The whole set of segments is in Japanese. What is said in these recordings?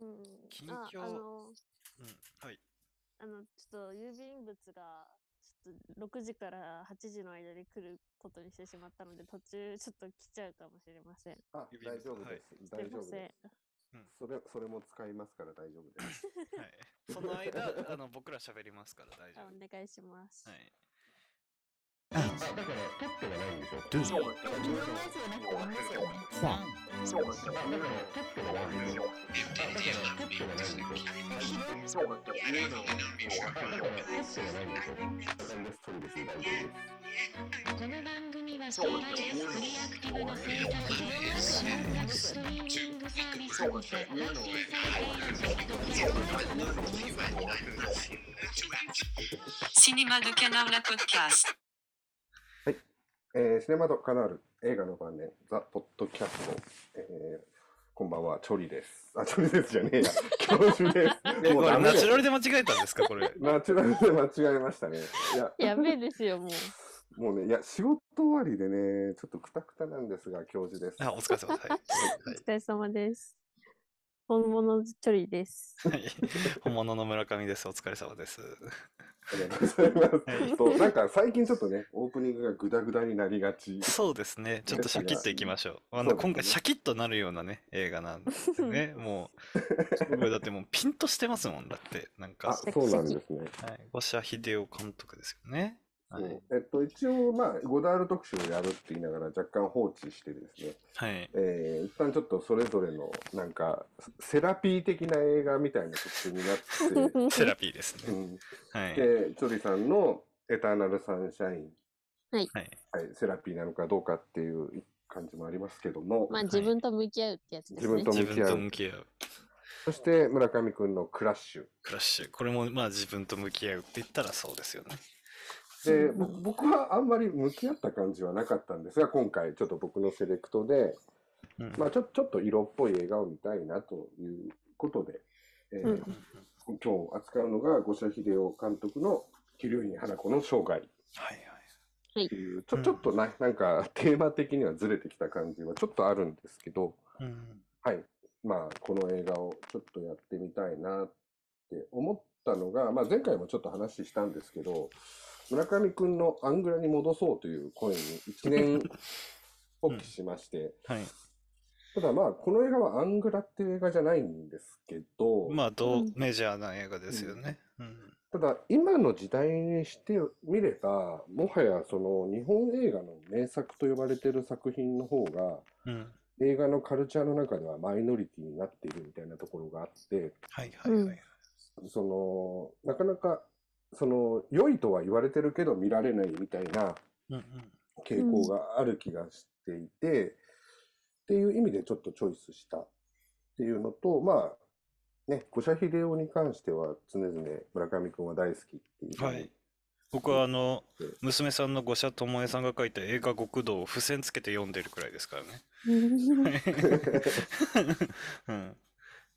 うん。近あ、況あの、うん、はい。あの、ちょっと郵便物が、ちょっと6時から8時の間に来ることにしてしまったので、途中ちょっと来ちゃうかもしれません。あ、指輪大丈夫はいです。すい大丈ません夫です。。それ、それも使いますから大丈夫です。はい。その間、あの、僕ら喋りますから大丈 あ夫。お願いします。はい。あ、だから、取ってはないんですよ。Do 昨日のやつじゃなくて同じよね。one. だから、取ってはないんですよ。あ、だから、取ってはないんですよ。だから、取ってはないんですよ。なんです、そうです、大丈夫です。この番組はストーラジスクリアクティブの制作で各種音楽ストリーミングサービスにて配信されているポッドキャストです。Cinéma de Canard la podcast. えー、シネマドカナール映画の晩年ザ・ポッドキャスト、えー、こんばんはチョリですあチョリですじゃねえや 教授ですえ、これもうナチュラルで間違えたんですか、これ。ナチュラルで間違えましたねいややべえですよ、もう。もうねいや仕事終わりでねちょっとクタクタなんですが教授ですあ、お疲れ様です。はい。お疲れ様です。本物チョリです。はい。本物の村上です。お疲れ様です。ありがとうございますはいそうなんか最近ちょっとねオープニングがグダグダになりがちそうですね。ちょっとシャキッといきましょう。あの、ね今回シャキッとなるようなね、映画なんですよね。もう、だってもうピンとしてますもんだって。なんあか、そうなんですねはい。五社秀夫監督ですよね。はいえっと一応まあゴダール特集をやるって言いながら若干放置してですねはい。えー、一旦ちょっとそれぞれのなんかセラピー的な映画みたいな特集になって、セラピーですうね。ん、はい。でチョリさんの「エターナルサンシャインはい。」はい、セラピーなのかどうかっていう感じもありますけども、まあ自分と向き合うってやつですね。自分と自分と向き合う向き合う。そして村上くんの「クラッシュクラッシュ。これもまあ自分と向き合うって言ったらそうですよね。」でぼ僕はあんまり向き合った感じはなかったんですが今回ちょっと僕のセレクトで、うん。まあ、ちょちょっと色っぽい映画を見たいなということで、えーうん今日扱うのが五社秀夫監督の「桐生院花子の生涯」はいはい。っていうちょうん。ちょっとななんかテーマ的にはずれてきた感じはちょっとあるんですけど、うん。はい。まあ、この映画をちょっとやってみたいなって思ったのが、まあ、前回もちょっと話したんですけど村上くんの「アングラに戻そう」という声に一年発起しまして、はい。ただまあこの映画はアングラっていう映画じゃないんですけど、まあ、どううんメジャーな映画ですよね。うん。ただ今の時代にしてみればもはやその日本映画の名作と呼ばれてる作品の方がうん。映画のカルチャーの中ではマイノリティになっているみたいなところがあってはいはいはいはい。そのなかなかその良いとは言われてるけど見られないみたいなうんうん。傾向がある気がしていて、っていう意味でちょっとチョイスしたっていうのとまあね五社秀夫に関しては常々村上君は大好きっていうはい僕はあので、娘さんの五社智恵さんが書いた映画極道を付箋つけて読んでるくらいですからね。うん。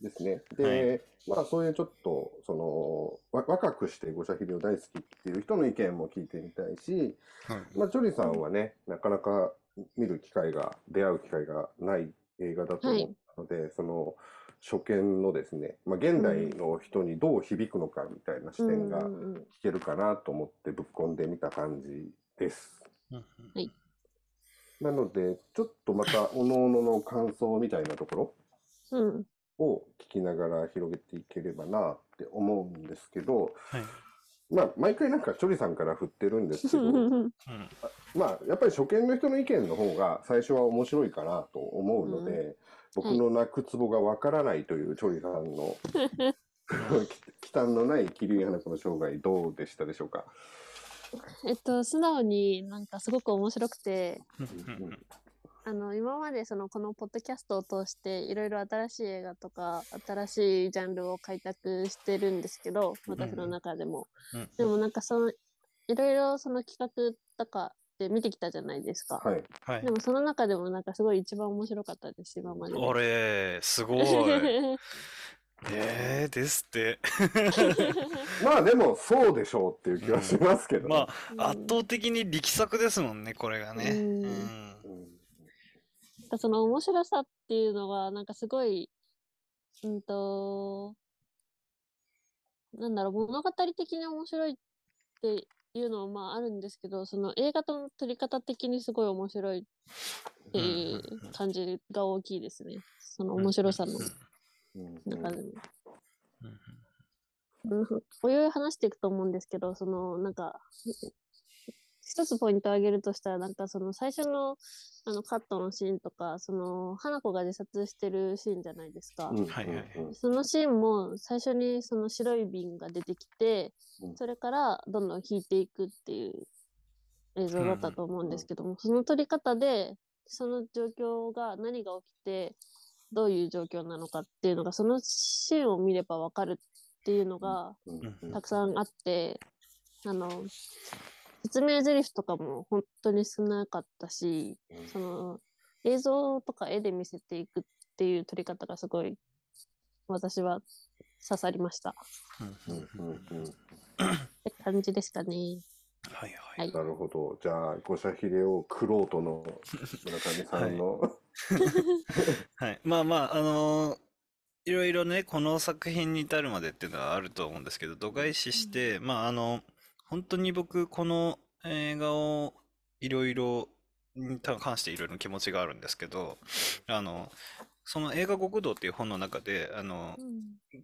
ですね。で、まあそういうちょっと、その、わ若くして五社秀夫大好きっていう人の意見も聞いてみたいし、はい。まあ、ジョリさんはね、なかなか見る機会が、出会う機会がない映画だと思ったので、その、初見のですね、まあ、現代の人にどう響くのかみたいな視点が聞けるかなと思ってぶっ込んでみた感じです。はい。なので、ちょっとまた、おのおのの感想みたいなところ？うん。を聞きながら広げていければなって思うんですけど、はい。まあ、毎回なんかチョリさんから振ってるんですけど、うん。まあ、やっぱり初見の人の意見の方が最初は面白いかなと思うので、僕の泣くツボがわからないというチョリさんのき 忌憚のない桐生花子の生涯どうでしたでしょうか？えっと、素直になんかすごく面白くて、うんうんあの、今までその、このポッドキャストを通して、いろいろ新しい映画とか、新しいジャンルを開拓してるんですけど、私の中でも。うんでもなんかその、いろいろその企画とかで見てきたじゃないですか。はい。はいで。もその中でもなんかすごい一番面白かったです、今までで。あれ、すごい。えー、ですって。まあでもそうでしょうっていう気はしますけど、ねまあ、圧倒的に力作ですもんね、これがね。うんかその面白さっていうのが、なんかすごい、うんと、なんだろう、物語的に面白いっていうのはまああるんですけど、その映画との撮り方的にすごい面白いっていう感じが大きいですね。その面白さの。うん中でも。うんういおい話していくと思うんですけど、そのなんか、一つポイントを挙げるとしたら、なんかその最初のあのカットのシーンとか、その花子が自殺してるシーンじゃないですか。うんはいはいうんそのシーンも最初にその白い瓶が出てきてうん、それからどんどん引いていくっていう映像だったと思うんですけども、その撮り方で、その状況が何が起きて、どういう状況なのかっていうのが、そのシーンを見ればわかるっていうのがうんうん。たくさんあって、あの、説明台詞とかも本当に少なかったし、うんその映像とか絵で見せていくっていう撮り方がすごい私は刺さりました。うんうんうんうんって感じですかね。はいは。はいい。なるほど。じゃあ、五社秀夫クロートの村上さんの、はい。まあまあ、あのーいろいろね、この作品に至るまでっていうのはあると思うんですけど、度外視して、まああの、本当に僕、この映画をいろいろ、に関していろいろ気持ちがあるんですけど、あの、その映画極道っていう本の中で、あの、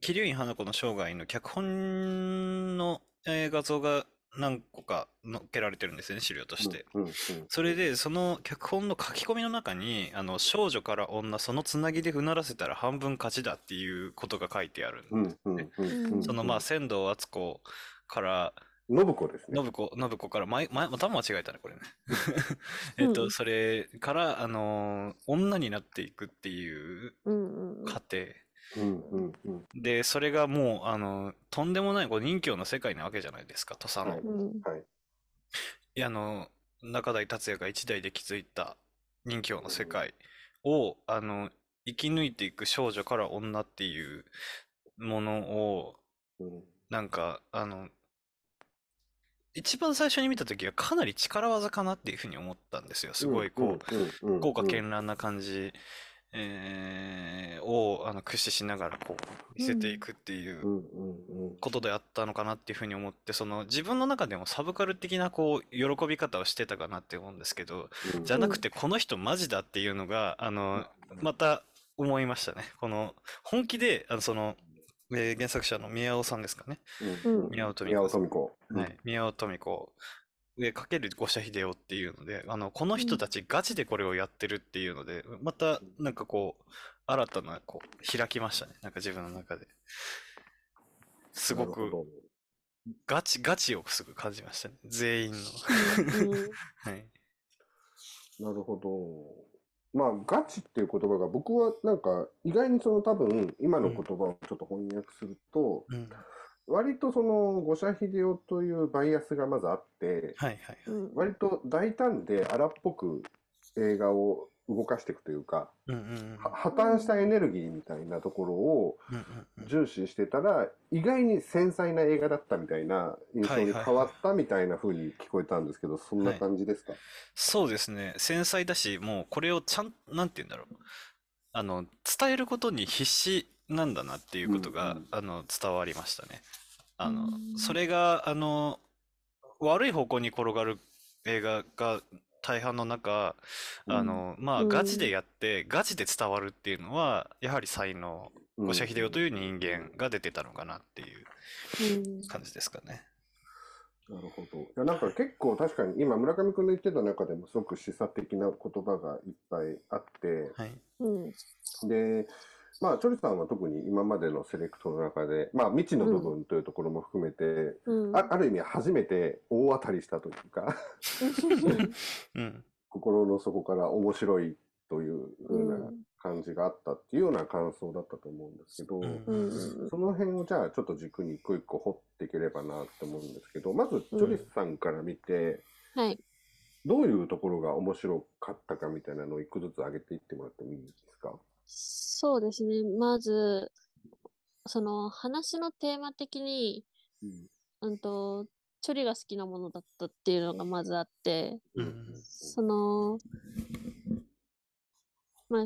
桐生花子の生涯の脚本の、えー画像が何個か載っけられてるんですよね、資料として。うんうんそれで、その脚本の書き込みの中に、あの、少女から女、そのつなぎでうならせたら半分勝ちだっていうことが書いてあるんですうんうんうんうん。その、まあ、仙道敦子から、信子ですね。信子、信子から、前、前、多分間違えたね、これね。えっと、うんそれから、あのー女になっていくっていううんうん過程。うんうんうんで、それがもう、あの、とんでもない、こう、任教の世界なわけじゃないですか、土佐の。はいい。や、あの、中台達也が一代で築いた任教の世界を、あの、生き抜いていく少女から女っていうものを、うんなんか、あの、一番最初に見たときはかなり力技かなっていうふうに思ったんですよ。すごい、こう、豪華絢爛な感じ、えーをあの駆使しながらこう見せていくっていうことであったのかなっていうふうに思ってその自分の中でもサブカル的なこう喜び方をしてたかなって思うんですけどうん。じゃなくてこの人マジだっていうのがあのまた思いましたね。この本気であのその、えー原作者の宮尾さんですかね。うん。うん。宮尾富宮尾子。さん。富子。はい、宮尾富子。でかける五社秀夫っていうのであのこの人たちガチでこれをやってるっていうのでまたなんかこう新たなこう開きましたね。なんか自分の中で。すごくガチガチをすぐ感じましたね。全員の。うん。はい。なるほど。まあ、ガチっていう言葉が僕はなんか意外にその多分今の言葉をちょっと翻訳すると、うん。割とその五社秀夫というバイアスがまずあって、はいはいうん割と大胆で荒っぽく映画を動かしていくというか、破綻したエネルギーみたいなところを重視してたら、意外に繊細な映画だったみたいな印象に変わったみたいな風に聞こえたんですけど、そんな感じですか、そうですね。繊細だしもうこれをちゃんなんて言うんだろう。あの伝えることに必死なんだなっていうことが、うんうん。あの伝わりましたね。あのうん。それがあの悪い方向に転がる映画が大半の中、あのまあうん。ガチでやって、ガチで伝わるっていうのはやはり才能うん。五社秀夫という人間が出てたのかなっていううん。感じですかね。なるほど。いやなんか結構確かに今村上君の言ってた中でもすごく示唆的な言葉がいっぱいあって、はい、うん。で、まあ、チョリさんは特に今までのセレクトの中で、まあ、未知の部分というところも含めて、うん。あある意味初めて大当たりしたというか、うん。心の底から面白いというふううなん。感じがあったっていうような感想だったと思うんですけど、うん。うんその辺をじゃあちょっと軸に一個一個掘っていければなと思うんですけど、まずチョリスさんから見て、はい。どういうところが面白かったかみたいなのを一個ずつ上げていってもらってもいいですか？そうですね。まず、その話のテーマ的に、うん。と、チョリが好きなものだったっていうのがまずあって、うん。その、まあ、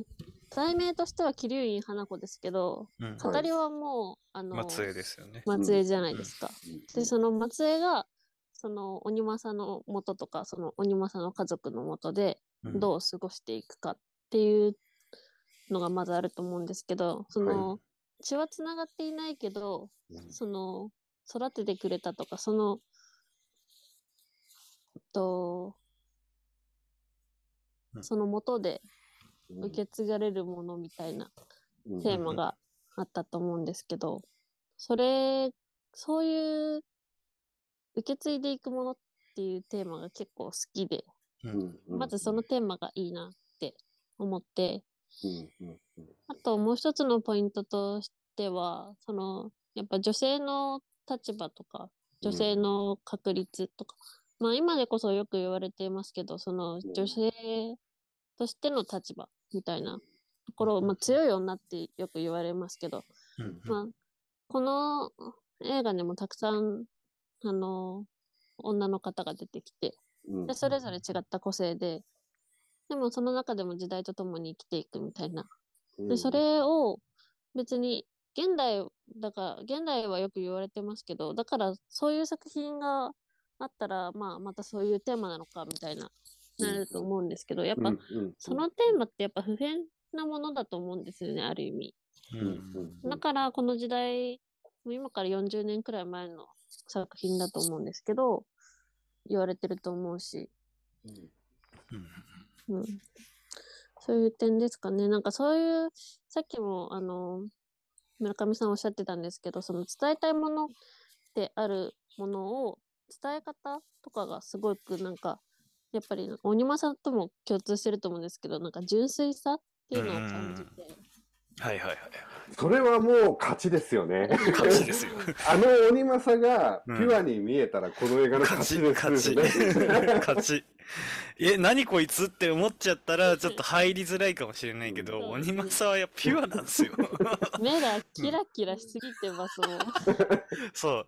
題名としては桐生院花子ですけど、うん。語りはもう、あの、松江ですよね。松江じゃないですか。うん。で、その松江が、その鬼政の元とか、その鬼政の家族の元で、うん。どう過ごしていくかっていうのがまずあると思うんですけど、その、血はつながっていないけど、その、育ててくれたとか、その、と、うん。その元でうん。受け継がれるものみたいなうんテーマがあったと思うんですけど、それ、そういう受け継いでいくものっていうテーマが結構好きで、まずそのテーマがいいなって思って、あともう一つのポイントとしては、その、やっぱ女性の立場とか、女性の確率とか、まあ今でこそよく言われていますけど、そのん女性としての立場みたいなところ、まあ強い女ってよく言われますけど、うんまあ、この映画でもたくさん、あの、女の方が出てきて、うん。でそれぞれ違った個性で、でもその中でも時代とともに生きていくみたいな。で、それを別に現代、だから、現代はよく言われてますけど、だからそういう作品があったら、まあまたそういうテーマなのかみたいな、なると思うんですけど、やっぱそのテーマってやっぱ普遍なものだと思うんですよね、ある意味。だからこの時代、今から40年くらい前の作品だと思うんですけど、言われてると思うし、うんうん、そういう点ですかね。なんかそういう、さっきもあの、村上さんおっしゃってたんですけど、その伝えたいものであるものを伝え方とかがすごくなんか、やっぱり鬼間さんとも共通してると思うんですけど、なんか純粋さっていうのを感じて、はいはいはい。それはもう勝ちですよね。勝ちですよ。あの鬼政がピュアに見えたらこの映画の勝ち、勝ちです勝ち。ね。勝ち。え、何こいつって思っちゃったら、ちょっと入りづらいかもしれないけど、鬼政はやっぱピュアなんですよ。目がキラキラしすぎてますもん。そう。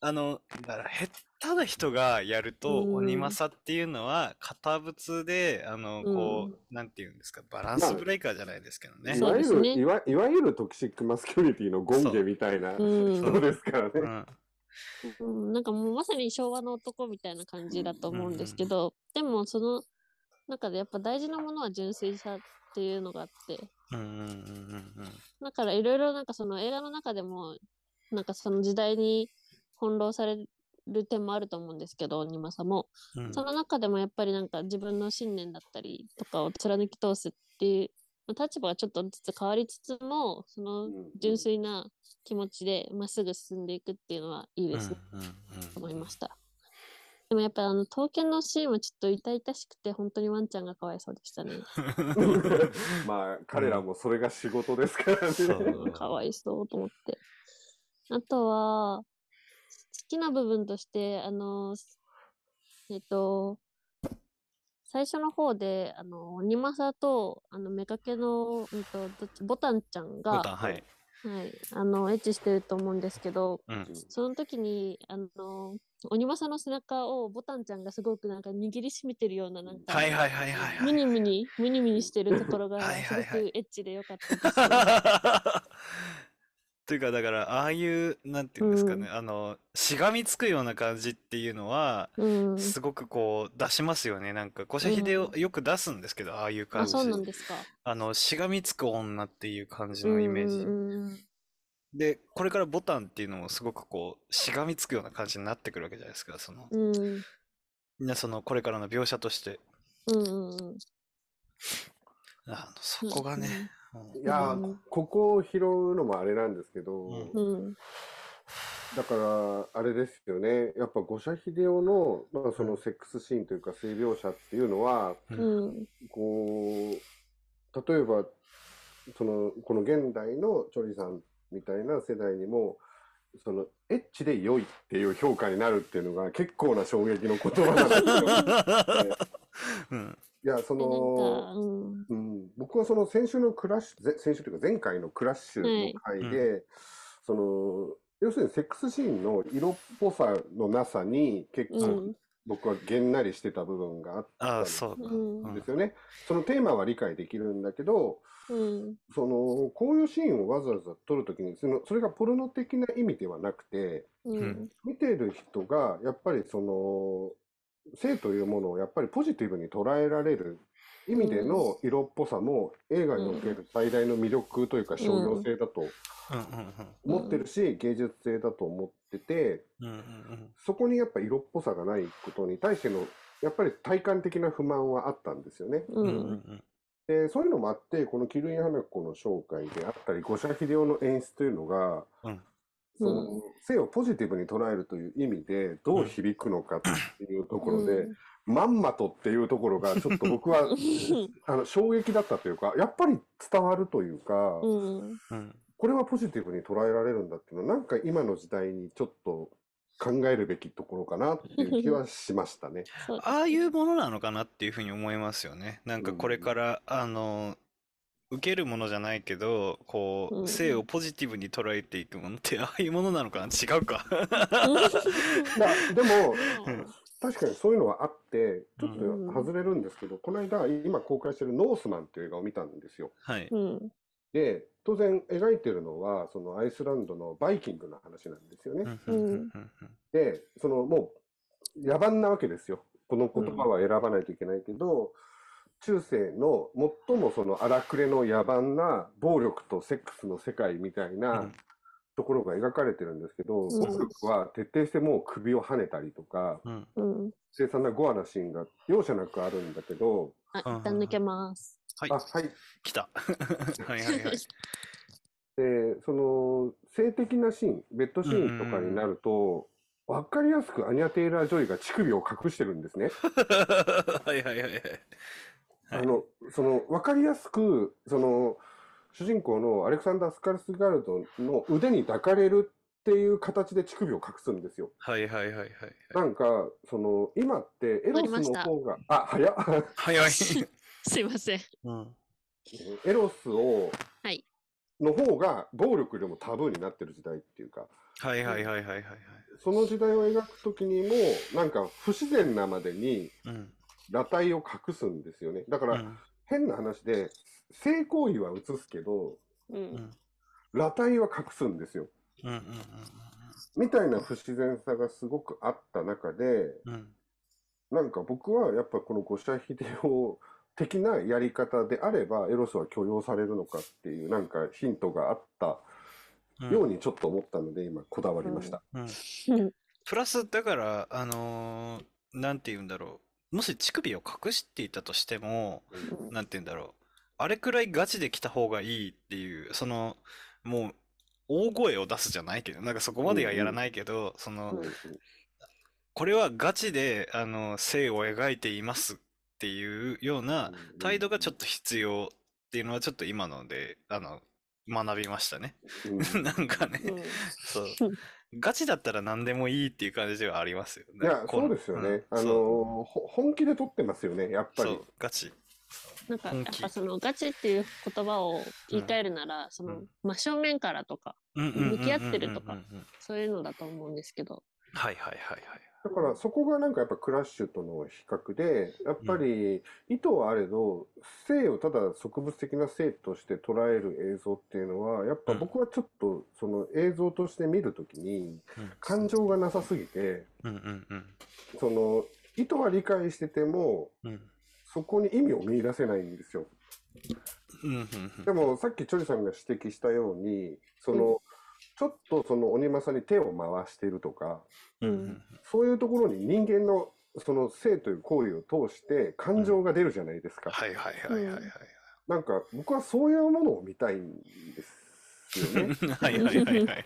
あの、だから、下手な人がやると、うん鬼政っていうのは、堅物で、あの、こうなんていうんですか、バランスブレイカーじゃないですけどね。いわゆる、そうですねいわいわゆるトキシックマスキュリティのゴンゲみたいなうん人ですからね。うん。うん、なんかもうまさに昭和の男みたいな感じだと思うんですけど、でもその中でやっぱ大事なものは純粋さっていうのがあって、うんうんうんうんうん。だからいろいろなんかその映画の中でも、なんかその時代に翻弄される点もあると思うんですけど、鬼政も。うんその中でもやっぱりなんか自分の信念だったりとかを貫き通すっていう、まあ立場がちょっとずつ変わりつつも、そのうん純粋な気持ちでまっすぐ進んでいくっていうのはいいですね。うんうんうん思いました。でもやっぱあの、刀剣のシーンはちょっと痛々しくて、本当にワンちゃんがかわいそうでしたね。まあ、彼らもそれが仕事ですからね。かわいそうと思って。あとは、好きな部分として、あの、えっと、最初の方で、あの、鬼政と、あの、めかけの、うんと、どっちボタンちゃんが、ボタン、はい。はい、あの、エッチしてると思うんですけど、うん。その時に、あの、鬼政の背中をボタンちゃんがすごくなんか握りしめてるような、なんか、はいはいはいはいはい。ムニムニ、ムニムニしてるところがはいすごはいはいくエッチでよかったです。というか、だから、ああいう、なんていうんですかね、あの、しがみつくような感じっていうのは、うん。すごくこう、出しますよね。なんか、五社秀夫よく出すんですけど、ああいう感あ、じ。そうなんですか。あの、しがみつく女っていう感じのイメージ。うんうんうんで、これからボタンっていうのもすごくこう、しがみつくような感じになってくるわけじゃないですか。その、うん。うんみんなその、これからの描写として。うんうんうん。あの、そこがね、うんいやー、ここを拾うのもあれなんですけど、うんうん。だから、あれですよね。やっぱ五社秀夫の、まあ、そのセックスシーンというか性描写っていうのは、うん。こう、例えば、その、この現代のチョリさんみたいな世代にも、その、エッチで良いっていう評価になるっていうのが結構な衝撃の言葉なんですよ。うん。いや、その、うん。うん、僕はその先週のクラッシュ、ぜ先週というか前回のクラッシュの回で、その、要するにセックスシーンの色っぽさのなさに結構うん。僕はげんなりしてた部分があったんんですよね。そのテーマは理解できるんだけど、うん。その、こういうシーンをわざわざ撮るときに、その、それがポルノ的な意味ではなくて、うん。見てる人が、やっぱりその、性というものをやっぱりポジティブに捉えられる意味での色っぽさも映画における最大の魅力というか商業性だと思ってるし、芸術性だと思ってて、そこにやっぱ色っぽさがないことに対しての、やっぱり体感的な不満はあったんですよね。で、そういうのもあって、このキルイン花子の紹介であったり、五社秀夫の演出というのが、うんその性をポジティブに捉えるという意味でどう響くのかっていうところで、まんまとっていうところがちょっと僕はあの衝撃だったというか、やっぱり伝わるというか。これはポジティブに捉えられるんだっていうのは、なんか今の時代にちょっと考えるべきところかなっていう気はしましたね。ああいうものなのかなっていうふうに思いますよね。なんかこれから、あの、受けるものじゃないけど、こうんう、性をポジティブに捉えていくものって、ああいうものなのかな？違うか。いやでも、うん確かにそういうのはあって、ちょっうんと外れるんですけど、この間、今公開してるノースマンっていう映画を見たんですよ。はい。うん。で、当然描いてるのは、そのアイスランドのバイキングの話なんですよね。うんうんうんうんで、そのもう野蛮なわけですよ。この言葉は選ばないといけないけど、中世の最もその荒くれの野蛮な暴力とセックスの世界みたいなところが描かれてるんですけど、ん暴力は徹底してもう首を跳ねたりとか、うんうん。凄惨なゴアなシーンが容赦なくあるんだけど、あ、一旦抜けます。はいあ、。はい。来た。はいはいはい。で、その性的なシーン、ベッドシーンとかになると、わかりやすくアニャ・テイラー・ジョイが乳首を隠してるんですね。はいはいはいはい。あの、その、わかりやすく、その、主人公のアレクサンダー・スカルスガルドの腕に抱かれるっていう形で乳首を隠すんですよ。はいはいはいはい。なんか、その、今ってエロスの方が、あ、早っ。早い。すいません。うん。エロスを、はいの方が暴力よりもタブーになってる時代っていうか、はいはいはいはいはいはい。その時代を描くときにも、なんか不自然なまでにうん。裸体を隠すんですよね。だから、うん変な話で、性行為は映すけど、う。うんん裸体は隠すんですよ。うんうんみたいな不自然さがすごくあった中で、うんうん。なんか僕はやっぱこの五社秀夫的なやり方であれば、エロスは許容されるのかっていうなんかヒントがあったうんようにちょっと思ったので、今こだわりました。うんうんプラス、だから、あのーなんて言うんだろう。もし乳首を隠していたとしても、なんて言うんだろう。あれくらいガチで来た方がいいっていう、その、もう、大声を出すじゃないけど、なんかそこまではやらないけど、その、うんこれはガチで、あの、性を描いていますっていうような態度がちょっと必要っていうのはちょっと今ので、あの、学びましたね。うん なんかね、うんそう。ガチだったら何でもいいっていう感じではありますよね。いや、こそうですよね。うんあの本気で撮ってますよね、やっぱりそう。、ガチ。なんか、やっぱそのガチっていう言葉を言い換えるなら、その真正面からとか、向き合ってるとかうんうんうんうんうんそういうのだと思うんですけど。はいはいはいはい。だからそこがなんかやっぱクラッシュとの比較で、やっぱり意図はあれど、性をただ植物的な性として捉える映像っていうのは、やっぱ僕はちょっとその映像として見るときに感情がなさすぎて、その意図は理解してても、そこに意味を見出せないんですよ。でもさっきチョリさんが指摘したように、その、ちょっとその鬼政に手を回しているとか、うんうんそういうところに人間のその性という行為を通して感情が出るじゃないですか。はいはいはいはいはい。なんか僕はそういうものを見たいんですよね。はいはいはいはいはいはい。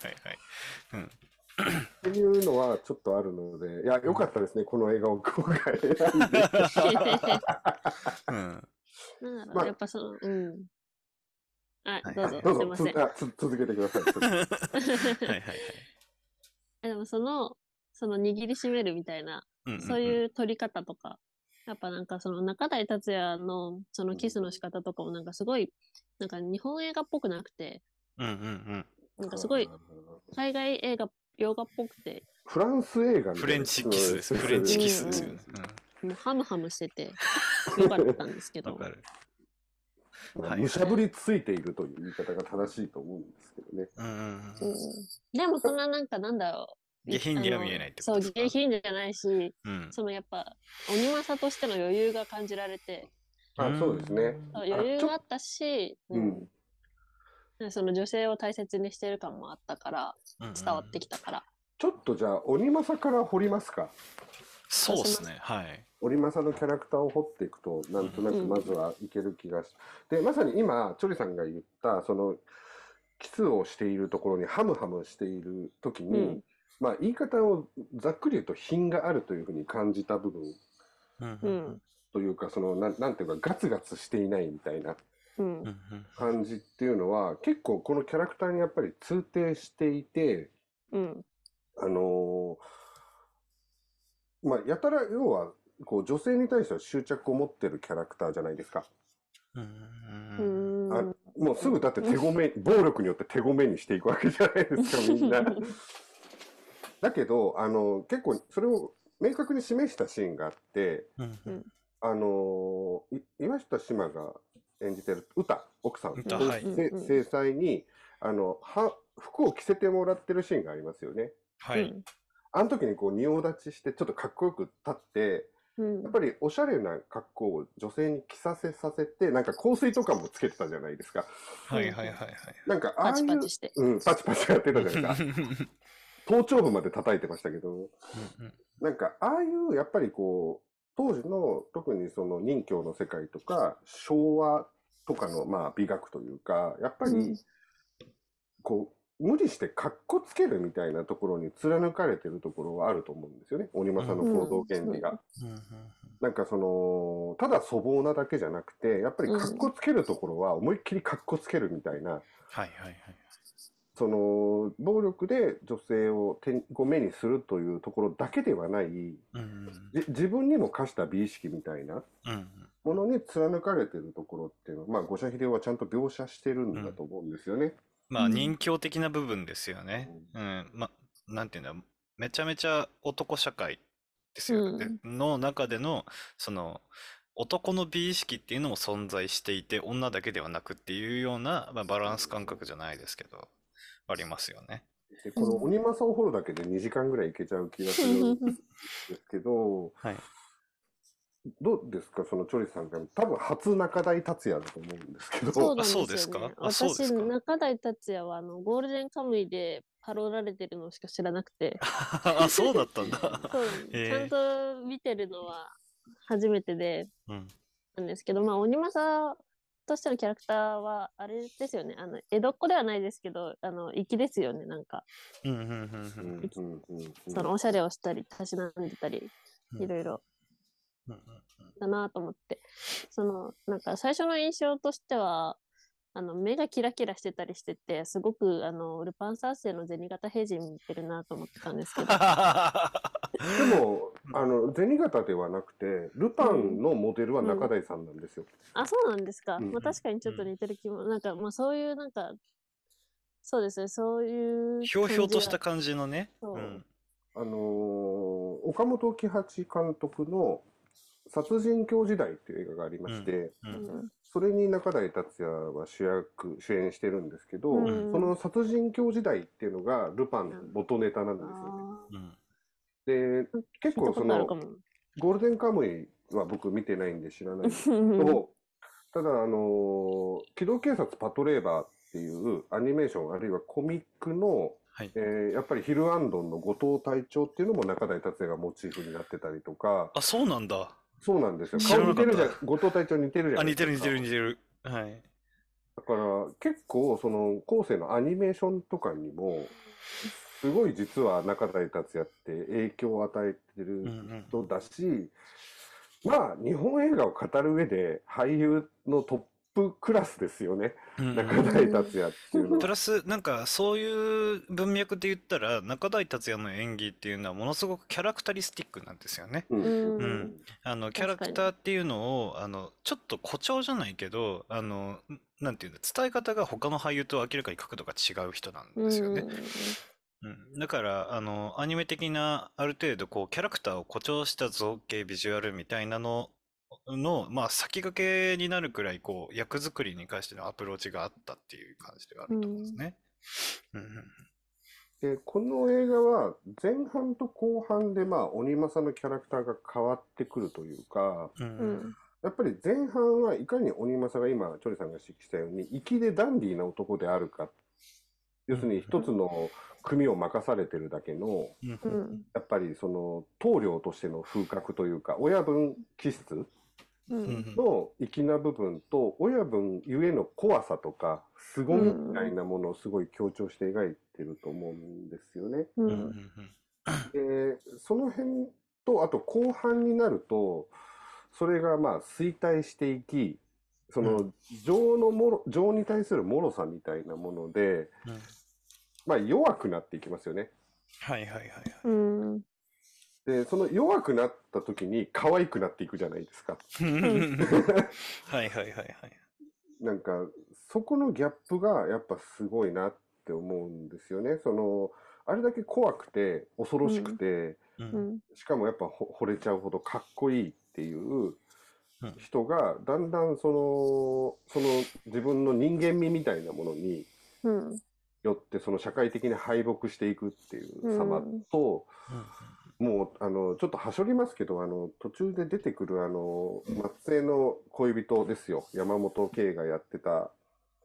っていうのはちょっとあるので、いや、よかったですね、この映画を今回選んで。うん。なんだろう、まあやっぱその、うん。あはい、どうぞ、どうすいません。続けてください。はいはいはい。えでもその、その握りしめるみたいな、うんそういう撮り方とか、やっぱなんかその中台達也のそのキスの仕方とかもなんかすごい、なんか日本映画っぽくなくて、うんうんうん。なんかすごい海外映画、洋画っぽくて、フランス映画フレンチキスです。フレンチキスですよね。もうハムハムしてて、よかったんですけどむしゃぶりついているという言い方が正しいと思うんですけどね。うんうんうん。うんでもそんななんかなんだろう。下品には見えないってことですか？そう、下品じゃないし、うん。そのやっぱ、鬼政としての余裕が感じられて、あそうですね。余裕があったし、ううんん、その女性を大切にしてる感もあったから、うん伝わってきたから。ちょっとじゃあ、鬼政から掘りますか。そうですね。はい。鬼政のキャラクターを掘っていくと、なんとなくまずはいける気がし、で、まさに今、チョリさんが言った、その、キスをしているところにハムハムしている時に、うんまあ言い方をざっくり言うと品があるというふうに感じた部分うんう。ん。というか、その、なんなんていうか、ガツガツしていないみたいなうんうん。うん感じっていうのは、結構このキャラクターにやっぱり通底していて、うん。あのーまあ、やたら要は、こう女性に対しては執着を持ってるキャラクターじゃないですか。うんううんん。あもうすぐだって手ごめ、暴力によって手ごめにしていくわけじゃないですか、みんな。だけど、あの、結構それを明確に示したシーンがあって、うんうんあのーい岩下志麻が演じてる歌、奥さん、はい制裁に、あの、は、服を着せてもらってるシーンがありますよね。はい。あの時にこう仁王立ちしてちょっとかっこよく立って、うんやっぱりおしゃれな格好を女性に着させさせて、なんか香水とかもつけてたじゃないですか。はいはいはいはい。なんかああパいう、チパチして。うん、パチパチやってたじゃないですか。頭頂部まで叩いてましたけど、なんかああいうやっぱりこう、当時の特にその任教の世界とか昭和とかのまあ美学というか、やっぱうんりこう、無理して格好つけるみたいなところに貫かれてるところはあると思うんですよね。鬼政の行動原理が。うんうんなんかその、ただ粗暴なだけじゃなくて、やっぱり格好つけるところは思いっきり格好つけるみたいな、はいはいはい。その、暴力で女性を手ごめにするというところだけではない、うんうんじ自分にも課した美意識みたいなうんものに貫かれてるところっていうのは、まあ、五社秀夫はちゃんと描写してるんだと思うんですよね。まあうん人形的な部分ですよね。うん。まあ、なんていうんだ、めちゃめちゃ男社会ですよね。での中での、その、男の美意識っていうのも存在していて、女だけではなくっていうような、まあ、バランス感覚じゃないですけど、ありますよね。でこの鬼政を掘るだけで2時間ぐらいいけちゃう気がするんですけど、はい。どうですか、そのチョリさんが、多分初中台達也だと思うんですけど、そうなんですよ、ね。ですか？あそうです中台達也はあのゴールデンカムイでパロられてるのしか知らなくて、あ、そうだったんだ。ちゃんと見てるのは初めてで。うん。なんですけど、まあ、鬼政としてのキャラクターは、あれですよね、あの江戸っ子ではないですけど、あの粋ですよね、なんか、うんうんうんううんんうんうん。そのおしゃれをしたり、たしなんでたり、うん。いろいろ。うんだなと思って、その、なんか最初の印象としては、あの目がキラキラしてたりしてて、すごくあのルパン三世の銭形平次に似てるなと思ってたんですけど、でも、あの、銭形ではなくて、ルパンのモデルは中台さんなんですよ。あ、そうなんですか。うんまあ確かにちょっと似てる気も、なんかまあそういうなんか、そうですね、そういうひょうひょうとした感感じのね。そう。うん。あのー岡本喜八監督の殺人狂時代っていう映画がありまして、うじが。ん。うんそれに中台達也は主役、主演してるんですけど、うんその殺人狂時代っていうのがルパンの元ネタなんですよね。あうん。で、結構その。ゴールデンカムイは僕見てないんで知らないんですけど、ただ、あのー機動警察パトレーバーっていうアニメーションあるいはコミックの、はい。えーやっぱりヒルアンドンの後藤隊長っていうのも中台達也がモチーフになってたりとか、あ、そうなんだ。そうなんですよ。顔似てるじゃん、後藤隊長似てるじゃあ、ないですか。似てる似てる似てる。はい。だから結構その後世のアニメーションとかにも、すごい実は中台達也って影響を与えてうんうるん。人だし、まあ日本映画を語る上で俳優のトップクラスですよね。中台達也っていうのは。プラス、なんか、そういう文脈で言ったら、中台達也の演技っていうのは、ものすごくキャラクタリスティックなんですよね。うんうんうんあの、キャラクターっていうのを、あの、ちょっと誇張じゃないけど、あの、んなんていうんだ、伝え方が他の俳優と明らかに角度が違う人なんですよね。うん、だから、あの、アニメ的な、ある程度、こう、キャラクターを誇張した造形、ビジュアルみたいなのの、まあ、先駆けになるくらい、こう、役作りに関してのアプローチがあったっていう感じではあると思うんですね。うんうんで、この映画は前半と後半でまあ鬼政のキャラクターが変わってくるというか、うん。やっぱり前半はいかに鬼政が今、チョリさんが指摘したように、粋でダンディーな男であるか。要するに一つの組を任されてるだけの。やっぱりその棟梁としての風格というか、親分気質の粋な部分と、親分ゆえの怖さとか、凄みみたいなものをすごい強調して描いてると思うんですよね。ううん。で、その辺と、あと後半になると、それがまあ衰退していき、その情のもろ、情に対する脆さみたいなもので、うんまあ弱くなっていきますよね。はいはいはいはい。うん。で、その弱くなった時に可愛くなっていくじゃないですか。はいはいはいはい。なんか、そこのギャップがやっぱすごいなって思うんですよね。その、あれだけ怖くて、恐ろしくて、ううんん。しかもやっぱほ惚れちゃうほどかっこいいっていううん人が、だんだんその、その自分の人間味みたいなものにうん。よって、その社会的に敗北していくっていう様うんと、もう、あの、ちょっとはしょりますけど、あの、途中で出てくる、あの、松江の恋人ですよ。山本圭がやってた、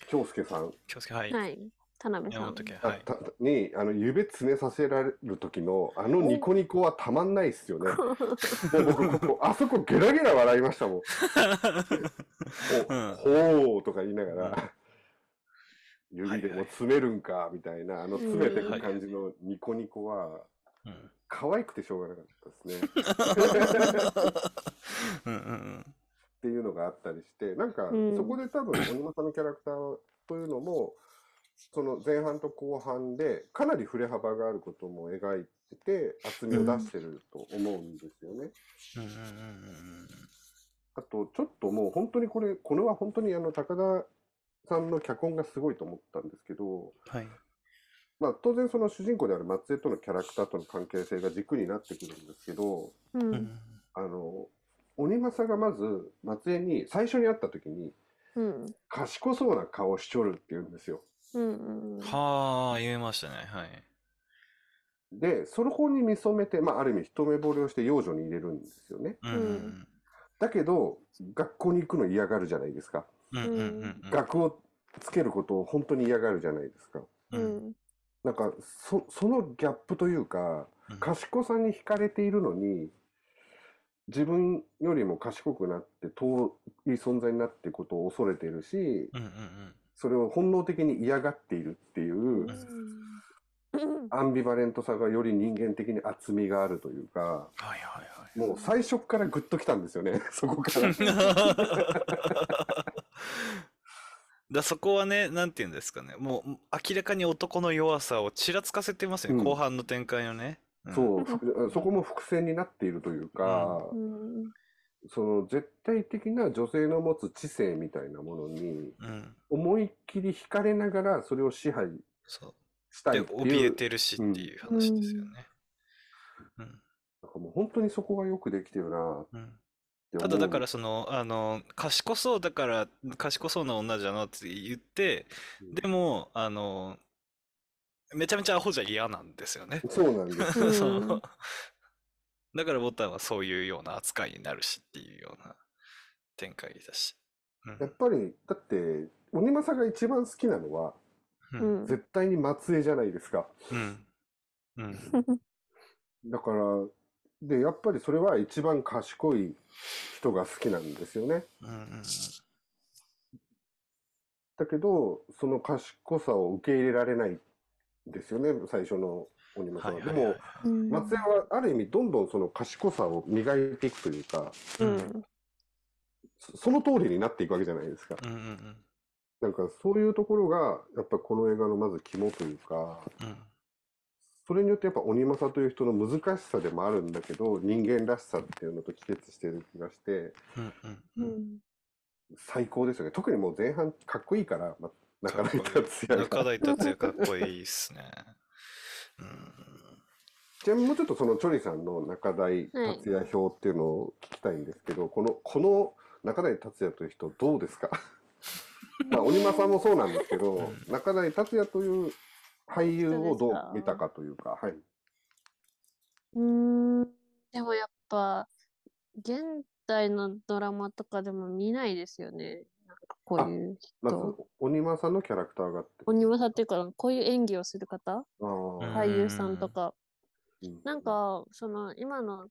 京介さん気をつけ、はい。はい。田辺さん山本。家、はい。に、あの、指つねさせられる時の、あのニコニコはたまんないっすよね。僕、ここ、あそこゲラゲラ笑いましたもん。おうんほーとか言いながら、指でも詰めるんか、みたいな、あの詰めてく感じのニコニコは、うん可愛くてしょうがなかったですね。うんうんうん っていうのがあったりして、なんか、うんそこで多分、鬼政のキャラクターというのも、その前半と後半で、かなり振れ幅があることも描いてて、厚みを出してると思うんですよね。うんうんうんあと、ちょっともう本当にこれ、これは本当にあの、高田さんの脚本がすごいと思ったんですけど、はい。まあ当然その主人公である松江とのキャラクターとの関係性が軸になってくるんですけど、う。うんんあの、鬼政がまず松江に最初に会った時に、うん。賢そうな顔しちょるって言うんですよ。うん。はあ、言えましたね。はい。で、その方に見初めて、まあある意味一目惚れをして養女に入れるんですよね。うんうんだけど、学校に行くの嫌がるじゃないですか。うんうんうんうん学をつけることを本当に嫌がるじゃないですか。ううんん。なんか、そ、そのギャップというか、うん賢さに惹かれているのに、自分よりも賢くなって遠い存在になっていくことを恐れているし、うんうんうんそれを本能的に嫌がっているっていううん。アンビバレントさがより人間的に厚みがあるというか、はいはいはい。もう最初からグッときたんですよね、そこから。だそこはね、なんて言うんですかね。もう明らかに男の弱さをちらつかせてますよね。うん後半の展開のね。うんそう、ふそこも伏線になっているというか、うん。その絶対的な女性の持つ知性みたいなものにうん。思いっきり惹かれながらそれを支配そう。したで、怯えいっていう、てるしっていう話ですよね。うん。なんかもう本当にそこがよくできてるなっうん。ただだからその、あの、賢そうだから、賢そうな女じゃのって言って、うんでも、あの、めちゃめちゃアホじゃ嫌なんですよね。そうなんです。だからボタンはそういうような扱いになるしっていうような展開だし。うんやっぱり、だって、鬼政が一番好きなのは、うんうん。絶対に松江じゃないですか。うん。うん。だから、で、やっぱりそれは一番賢い人が好きなんですよね。うんうんだけど、その賢さを受け入れられないんですよね、最初の鬼は政は。いはいはいでも、うん。松江はある意味どんどんその賢さを磨いていくというか、うん。そその通りになっていくわけじゃないですか。うんうんなんかそういうところが、やっぱこの映画のまず肝というか、うんそれによってやっぱ鬼政という人の難しさでもあるんだけど、人間らしさっていうのと帰結してる気がして、うんうん。最高ですよね。特にもう前半かっこいいから、ま、中台達也中が。台達也かっこいいっすね。うんちなみにもうちょっとそのチョリさんの中台達也表っていうのを聞きたいんですけど、この、この中台達也という人どうですか？まあ、鬼間さんもそうなんですけど、うん中台達也という俳優をどう見たかというか、はい。うーん、でもやっぱ、現代のドラマとかでも見ないですよね。なんかこういうまず人。、鬼間さんのキャラクターがあって。鬼政っていうか、こういう演技をする方、俳優さんとか、うんなんか、その、今の、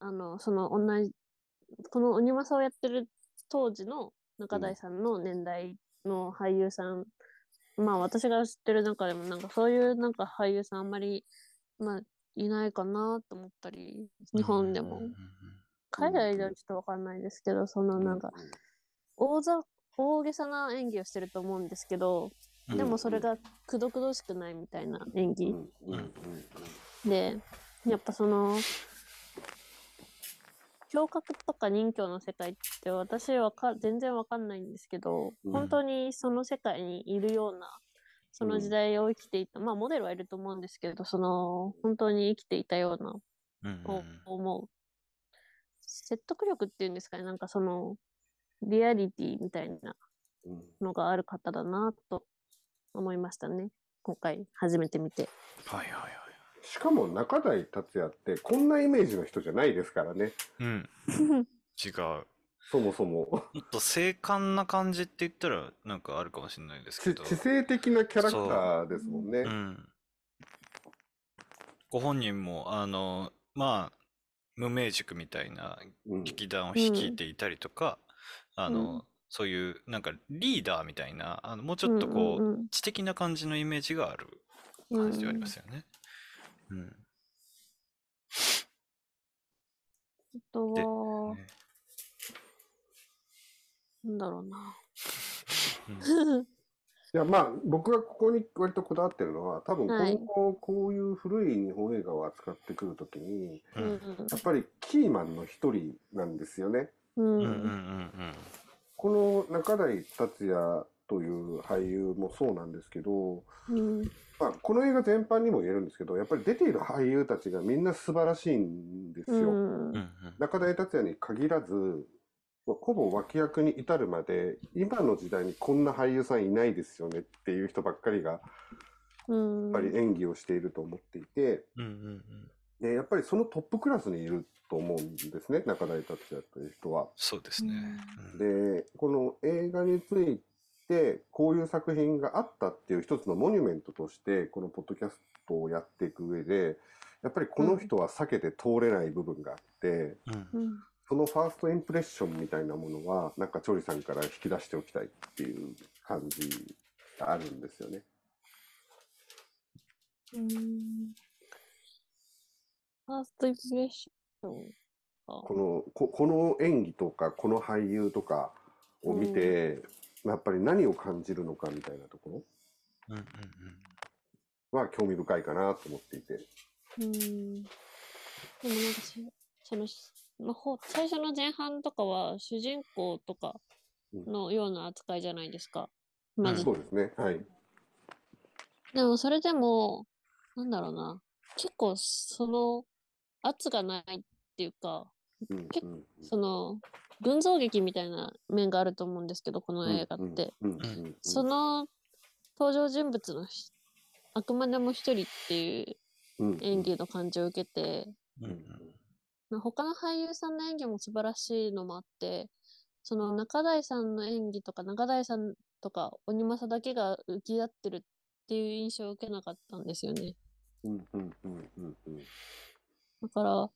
あの、その、同じ、この鬼政をやってる当時の中台さんの年代の俳優さん、まあ私が知ってる中でも、なんかそういうなんか俳優さんあんまり、まあ、いないかなと思ったり、日本でもうん。海外ではちょっとわかんないですけど、そのなんか、大ざ、大げさな演技をしてると思うんですけど、うんでもそれがくどくどしくないみたいな演技。で、やっぱその、胸郭とか任侠の世界って私はか全然わかんないんですけど、うん本当にその世界にいるような、その時代を生きていた、まあモデルはいると思うんですけど、その、本当に生きていたような、うんと思う。説得力っていうんですかね、なんかその、リアリティみたいなうんのがある方だなと思いましたね。今回初めて見て。はいはいはい。しかも中台達也ってこんなイメージの人じゃないですからね。うん。違う。そもそも。もっと精悍な感じって言ったらなんかあるかもしれないですけど。知知性的なキャラクターですもんね。うん。ご本人も、あの、まあ、無名塾みたいなうん劇団を率いていたりとか、あの、うんそういうなんかリーダーみたいな、あのもうちょっとこう、うんうんうん知的な感じのイメージがある感じではありますよね。うん。あとでは、ねなんだろうな。うん いやまあ僕がここに割とこだわってるのは多分はい今後こういう古い日本映画を扱ってくるときにううんんやっぱりキーマンの一人なんですよね。うん。うんうんうんうんこの中台達也という俳優もそうなんですけど、うん。まあ、この映画全般にも言えるんですけどやっぱり出ている俳優たちがみんな素晴らしいんですよ。うん中台達也に限らず、まあほぼ脇役に至るまで、今の時代にこんな俳優さんいないですよねっていう人ばっかりが、やっうん。ぱり演技をしていると思っていて、うんうんでやっぱりそのトップクラスにいると思うんですね、中台達也という人は。そうですね。うんで、この映画について、こういう作品があったっていう一つのモニュメントとして、このポッドキャストをやっていく上で、やっぱりこの人は避けて通れない部分があって、うんうん。そのファーストインプレッションみたいなものは、なんかチョリさんから引き出しておきたいっていう感じがあるんですよね。うん。ファーストインプレッションか。この、ここの演技とか、この俳優とかを見て、やっぱり何を感じるのかみたいなとこうんうんろは興味深いかなと思っていて。うん。でもなんかし、その、まあ、ほ最初の前半とかは主人公とかのような扱いじゃないですか。まずそうですね。はい。でもそれでも、なんだろうな。結構その圧がないっていうか、うん結うんその群像劇みたいな面があると思うんですけど、この映画って。その登場人物のひあくまでも一人っていううん演技の感じを受けて、他の俳優さんの演技も素晴らしいのもあって、その中台さんの演技とか中台さんとか鬼政だけが浮き立ってるっていう印象を受けなかったんですよね。だから、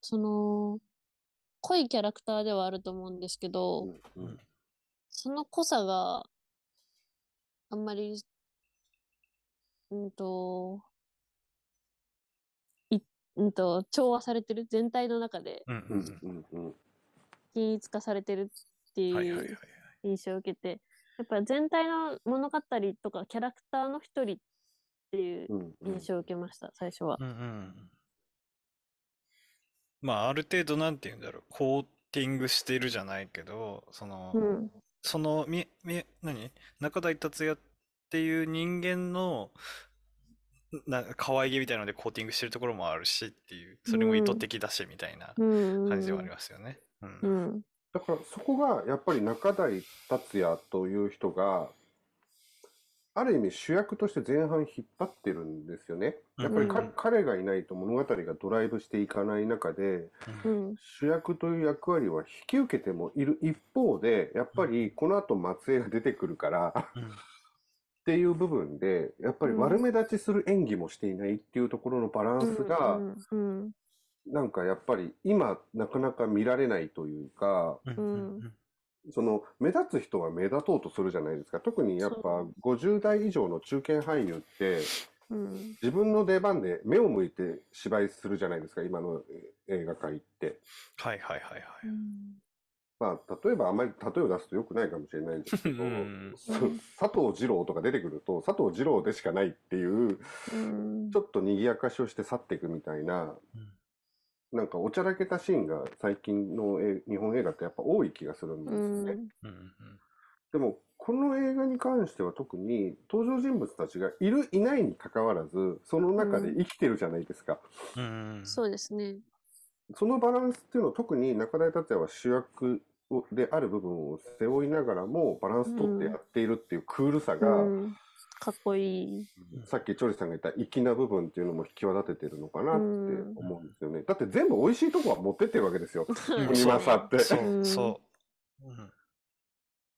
その、濃いキャラクターではあると思うんですけど、うんうん。その濃さがあんまり、うんと、い、うんと、調和されてる、全体の中でうんううん。んうんうん。均一化されてるっていう印象を受けて、やっぱり全体の物語とかキャラクターの一人っていううんうん。印象を受けました、最初は。うんうんまあある程度なんて言うんだろうコーティングしてるじゃないけどその、うん。そのみみ何？中台達也っていう人間の、な可愛げみたいなのでコーティングしてるところもあるしっていう、それも意図的だしみたいなうん。感じではありますよね。う。うんん。だからそこがやっぱり中台達也という人が、ある意味主役として前半引っ張ってるんですよね。やっぱりか、うん。彼がいないと物語がドライブしていかない中で、うん。主役という役割は引き受けてもいる。一方で、やっぱりこの後松江が出てくるから、うん。っていう部分で、やっぱり悪目立ちする演技もしていないっていうところのバランスが、うん。なんかやっぱり今なかなか見られないというか、うん。うんその目立つ人は目立とうとするじゃないですか。特にやっぱそ50代以上の中堅俳優ってうん。自分の出番で目を向いて芝居するじゃないですか、今のえ映画界って。はいはいはいはい。まあ、例えばあまり例えを出すと良くないかもしれないんですけど、うんそ佐藤二郎とか出てくると、佐藤二郎でしかないっていう、うんちょっと賑やかしをして去っていくみたいな、なんかおちゃらけたシーンが最近のえ日本映画ってやっぱ多い気がするんですよね。でも、この映画に関しては特に登場人物たちがいる、いないに関わらず、その中で生きてるじゃないですか。うんそうですね。そのバランスっていうのを特に中台達也は主役をである部分を背負いながらもバランス取ってやっているっていうクールさが、うん。かっこいい。さっきチョリさんが言った粋な部分っていうのも引き際立ててるのかなってうん思うんですよね。だって全部美味しいとこは持ってってるわけですよ。うん鬼政って。そううんそう。うん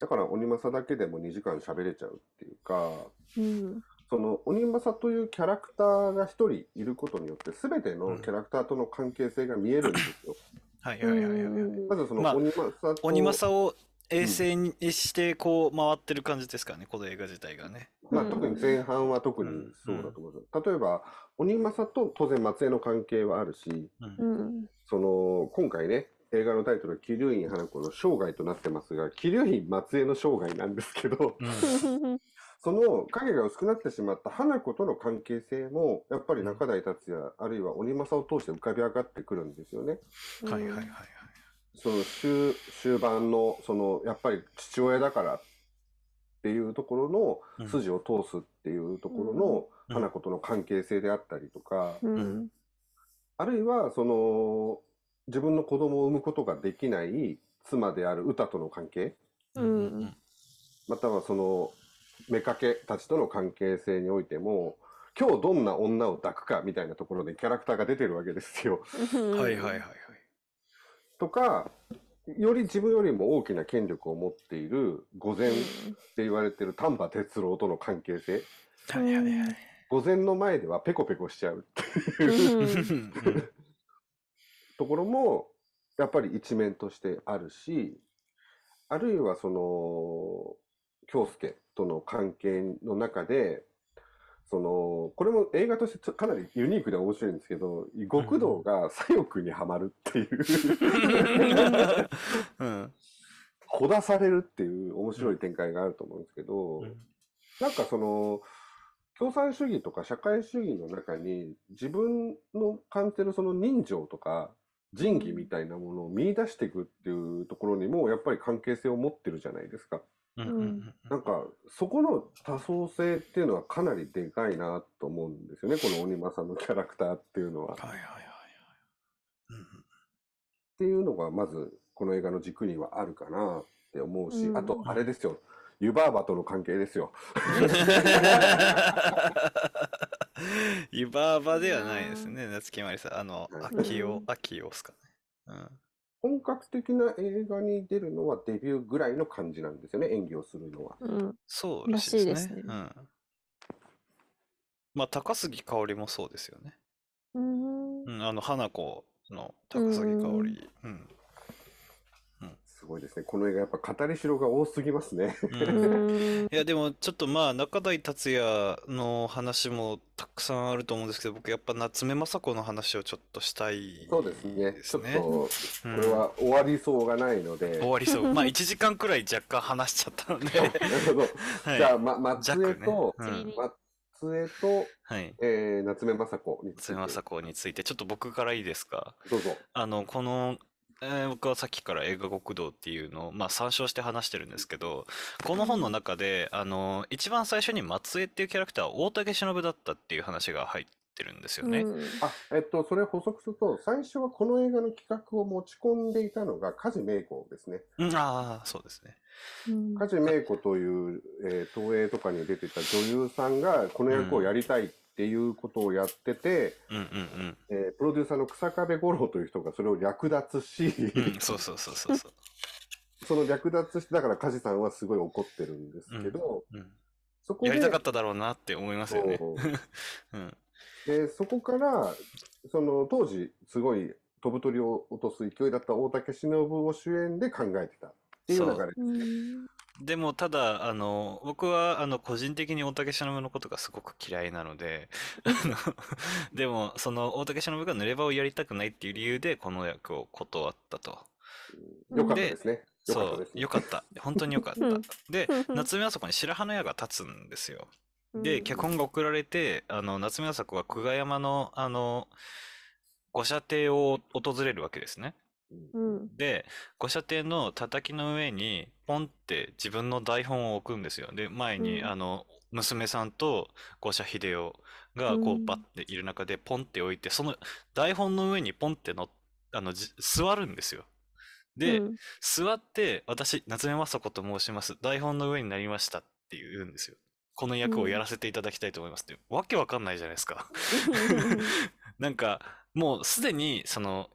だから鬼政だけでも2時間喋れちゃうっていうか、うん。その鬼政というキャラクターが一人いることによって全てのキャラクターとの関係性が見えるんですよ。はいはいはいはい。まずそのまあ鬼政と、鬼政を衛星にしてこう回ってる感じですかね、この映画自体がね。まあ、うん特に前半は特にそうだと思います。例えば、鬼政と当然松江の関係はあるし、うんうん。その、今回ね、映画のタイトルは桐生院花子の生涯となってますが、桐生院松江の生涯なんですけど、うん その影が薄くなってしまった花子との関係性も、やっぱり中台達也、あるいは鬼政を通して浮かび上がってくるんですよね。はいはいはいはい。その終終盤の、その、やっぱり父親だからっていうところうんの筋を通すっていうところのうん花子との関係性であったりとか、うん。あるいは、その、自分の子供を産むことができない妻である歌との関係、うんまたはその、妾たちとの関係性においても、今日どんな女を抱くかみたいなところでキャラクターが出てるわけですよ。はいはいはいはい。とか、より自分よりも大きな権力を持っている御前って言われてる丹波哲郎との関係性。はいはいはい。御前の前ではペコペコしちゃうっていううんところも、やっぱり一面としてあるし、あるいはその、京介との関係の中で、その、これも映画としてかなりユニークで面白いんですけど、極道が左翼にはまるっていう、うん。ほだされるっていう面白い展開があると思うんですけど、うんなんかその、共産主義とか社会主義の中に自分の感じてるその人情とか仁義みたいなものを見出していくっていうところにもやっぱり関係性を持ってるじゃないですか。うんうんうんなんかそこの多層性っていうのはかなりでかいなと思うんですよね。この鬼政のキャラクターっていうのは。っはいはいはいはい。うんていうのがまずこの映画の軸にはあるかなって思うし、うんあとあれですよ。湯婆婆との関係ですよ。湯婆婆ではないですね、夏木マリさん。あの、うん秋代、秋代っすかね。本格的な映画に出るのはデビューぐらいの感じなんですよね、演技をするのは。うん。そうらしいですね。らしいですねうん。まあ、高杉香織もそうですよね。うん。うん、あの、花子の高杉香織。うん。すごいですね。この映画やっぱ語りしろが多すぎますね。うんうん。いやでもちょっとまあ中台達也の話もたくさんあると思うんですけど僕やっぱ夏目雅子の話をちょっとしたいそうですね。ちょっと、こうんれは終わりそうがないので。終わりそうまあ1時間くらい若干話しちゃったのでなるほど。はいじゃあ、ま、松江弱ねと、うん次に松江と、はいえー、夏目雅子について夏目雅子についてちょっと僕からいいですか？どうぞ。あのこのえー僕はさっきから映画極道っていうのを、まあ、参照して話してるんですけど、この本の中で、あの、一番最初に松江っていうキャラクターは大竹しのぶだったっていう話が入ってるんですよね。うんあ、えっと、それ補足すると、最初はこの映画の企画を持ち込んでいたのが梶芽子ですね。うん、ああ、そうですね。うん梶芽子という、えー東映とかに出てた女優さんがこの役をやりたいっていうことをやってて、うんうんえープロデューサーの草壁五郎という人がそれを略奪し、うん。うん、そうそうそうそうそう。その略奪して、だから梶さんはすごい怒ってるんですけど、うん、そこで、やりたかっただろうなって思いますよね。そううん。で、そこから、その当時すごい飛ぶ鳥を落とす勢いだった大竹しのぶを主演で考えてたっていう流れ。うんでも、ただ、あの、僕は、あの、個人的に大竹しのぶのことがすごく嫌いなので、あの、でも、その、大竹しのぶが濡れ場をやりたくないっていう理由で、この役を断ったと。よかったですね。よかったそう。よかった。本当によかったうん。でう、ん夏目あさこに白羽の矢が立つんですよ。で、うん脚本が送られて、あの、夏目あさこが久我山の、あの、御舎邸を訪れるわけですね。うんで、御舎邸の叩きの上に、ポンって自分の台本を置くんですよ。で、前に、うんあの、娘さんと御舎秀夫が、こう、うんバッている中で、ポンって置いて、その台本の上にポンっての、あの、じ座るんですよ。で、うん座って、私、夏目雅子と申します。台本の上になりましたって言うんですよ。この役をやらせていただきたいと思いますって。わけわかんないじゃないですか。なんか、もうすでに、その、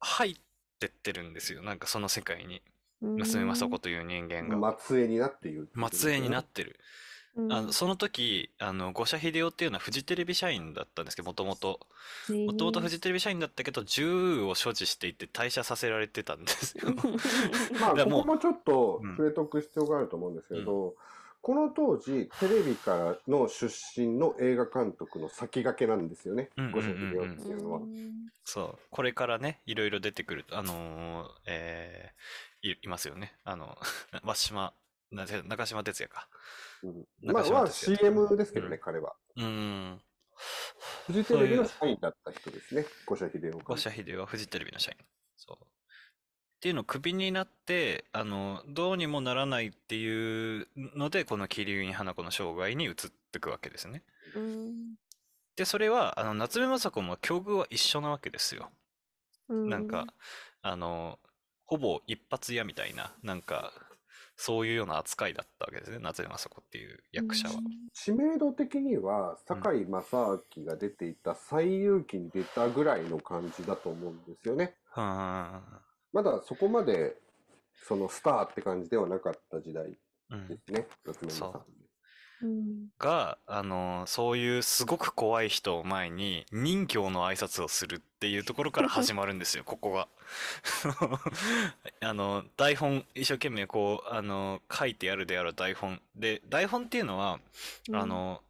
入ってってるんですよ。なんかその世界に。娘雅子という人間が。松江になっている。松江になっってる。うんあのその時、あの、五社秀夫っていうのはフジテレビ社員だったんですけど、もともと。もともとフジテレビ社員だったけど、銃を所持していて退社させられてたんですよ。まあ、ここもちょっとうん触れとく必要があると思うんですけど、この当時、テレビからの出身の映画監督の先駆けなんですよねうんうん。五うんうん社秀夫っていうのは。そう。これからね、いろいろ出てくる、あのーえーい、いますよね。あの、わ島、な中島哲也か。うん中まあ、まあ、CM ですけどね、うん彼は。うーん。フジテレビの社員だった人ですね、五社秀夫五社秀夫はフジテレビの社員。そう。っていうのをクビになって、あの、どうにもならないっていうので、この桐生に花子の生涯に移っていくわけですね。うんで、それは、あの、夏目雅子も境遇は一緒なわけですよ。うんなんか、あの、ほぼ一発屋みたいな、なんか、そういうような扱いだったわけですね、夏目雅子っていう役者は。知名度的には、堺正明が出ていた西遊記に出たぐらいの感じだと思うんですよね。はまだそこまで、そのスターって感じではなかった時代ーうんですね、うさん。うんが、あの、そういうすごく怖い人を前に任侠の挨拶をするっていうところから 始まるんですよ、ここが。あの、台本、一生懸命こう、あの、書いてあるである台本。で、台本っていうのは、あの、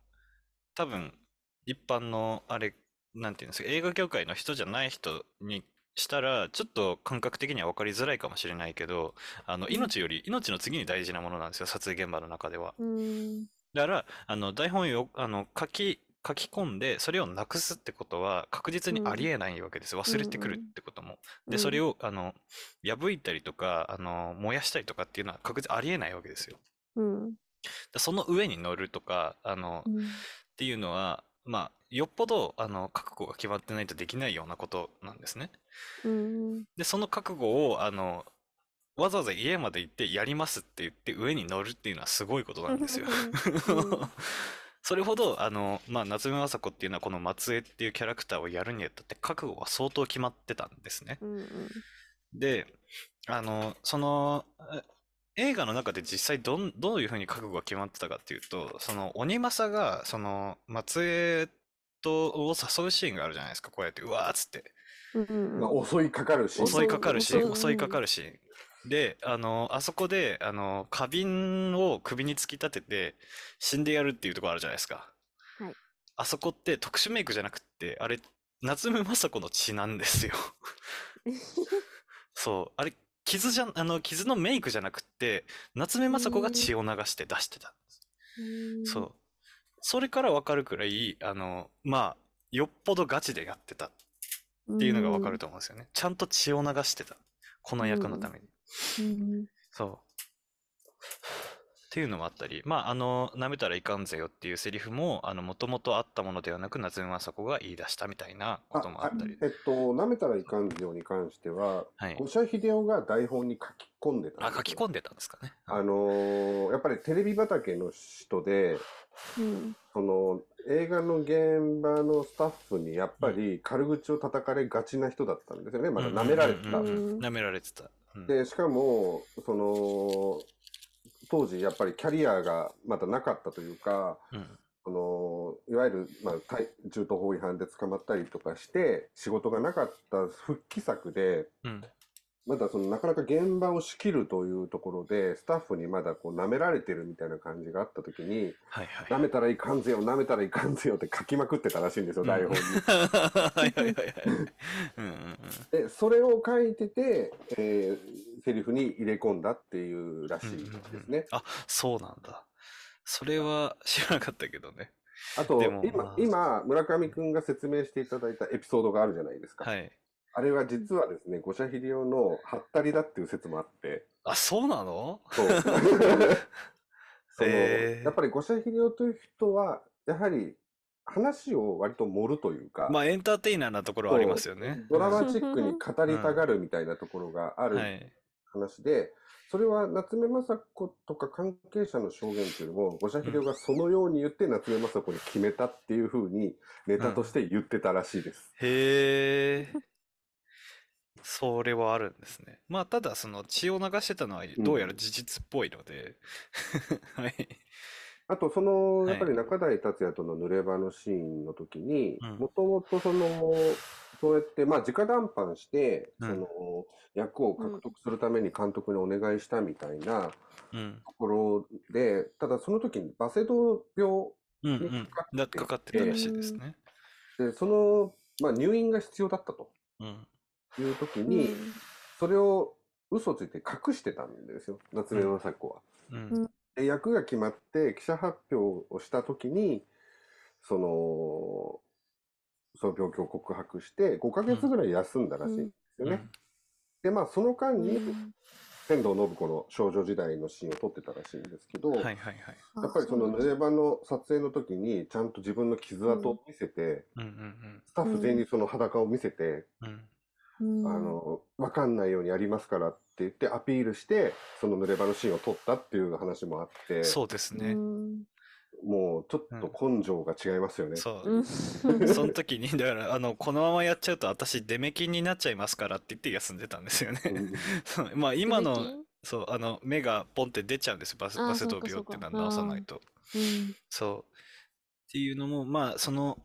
多分、一般の、あれ、なんていうんですか、映画業界の人じゃない人にしたら、ちょっと感覚的には分かりづらいかもしれないけど、あの、うん命より、命の次に大事なものなんですよ、撮影現場の中では。うんだから、あの、台本をよ、あの、書き、書き込んで、それをなくすってことは確実にありえないわけです。忘れてくるってことも。で、それを、あの、破いたりとか、あの、燃やしたりとかっていうのは確実ありえないわけですよ。うんでその上に乗るとか、あの、うんっていうのは、まあ、よっぽど、あの、覚悟が決まってないとできないようなことなんですね。うんで、その覚悟を、あの、わざわざ家まで行ってやりますって言って上に乗るっていうのはすごいことなんですよ。うん それほど、あの、まあ、夏目雅子っていうのはこの松江っていうキャラクターをやるにあたって覚悟は相当決まってたんですね。うんで、あの、その、え映画の中で実際どん、どういうふうに覚悟が決まってたかっていうと、その、鬼政が、その、松江と、を誘うシーンがあるじゃないですか、こうやって、うわーっつって。うんまあ、襲いかかるし。襲いかかるシーン、襲襲いかかるシーン。で、あの、あそこで、あの、花瓶を首に突き立てて死んでやるっていうところあるじゃないですか。はいあそこって特殊メイクじゃなくって、あれ、夏目雅子の血なんですよ。そう。あれ、傷じゃん、あの、傷のメイクじゃなくって、夏目雅子が血を流して出してたんです。そう。それからわかるくらい、あの、まあ、よっぽどガチでやってたっていうのがわかると思うんですよね。ちゃんと血を流してた。この役のために。うんそう。っていうのもあったり、まあ、あの、舐めたらいかんぜよっていうセリフも、あの、もともとあったものではなく、夏目雅子が言い出したみたいなこともあったり。えっと、舐めたらいかんように関しては、はい。五社秀夫が台本に書き込んでたんあ、ですよ。書き込んでたんですかね。あのーやっぱりテレビ畑の人で、うん。その映画の現場のスタッフにやっぱり軽口を叩かれがちな人だったんですよね。まだ舐められてた。舐められてた。うん。で、しかも、その、当時やっぱりキャリアがまだなかったというか、うん。そのいわゆる、まあ、対銃刀法違反で捕まったりとかして仕事がなかった復帰作でうんまだそのなかなか現場を仕切るというところでスタッフにまだこう舐められてるみたいな感じがあった時にはいはい。舐めたらいかんぜよ舐めたらいかんぜよって書きまくってたらしいんですよ、うん台本に。はいはいはい。でそれを書いてて、えーセリフに入れ込んだっていうらしいですね。あ、そうなんだ。それは知らなかったけどね。あと今あ今村上くんが説明していただいたエピソードがあるじゃないですか。はい。あれは実はですね、五社秀夫のハったりだっていう説もあって、あ、そうなの？そう。そのへーやっぱり五社秀夫という人は、やはり話を割と盛るというか、まあ、エンターテイナーなところはありますよね。ドラマチックに語りたがるみたいなところがあるはい。話で、それは夏目雅子とか関係者の証言というよりも、五社秀夫がそのように言って夏目雅子に決めたっていうふうにネタとして言ってたらしいです。へえ。それはあるんですね。まあ、ただ、その血を流してたのはどうやら事実っぽいので、はい。あと、その、はいやっぱり中台達也との濡れ場のシーンの時にうん、もともとその、そうやって、まあ、直談判して、うんその、役を獲得するために監督にお願いしたみたいなうん。ところで、ただその時にバセドウ病うんうん。だかかってたらしいですね。で、その、まあ、入院が必要だったとうん。いう時うに、んそれを嘘ついて隠してたんですよ、夏目雅子は。うん。で役が決まって記者発表をした時にそのその病気を告白して5ヶ月ぐらい休んだらしいんですよね。でまあその間に天童信子の少女時代のシーンを撮ってたらしいんですけど、はいはいはい。やっぱりその濡れ場の撮影の時にちゃんと自分の傷跡を見せて、うんうんスタッフ全員にその裸を見せて、うん。あの分かんないようにやりますからって言ってアピールしてその濡れ場のシーンを撮ったっていう話もあってそうですね。うんもうちょっと根性が違いますよね。そうう。ん その時に、だから、あの、このままやっちゃうと私、デメキンになっちゃいますからって言って休んでたんですよね。うんそう まあ、今のデメキ？ン、そう、あの、目がポンって出ちゃうんですよ。バス、あーバセドウ病ってのはそうか治さないと。うんそう。っていうのも、まあ、その、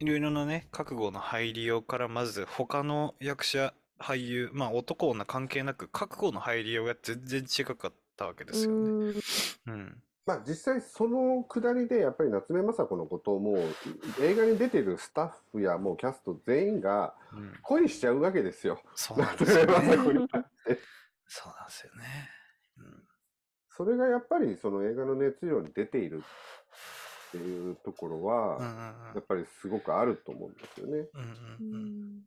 いろいろなね、覚悟の入りようから、まず、他の役者、俳優、まあ、男女関係なく、覚悟の入りようが全然違かったわけですよね。うんうん。まあ実際そのくだりでやっぱり夏目雅子のことをもう映画に出てるスタッフやもうキャスト全員がうん。恋しちゃうわけですよ。そうなんで夏目すよね。そうなんですよね。うん。それがやっぱりその映画の熱量に出ているっていうところうんはうんやっぱりすごくあると思うんですよね。うん。うんううんうん。ん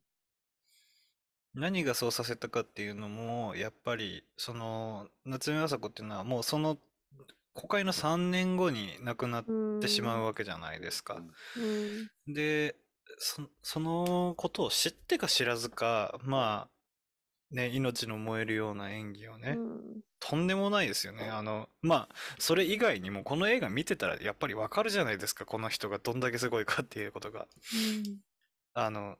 何がそうさせたかっていうのも、やっぱり、その、夏目雅子っていうのは、もうその、公開の3年後に亡くなってしまうわけじゃないですか。うんで、そ、そのことを知ってか知らずか、まあ、ね、命の燃えるような演技をね、うんとんでもないですよね。あの、まあ、それ以外にも、この映画見てたらやっぱりわかるじゃないですか、この人がどんだけすごいかっていうことが。あの、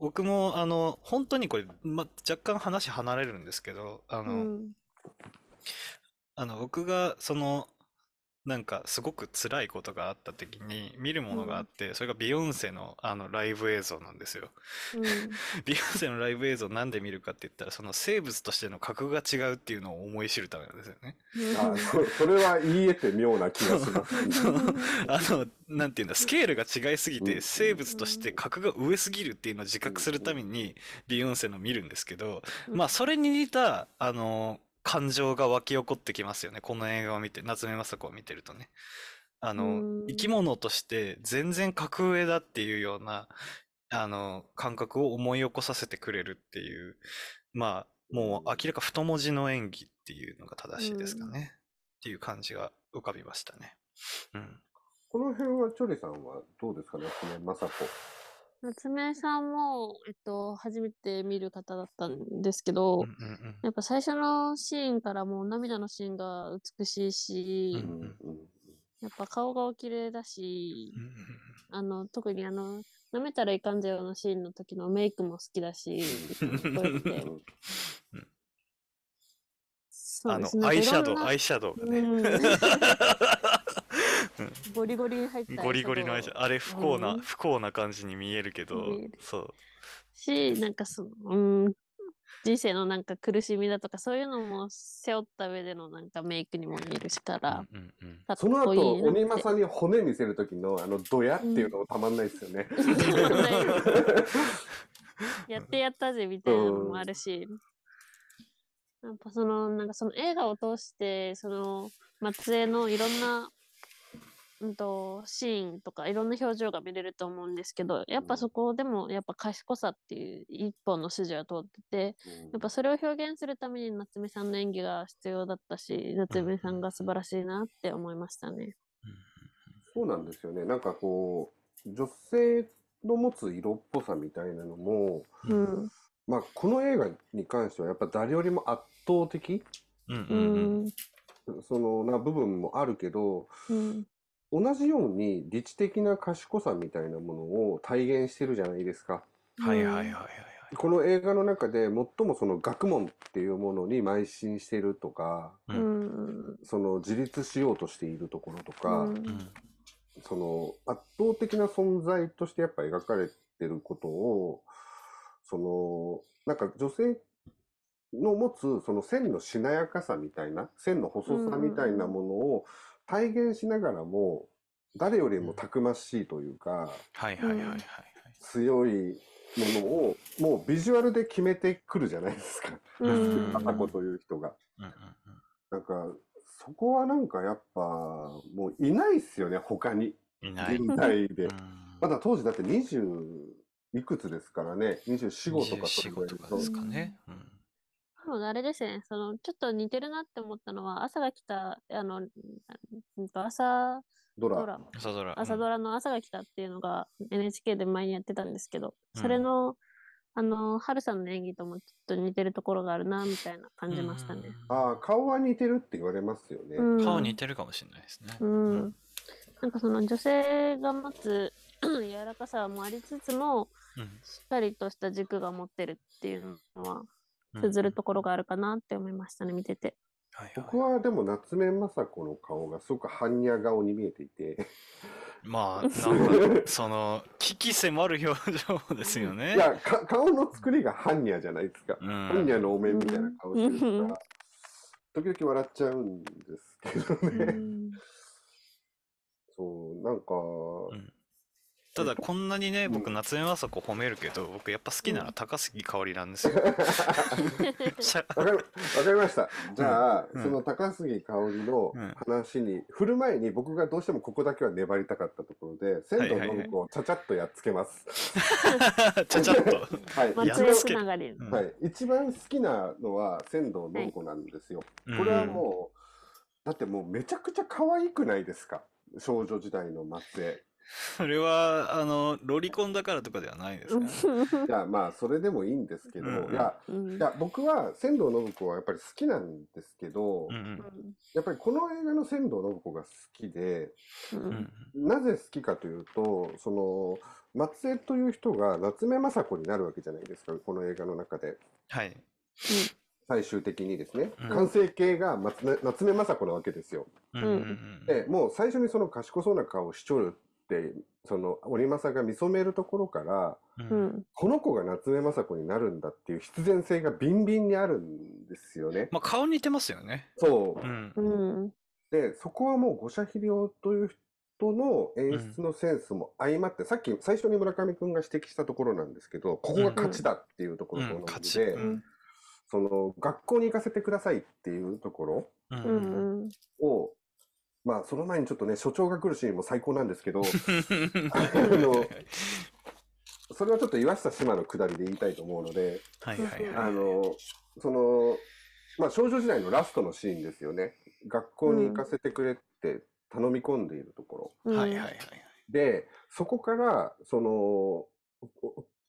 僕も、あの、本当にこれ、ま、若干話離れるんですけど、あの、うんあの、僕が、その、なんか、すごく辛いことがあった時に、見るものがあって、それがビヨンセの、あの、ライブ映像なんですよ。ビヨンセのライブ映像なんで見るかって言ったら、その生物としての格が違うっていうのを思い知るためなんですよね。あそそれは言い得て妙な気がします。あの、なんていうんだ、スケールが違いすぎて、うん生物として格が上すぎるっていうのを自覚するために、ビヨンセの見るんですけど、うんまあ、それに似た、あの、感情が湧き起こってきますよね。この映画を見て、夏目雅子を見てるとね。あの、うん生き物として全然格上だっていうような、あの、感覚を思い起こさせてくれるっていう、まあ、もう明らか太文字の演技っていうのが正しいですかね。っていう感じが浮かびましたね。うん。この辺はチョリさんはどうですかね、このまさこ。夏目さんも、えっと、初めて見る方だったんですけうんど、うんうん。やっぱ最初のシーンからもう涙のシーンが美しいし、うんうんうん。やっぱ顔がお綺麗だしう、んうんあの、特にあの、舐めたらいかんぜよのシーンの時のメイクも好きだし、あの。アイシャドウ、アイシャドウがね。うん ゴリゴリに入ったゴリゴリのアイシャドウ。あれ不幸な、うん不幸な感じに見えるけど見える、そう。し、なんかその、うん、人生のなんか苦しみだとか、そういうのも背負った上でのなんかメイクにも見えるしから、うんうんうんかっその後、こいいなって。鬼政に骨見せる時のあのドヤっていうのもたまんないですよね。やってやったぜみたいなのもあるし、やっぱその、なんかその映画を通して、その、松江のいろんな、うんと、シーンとかいろんな表情が見れると思うんですけど、やっぱそこでもやっぱ賢さっていう一本の筋は通ってて、やっぱそれを表現するために夏目さんの演技が必要だったし、夏目さんが素晴らしいなって思いましたね。そうなんですよね。なんかこう、女性の持つ色っぽさみたいなのも、うん。まあ、この映画に関してはやっぱ誰よりも圧倒的、ううんうんうんん。そのな部分もあるけど、うん。同じように理知的な賢さみたいなものを体現してるじゃないですか。はいはいはいはいはい。この映画の中で最もその学問っていうものに邁進してるとか、ううんん。その自立しようとしているところとか、うんうんその圧倒的な存在としてやっぱ描かれてることを、その、なんか女性の持つその線のしなやかさみたいな、線の細さみたいなものを体現しながらも、誰よりもたくましいというか、はいはいはいはいはい。強いものを、もうビジュアルで決めてくるじゃないですか。うんあさこという人が。うんうんなんか、そこはなんかやっぱ、もういないっすよね、他に。うん。いない。現代でうん。まだ当時だって20いくつですからね。24、5とかそ24れぐらいとかですかね。うんでもあれですね、その、ちょっと似てるなって思ったのは、朝が来た、あの、朝ドラ。ドラ、朝ドラ。朝ドラの朝が来たっていうのが NHK で前にやってたんですけど、うんそれの、あの、春さんの演技ともちょっと似てるところがあるな、みたいな感じましたね。ああ、顔は似てるって言われますよね。うん顔似てるかもしれないですね。うん。なんかその女性が持つ 柔らかさもありつつも、うんしっかりとした軸が持ってるっていうのは、うん通ずるところがあるかなって思いましたね、見てて。はいはい僕はでも夏目雅子の顔がすごく般若顔に見えていて。まあ、なんか、その、危機迫る表情ですよね。いや、か顔の作りが般若じゃないですか。うん般若のお面みたいな顔してるうんから、時々笑っちゃうんですけどうね。んそう、なんか、うんただ、こんなにね、僕、夏目雅子褒めるけど、僕、やっぱ好きなのは高杉香織なんですよ。わかりわかりました。じゃあ、うんその高杉香織のうん話に振る前に僕がどうしてもここだけは粘りたかったところで、仙道信子をちゃちゃっとやっつけます。ちゃちゃっと。はい。やっつけはい。一番好きなのは仙道信子なんですよ。うんこれはもう、だってもうめちゃくちゃ可愛くないですか？少女時代の松江。それは、あの、ロリコンだからとかではないですか？ら。いや、まあ、それでもいいんですけど、うんいや、うんいや、僕は仙道信子はやっぱり好きなんですけど、うんうんやっぱりこの映画の仙道信子が好きで、うんうんなぜ好きかというと、その、松江という人が夏目雅子になるわけじゃないですか、この映画の中で。はい。最終的にですね。うん完成形が夏目雅子なわけですよ。うんうんうんで、もう最初にその賢そうな顔をしちょるって、その織政が見初めるところから、うんうんうんこの子が夏目雅子になるんだっていう必然性がビンビンにあるんですよね。まあ、顔似てますよね。そうう。ん。うんで、そこはもう五社肥料という人の演出のセンスも相まって、さっき最初に村上くんが指摘したところなんですけど、ここが勝ちだっていうところと同じで、うんその学校に行かせてくださいっていうところうんうんうんを、まあその前にちょっとね、所長が来るシーンも最高なんですけど、のそれはちょっと岩下志麻のくだりで言いたいと思うので、はいはいはい。あの、その、まあ少女時代のラストのシーンですよね。学校に行かせてくれって頼み込んでいるところ。うんはいはいはい。で、そこから、その、お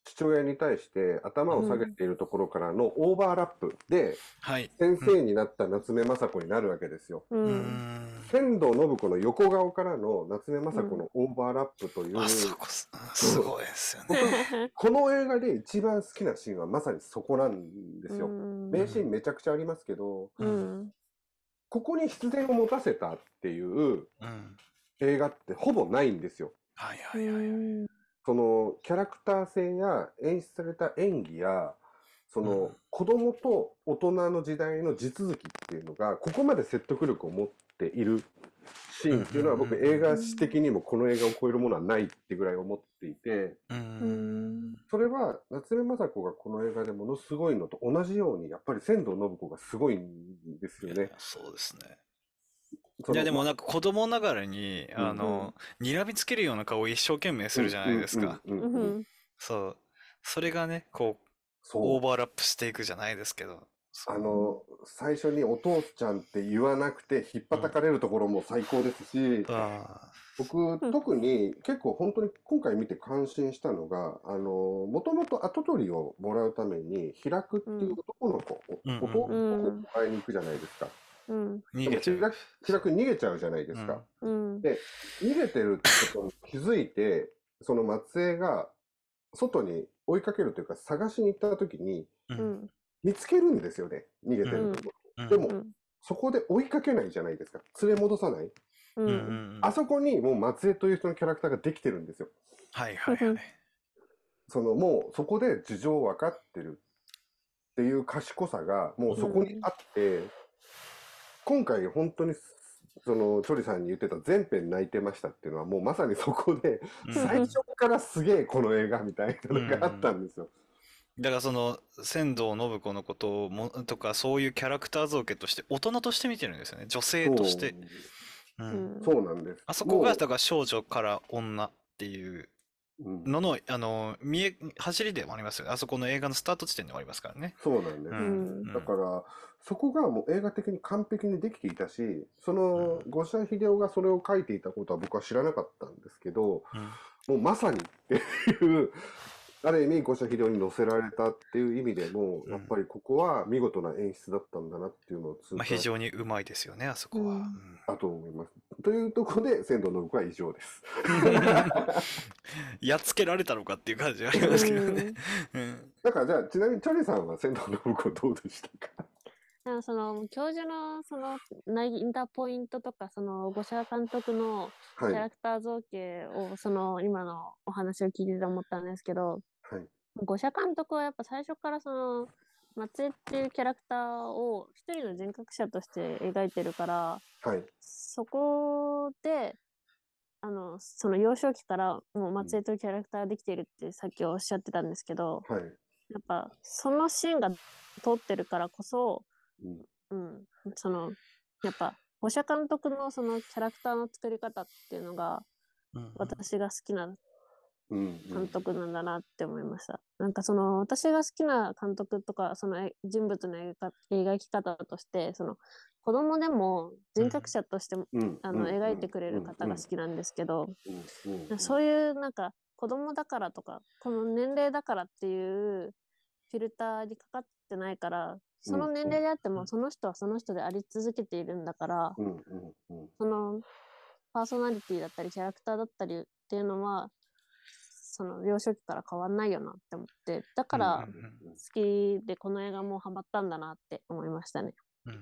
父親に対して頭を下げているところからのオーバーラップで、はい。先生になった夏目雅子になるわけですよ。う。うんん。仙道信子の横顔からの夏目雅子のオーバーラップという、あそこす、すごいですよね。この映画で一番好きなシーンはまさにそこなんですよ。うん名シーンめちゃくちゃありますけど、うん。ここに必然を持たせたっていううん。映画ってほぼないんですよ。はいはいはいはい。そのキャラクター性や演出された演技や、その、うん子供と大人の時代の地続きっていうのが、ここまで説得力を持っているシーンっていうのは、僕映画史的にもこの映画を超えるものはないってぐらい思っていて。それは夏目雅子がこの映画でものすごいのと同じように、やっぱり仙道信子がすごいんですよね。そうですね。いやでもなんか子供ながらに、うんあの、睨みつけるような顔を一生懸命するじゃないですか。そう。それがね、こうオーバーラップしていくじゃないですけど。あの、最初にお父ちゃんって言わなくて、引っ叩かれるところも最高ですし、あ僕、特に結構本当に今回見て感心したのが、あの、もともと跡取りをもらうために、開くっていう男の子、おうん弟の子をうんもらいに行くじゃないですか。うん。ー逃げちゃう。開く逃げちゃうじゃないですか。うん。で、逃げてるってことに気づいて、その松江が外に追いかけるというか探しに行った時にう。うんん。見つけるんですよね。逃げてるところ。うんでも、うんそこで追いかけないじゃないですか。連れ戻さない。う。うんんうんうん。あそこにもう松江という人のキャラクターができてるんですよ。はいはいはい。そのもうそこで事情分かってるっていう賢さがもうそこにあって、今回本当にそのチョリさんに言ってた全編泣いてましたっていうのはもうまさにそこでうん最初からすげえこの映画みたいなのがあったんですよ。だからその仙道信子のことをもとかそういうキャラクター造形として大人として見てるんですよね。女性として、う、うん。ん。そうなんです。あそこがだから少女から女っていううん。ののあの見え走りでもありますよね。あそこの映画のスタート地点でもありますからね、そうなんです。ん。だから、そこがもう映画的に完璧にできていたし、その、五社秀夫がそれを書いていたことは僕は知らなかったんですけど、うん。もうまさにっていう、ある意味五社秀夫に乗せられたっていう意味でも、うん。やっぱりここは見事な演出だったんだなっていうのを痛まあ、感非常にうまいですよねあそこは、うんうん。だと思います。というところで、仙道信子は以上です。やっつけられたのかっていう感じがありますけどね、うん。だからじゃあ、ちなみにチャリさんは仙道信子どうでしたか？なんかその教授のその泣いたポイントとかその五社監督のキはい。ャラクター造形をその今のお話を聞いてて思ったんですけどはい。五社監督はやっぱ最初からその松江っていうキャラクターを一人の人格者として描いてるからはい。そこであのその幼少期からもう松江というキャラクターができているってさっきおっしゃってたんですけどはい。やっぱそのシーンが通ってるからこそうんうん、そのやっぱ保社監督のそのキャラクターの作り方っていうのがうん私が好きな監督なんだなって思いました。なんかその私が好きな監督とかそのえ人物の描き方としてその子供でも人格者としてもうん。あのうん。描いてくれる方が好きなんですけどそういうなんか子供だからとかこの年齢だからっていうフィルターにかかってないからその年齢であってもその人はその人であり続けているんだからそのパーソナリティだったりキャラクターだったりっていうのはその幼少期から変わんないよなって思ってだから好きでこの映画もハマったんだなって思いましたね。うんうん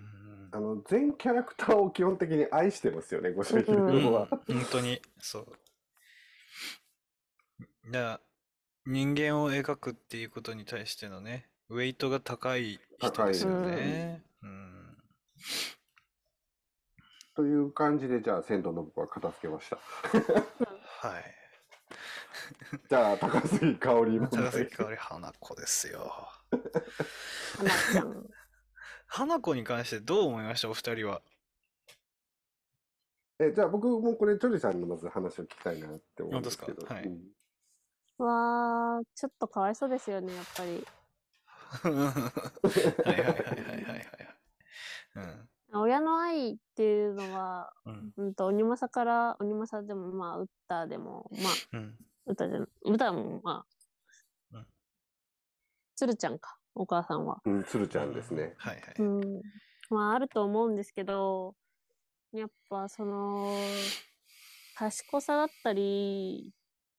あの全キャラクターを基本的に愛してますよね、ご主人うんは。本当にそう。だから人間を描くっていうことに対してのねウェイトが高い人ですよね、うん。という感じで、じゃあ、仙道信子は片付けました。はい じゃあ、高杉香織問題高崎香織花子ですよ花ちゃん花子に関してどう思いましたお二人は？え、じゃあ僕もこれ、チョリさんのまず話を聞きたいなって思うんですけど。本当ですか？はいうんわーちょっとかわいそうですよねやっぱり。はいはいはいはいはいはい。うん。親の愛っていうのは、うん。うんと、鬼政から、鬼政でも、まあ、歌でも、まあ、うん。歌じゃ、歌も、まあうん、鶴ちゃんか、お母さんは。うん、鶴ちゃんですね。はいはい。うん。まあ、あると思うんですけど、やっぱ、その、賢さだったり、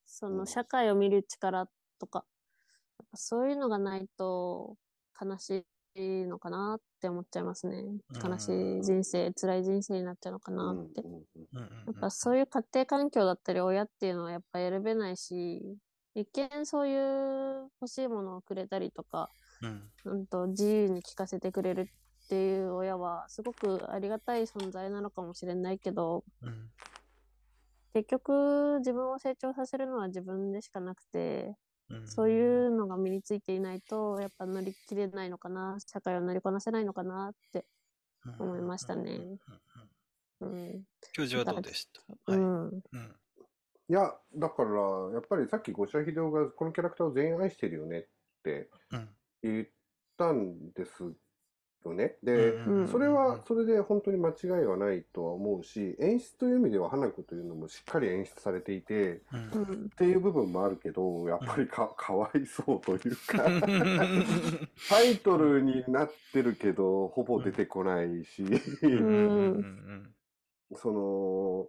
そうんの、社会を見る力とか、やっぱそういうのがないと、悲しいのかなって思っちゃいますね。悲しい人生、辛い人生になっちゃうのかうなんって。やっぱそういう家庭環境だったり親っていうのはやっぱ選べないし、一見そういう欲しいものをくれたりとか、うん。うんと自由に聞かせてくれるっていう親はすごくありがたい存在なのかもしれないけど、うん。結局自分を成長させるのは自分でしかなくて、うん。そういうのが身についていないとやっぱ乗り切れないのかな、社会を乗りこなせないのかなって、うん思いましたね。教授はどうでした？はい。うん。うん。いや、だから、やっぱりさっき五社秀夫がこのキャラクターを全員愛してるよねってうん。言ったんですよね。で、うんそれはそれで本当に間違いはないとは思うし、演出という意味では花子というのもしっかり演出されていて。っていう部分もあるけど、やっぱりか、かわいそうというか、タイトルになってるけど、ほぼ出てこないし、うん。その、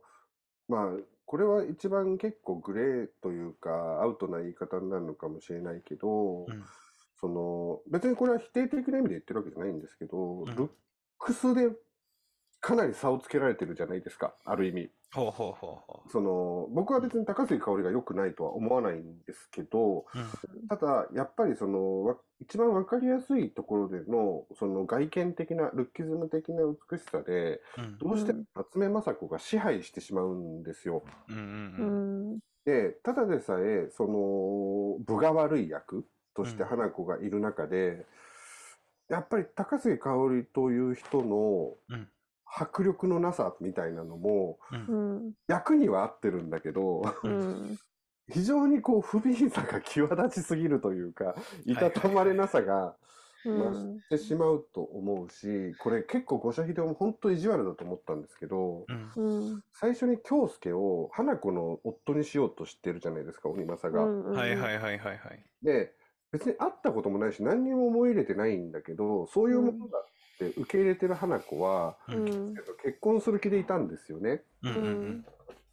まあ、これは一番結構グレーというか、アウトな言い方になるのかもしれないけど、うんその、別にこれは否定的な意味で言ってるわけじゃないんですけど、んルックスでかなり差をつけられてるじゃないですか、ある意味。ほうほうほうほその、僕は別に高杉香織が良くないとは思わないんですけど、う。うん。ただ、やっぱりその、わ一番わかりやすいところでの、その外見的な、ルッキズム的な美しさで、うん。どうしても夏目雅子が支配してしまうんですよ。うんううんん。で、ただでさえ、その、分が悪い役としてうん花子がいる中で、やっぱり高杉香織という人のうん迫力のなさみたいなのも。役には合ってるんだけど、うん。非常にこう不憫さが際立ちすぎるというか、いたたまれなさが増うんしてしまうと思うし、これ結構五社秀夫も本当意地悪だと思ったんですけど。最初に京介を花子の夫にしようとしてるじゃないですか、鬼政が。はいはいはいはいはい。で、別に会ったこともないし、何にも思い入れてないんだけど、そういうものだって受け入れてる花子は、ううんん。結婚する気でいたんですよね。うんうん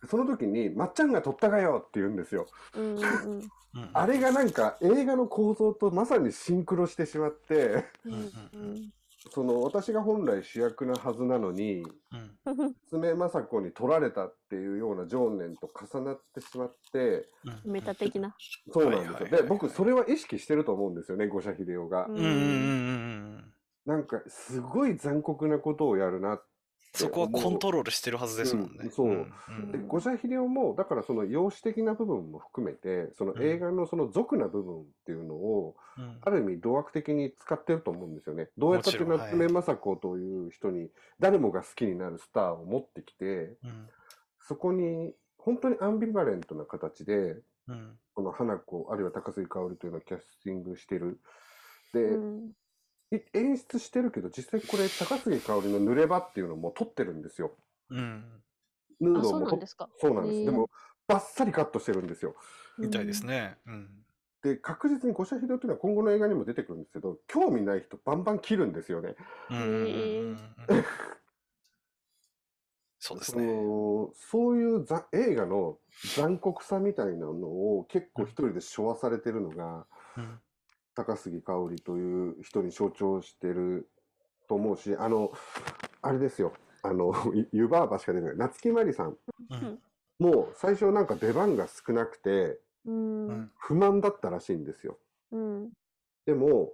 その時に、まっちゃんが取ったがよって言うんですよ。うん。うん。あれがなんか映画の構造とまさにシンクロしてしまって、うん。その私が本来主役なはずなのに、うん爪雅子に取られたっていうような情念と重なってしまって、うんメタ的な。そうなんですよ。で、僕それは意識してると思うんですよね、五社秀夫が。うん。なんかすごい残酷なことをやるなってそこはコントロールしてるはずですもんね。うんそううんで、五社秀夫も、だからその容姿的な部分も含めて、その映画のその俗な部分っていうのを、うんある意味、同悪的に使ってると思うんですよね。どうやったって夏目雅子という人に、誰もが好きになるスターを持ってきて、うんそこに、本当にアンビバレントな形で、うんこの花子、あるいは高杉香織というのをキャスティングしてる。で、うん。い演出してるけど、実際これ、高杉香織の濡れ場っていうのも撮ってるんですよ。うん。あ、そうヌードも撮っなんですか。そうなんです。でも、バッサリカットしてるんですよ。みたいですね。うん。で、確実に五社秀夫というのは今後の映画にも出てくるんですけど、興味ない人バンバン切るんですよね。うん そうですそね。のそういうざ映画の残酷さみたいなのを結構一人で昭和されてるのが、うん高杉香織という人に象徴してると思うし、あの、あれですよ、あの、ゆ湯婆婆しか出てない、夏木マリさん。うん。も最初なんか出番が少なくて不満だったらしいんですよ。うん。でも、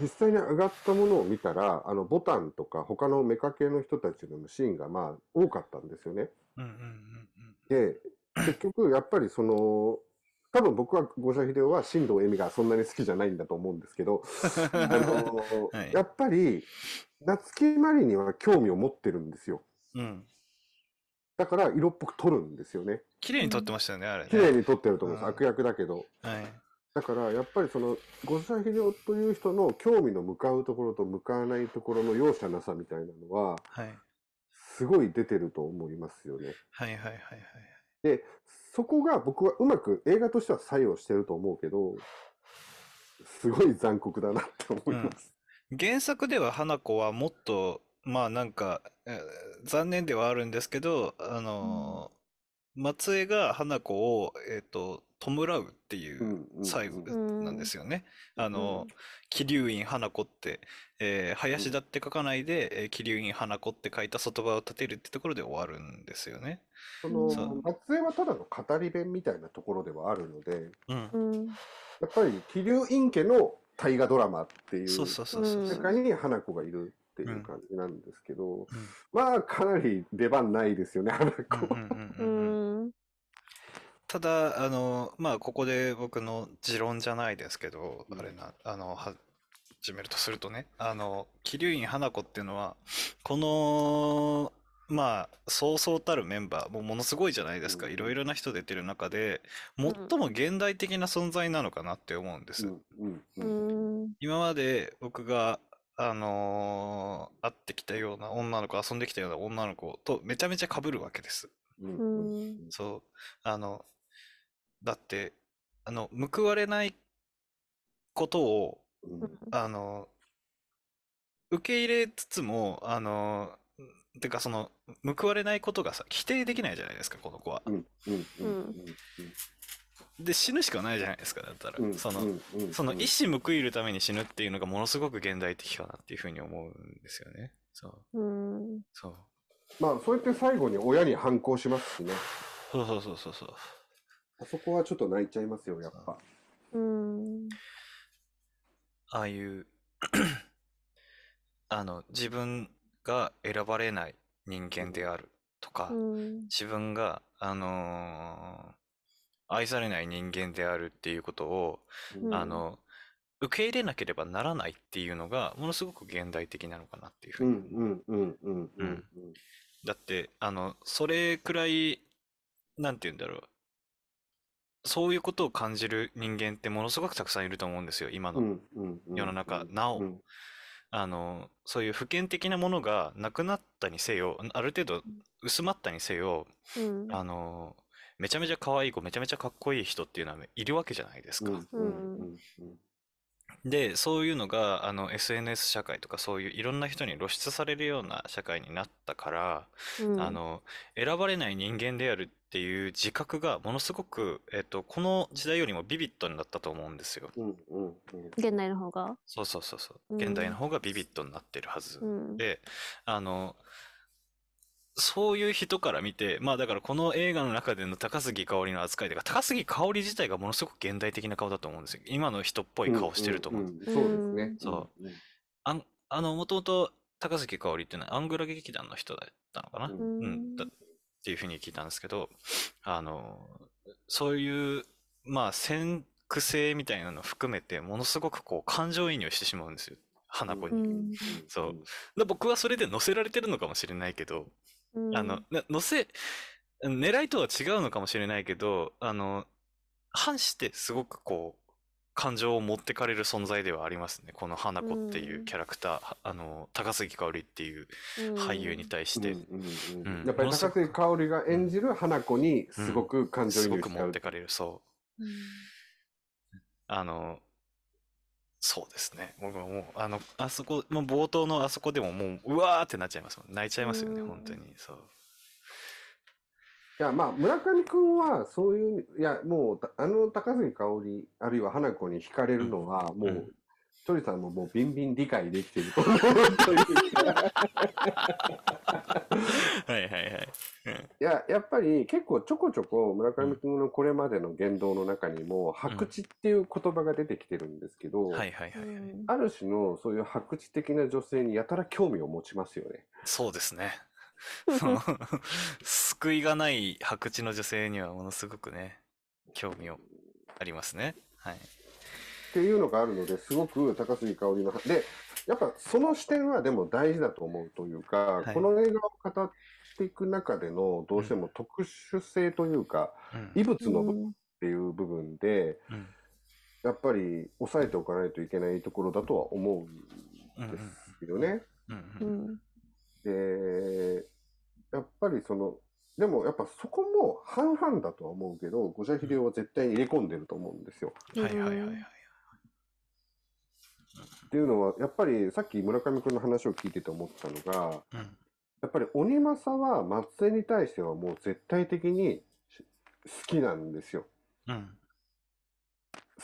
実際に上がったものを見たら、あの、ボタンとか他のメカ系の人たちのシーンがまあ多かったんですよね。で、結局やっぱりその、多分僕は五社秀夫は新藤恵美がそんなに好きじゃないんだと思うんですけど、あのはいやっぱり夏木マリには興味を持ってるんですよ。うんうん。だから色っぽく撮るんですよね。綺麗に撮ってましたよね、あれね。綺麗に撮ってると思うんです。うん悪役だけど。はい。だからやっぱりその五歳非常という人の興味の向かうところと向かわないところの容赦なさみたいなのははい。すごい出てると思いますよね。はいはいはいはい。で、そこが僕はうまく映画としては作用してると思うけど、すごい残酷だなって思います。原作では花子はもっと、まあなんか、えー残念ではあるんですけど、あのー松江が花子を、えっと、弔うっていううんうん最後うんなんですよね。あの、桐生院花子って、えー林田って書かないで、えー桐生院花子って書いた外場を立てるってところで終わるんですよね。そのそう松江はただの語り弁みたいなところではあるので、うん。うん。やっぱり桐生院家の大河ドラマっていうそうそうそうそううんそう。世界に花子がいるっていう感じなんですけど、まあかなり出番ないですよね、花子。ただ、あの、まあ、ここで僕の持論じゃないですけど、うんあれな、あの、は始めるとするとね、あの、桐生院花子っていうのは、この、まあ、そうそうたるメンバー、もうものすごいじゃないですか。うんいろいろな人出てる中で、ん最も現代的な存在なのかなって思うんです。今まで僕が、あのー会ってきたような女の子、遊んできたような女の子とめちゃめちゃ被るわけです。そう。あの、だって、あの、報われないことを、うんあの、受け入れつつも、あの、てかその、報われないことがさ、否定できないじゃないですか、この子は。で、死ぬしかないじゃないですか、だったら。うんその、その意思報いるために死ぬっていうのがものすごく現代的かなっていうふうに思うんですよね。そう。うん。そう。まあそうやって最後に親に反抗しますしね。そうそうそうそうそう。あそこはちょっと泣いちゃいますよ、やっぱ。うん。ああいう あの、自分が選ばれない人間であるとか、うん。自分が、あのー愛されない人間であるっていうことを、うんあの、受け入れなければならないっていうのが、ものすごく現代的なのかなっていうふううんに。うんうんうんうんだって、あの、それくらい、なんて言うんだろう。そういうことを感じる人間ってものすごくたくさんいると思うんですよ、今の世の中。なおう、んあの、そういう普遍的なものがなくなったにせよ、ある程度薄まったにせよ、うん。あの、めちゃめちゃ可愛い子、めちゃめちゃかっこいい人っていうのはいるわけじゃないですか。で、そういうのが、あの、SNS 社会とかそういういろんな人に露出されるような社会になったから、うんあの、選ばれない人間であるっていう自覚がものすごく、えっと、この時代よりもビビッドになったと思うんですよ。うんうんうん現代の方が？そうそうそうそう。うん現代の方がビビッドになってるはず。うん。で、あの、そういう人から見て、まあだからこの映画の中での高杉香織の扱いというか、高杉香織自体がものすごく現代的な顔だと思うんですよ。今の人っぽい顔してると思う。んんんそうですね。そううんあんあの、もともと高杉香織っていうのはアングラ劇団の人だったのかな、ううんうん、だっていうふうに聞いたんですけど、あの、そういう、まあ、先駆性みたいなのを含めて、ものすごくこう、感情移入してしまうんですよ。花子に。うんそうで僕はそれで乗せられてるのかもしれないけど、うんあの、な乗せ、狙いとは違うのかもしれないけど、あの、反してすごくこう、感情を持ってかれる存在ではありますね。この花子っていうキャラクター、はあの、高杉香織っていう俳優に対して、うんうんうんうんやっぱり高杉香織が演じる花子にすごく感情移すご入しちゃうく持って。かれる、そう。うんあの、そうですね。僕はもう、あの、あそこ、もう冒頭のあそこでももう、うわーってなっちゃいますもん。泣いちゃいますよね、うん本当に。そう。いや、まあ、村上くんは、そういう、いや、もう、たあの高杉香織、あるいは花子に惹かれるのは、もうんう、鳥さんももう、ビンビン理解できてると思う。はいはいはい。いや、やっぱり結構ちょこちょこ村上くんのこれまでの言動の中にも、白痴っていう言葉が出てきてるんですけど、はいはいはいはい。うんある種のそういう白痴的な女性にやたら興味を持ちますよね。そうですね。その救いがない白痴の女性にはものすごくね、興味をありますね。はい。っていうのがあるのですごく高杉香織のでやっぱその視点はでも大事だと思うというか、はいこの映画を語っていく中でのどうしても特殊性というか、うん異物の部分っていう部分でうんやっぱり抑えておかないといけないところだとは思うんですよね。うんうんうん。で、やっぱりその、でもやっぱそこも半々だとは思うけど、五社秀夫は絶対に入れ込んでると思うんですよ。はいはいはいはい。っていうのは、やっぱりさっき村上君の話を聞いてて思ったのが、うんやっぱり鬼政は松江に対してはもう絶対的に好きなんですよ。うん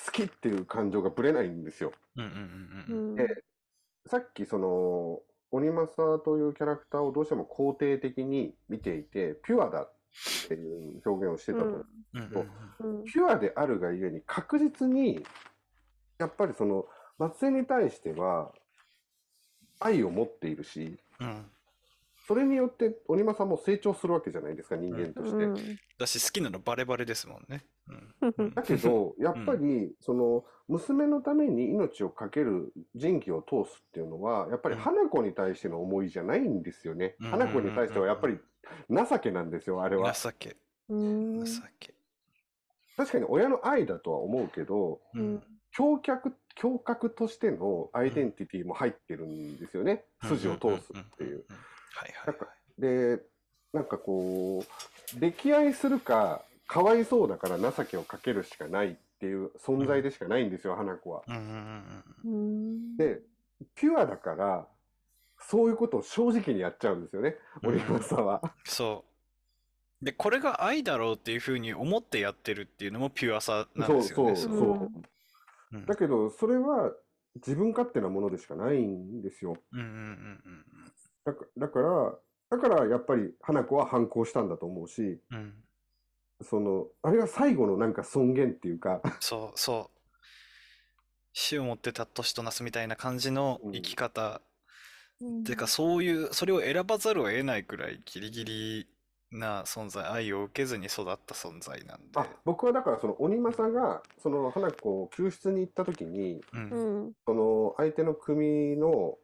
好きっていう感情がぶれないんですよ。うんうんううんん。でさっきその鬼政というキャラクターをどうしても肯定的に見ていて、ピュアだっていう表現をしてたと思う。うんうんうんうん。ピュアであるがゆえに確実に、やっぱりその松江に対しては愛を持っているし、うんそれによって鬼政も成長するわけじゃないですか、人間として。うんだし好きなのバレバレですもんね。だけど、やっぱり、その、娘のために命を懸ける人気を通すっていうのは、やっぱりうん花子に対しての思いじゃないんですよね。うん花子に対してはやっぱり情けなんですよ、あれは。情け、うん。情け。確かに親の愛だとは思うけど、ううんん。強客、強格としてのアイデンティティも入ってるんですよね。筋を通すっていう。。はいはいで、なんかこう、溺愛するか、かわいそうだから情けをかけるしかないっていう存在でしかないんですよ、花子は。はい。うんうんうんうん。で、ピュアだから、そういうことを正直にやっちゃうんですよね、うん森山さんは。そう。で、これが愛だろうっていうふうに思ってやってるっていうのもピュアさなんそうですよね。そうのそう。うんだけど、それは自分勝手なものでしかないんですよ。うんうんうんだかだから、だからやっぱり花子は反抗したんだと思うし、うんうん。その、あれが最後のなんか尊厳っていうか、そうそう。死をもってた年となすみたいな感じの生き方。うんてか、そういう、それを選ばざるを得ないくらいギリギリな存在、愛を受けずに育った存在なんで。あ、僕はだからその鬼政が、その花子を救出に行った時に、うんうん。その相手の組の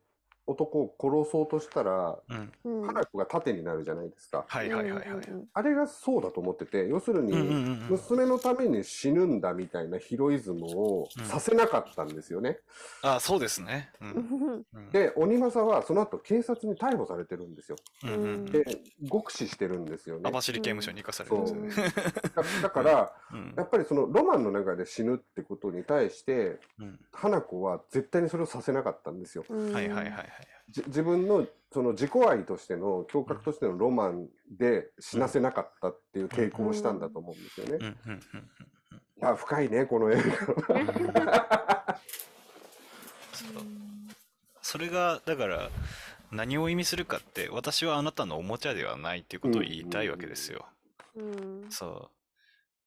男を殺そうとしたら、うん。うん。花子が盾になるじゃないですか。はいはいはいはい。うんあれがそうだと思ってて、要するに、うんうんうんうん娘のために死ぬんだみたいなヒロイズムをうんさせなかったんですよね。あ、そうですね。う。うんん。うんで、鬼政はその後警察に逮捕されてるんですよ。うんうんうんで、極死してるんですよね。網走刑務所に行かされるんですよね。だだから、うんやっぱりそのロマンの中で死ぬってことに対して、うん花子は絶対にそれをさせなかったんですよ。うん。はいはいはいはい。じ自分のその自己愛としての、胸郭としてのロマンで死なせなかったっていう傾向をしたんだと思うんですよね。いや、深いね、この映画。それがだから何を意味するかって私はあなたのおもちゃではないっていうことを言いたいわけですよ。うん。そ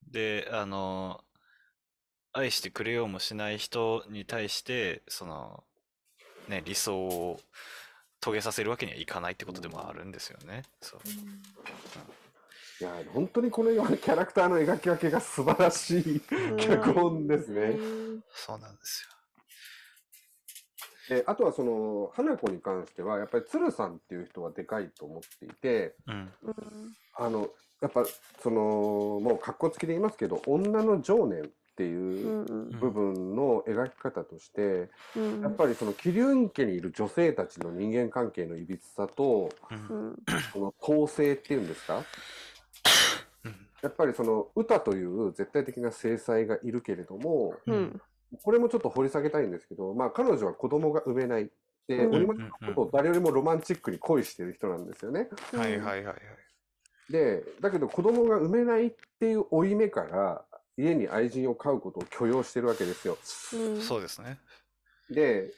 う。で、あの、愛してくれようもしない人に対して、その、ね、理想を遂げさせるわけにはいかないってことでもあるんですよね。そう。いや、本当にこのキャラクターの描き分けが素晴らしい脚本ですね。そうなんですであとはその、花子に関しては、やっぱり鶴さんっていう人はでかいと思っていて、よ。うん。うん。あの、やっぱ、その、もう格好つきで言いますけど、女の情念っていううん。部分の描き方として、うん。やっぱりその桐生家にいる女性たちの人間関係のいびつさと。その統制っていうんですか？うんやっぱりその歌という絶対的な制裁がいるけれども、うん。これもちょっと掘り下げたいんですけど、まあ彼女は子供が産めない。で、うん鬼政のことを誰よりもロマンチックに恋してる人なんですよね。はいはいはいはい。で、だけど子供が産めないっていう負い目から、家に愛人を飼うことを許容してるわけですよ。うん。そうですね。で、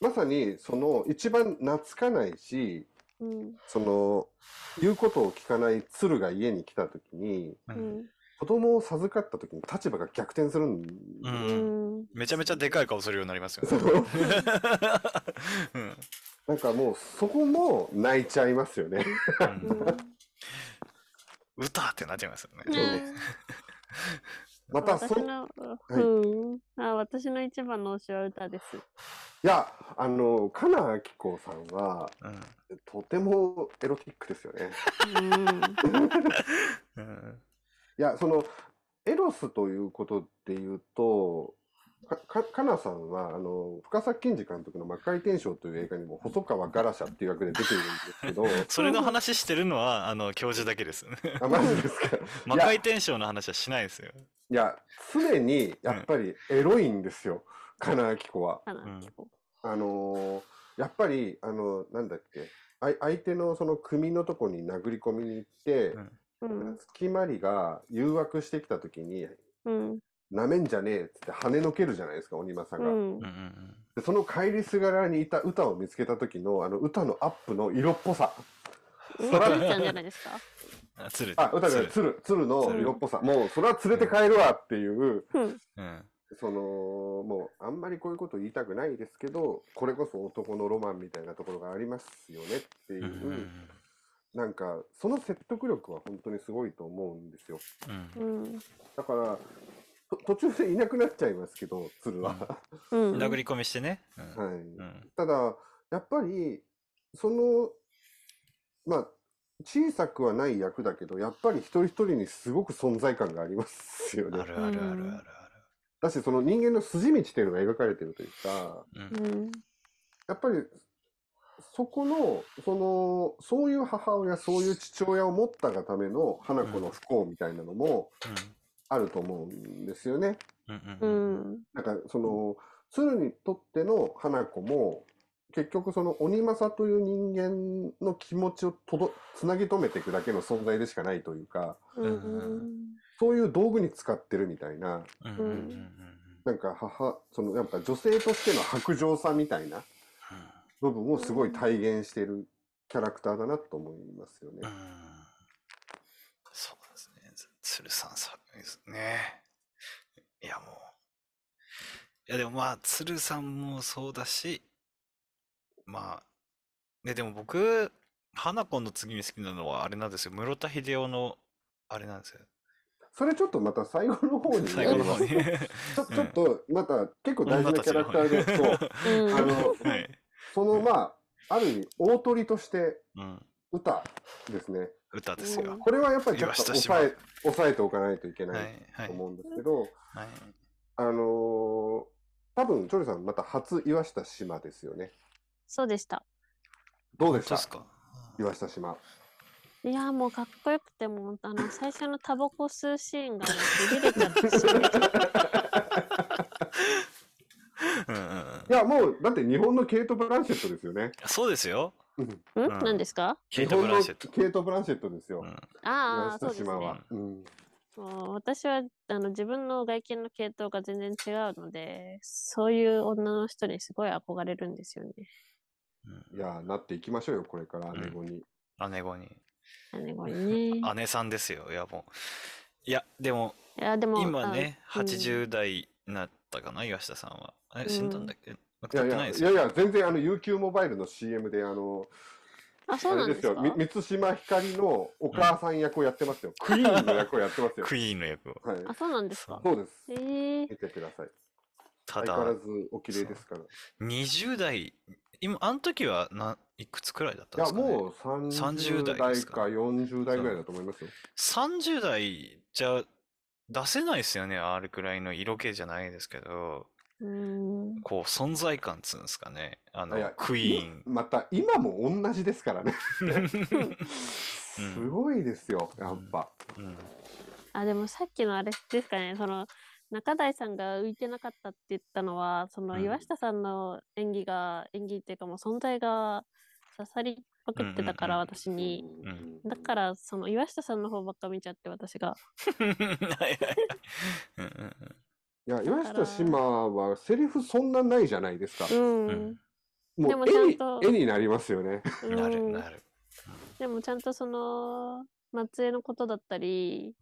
まさにその一番懐かないし、うん。その、言うことを聞かない鶴が家に来た時に、う。うんん。子供を授かった時に立場が逆転するんう。うんん。めちゃめちゃでかい顔するようになりますよね。なんかもうそこも泣いちゃいますよね。うん 歌ってなっちゃいますよね。う んまた私の、うん。あ、私の一番の推しは歌です。や、あの、金明子さんは、うんとてもエロティックですよね。うん。うんいや、その、エロスということで言うと、か、か、かなさんは、あの、深作金次監督の魔界転生という映画にも細川ガラシャっていう役で出ているんですけど、それの話してるのは、あの、教授だけです。あ、マジですか？魔界転生の話はしないですよ。いや、常にやっぱりエロいんですよ、金明子は。かな、うん結構あのーやっぱり、あの、なんだっけ、あい相手のその組のとこに殴り込みに行って、うん。月まりが誘惑してきた時に、うん。なめんじゃねえっつって跳ねのけるじゃないですか、鬼政が。うんうんうんうん。でその帰りすがらにいた歌を見つけた時の、あの歌のアップの色っぽさ。うん。それちゃんじゃないですか。あ、鶴。あ、歌が鶴鶴、鶴の鶴色っぽさ。もう、それは連れて帰るわっていう、うん。うん。その、もう、あんまりこういうこと言いたくないですけど、これこそ男のロマンみたいなところがありますよねっていうなんか、その説得力は本当にすごいと思うんですよ。うんうん。だから、と途中でいなくなっちゃいますけど、鶴は。うん。殴り込みしてね。うんはい。うんただ、やっぱり、その、まあ、小さくはない役だけど、やっぱり一人一人にすごく存在感がありますよね。あるあるあるあるあだし、その人間の筋道っていうのが描かれてるというか、る。うんうん。やっぱり、そこの、その、そういう母親、そういう父親を持ったがための花子の不幸みたいなのもあると思うんですよね。うん。なんか、その、鶴にとっての花子も、結局その鬼政という人間の気持ちをとど、つなぎ止めていくだけの存在でしかないというか、うん。そういう道具に使ってるみたいな、うんなんか母、そのやっぱ女性としての白状さみたいな部分をすごい体現してるキャラクターだなと思いますよねうん。うんそうですね。鶴さんさですね。いやもう。いやでもまあ、鶴さんもそうだし、まあ、ね、でも僕、花子の次に好きなのはあれなんですよ。室田秀夫の、あれなんですよ。それちょっとまた最後の方に最後の方に。ちょちょっとまた結構大事なキャラクターで、そう、うん。あの、はい。そのまあ、ある意味大鳥としてうん。歌ですね。歌ですよ。これはやっぱりちょっ抑え、抑えておかないといけはないい。はいと。思うんですけど、はい。あのー多分、チョリさんまた初岩下島ですよね。そうでした。どうでした？か？岩下島。いや、もうかっこよくて、もう、あの、最初のタバコ吸うシーンが、いや、もう、だって日本のケイト・ブランシェットですよね。そうですよ。うんんうん何ですか？ケイト・ブランシェット。ケイト・ブランシェットですよう。んああ、岩そうですね下島は。。うん。もう私はあの自分の外見の系統が全然違うので、そういう女の人にすごい憧れるんですよね。うんいやー、なっていきましょうよ、これから姉子に。姉子に。姉子にね。姉さんですよ。いやもう。いや、でも、いや、でも、今ね、あうん80代になったかな、岩下さんは。え、うん死んだんだっけ？いやいや、いやいや、全然あの UQ モバイルの CM で、あの、あ、そうあなんですか？れですよ、み満島ひかりのお母さん役をやってますよ。クイーンの役をやってますよ。クイーンの役を。はい。あ、そうなんですか？そうです。えー、見てください。た相変わらだ、ずお綺麗ですから。い20代、今、あの時はないくつくらいだったんでや、すかね？もう30 30代代ですかか40代ぐらいだと思いますよ。30代じゃ出せないですよね、あれくらいの色気じゃないですけど。こう、存在感っつうんですかね。あのクイーン。また今も同じですからね。うんすごいですよ、やっぱ。うんあ、でもさっきのあれですかね、その、中台さんが浮いてなかったって言ったのは、そのうん岩下さんの演技が、演技っていうかもう存在が刺さりまくってたから、うんうんうん私に。んだから、その岩下さんの方ばっか見ちゃって、私が。はいや、岩下志麻はセリフそんなないじゃないですか。うん。うんでもちゃんと絵になりますよね。うんなるなる。でもちゃんとその、松江のことだったり、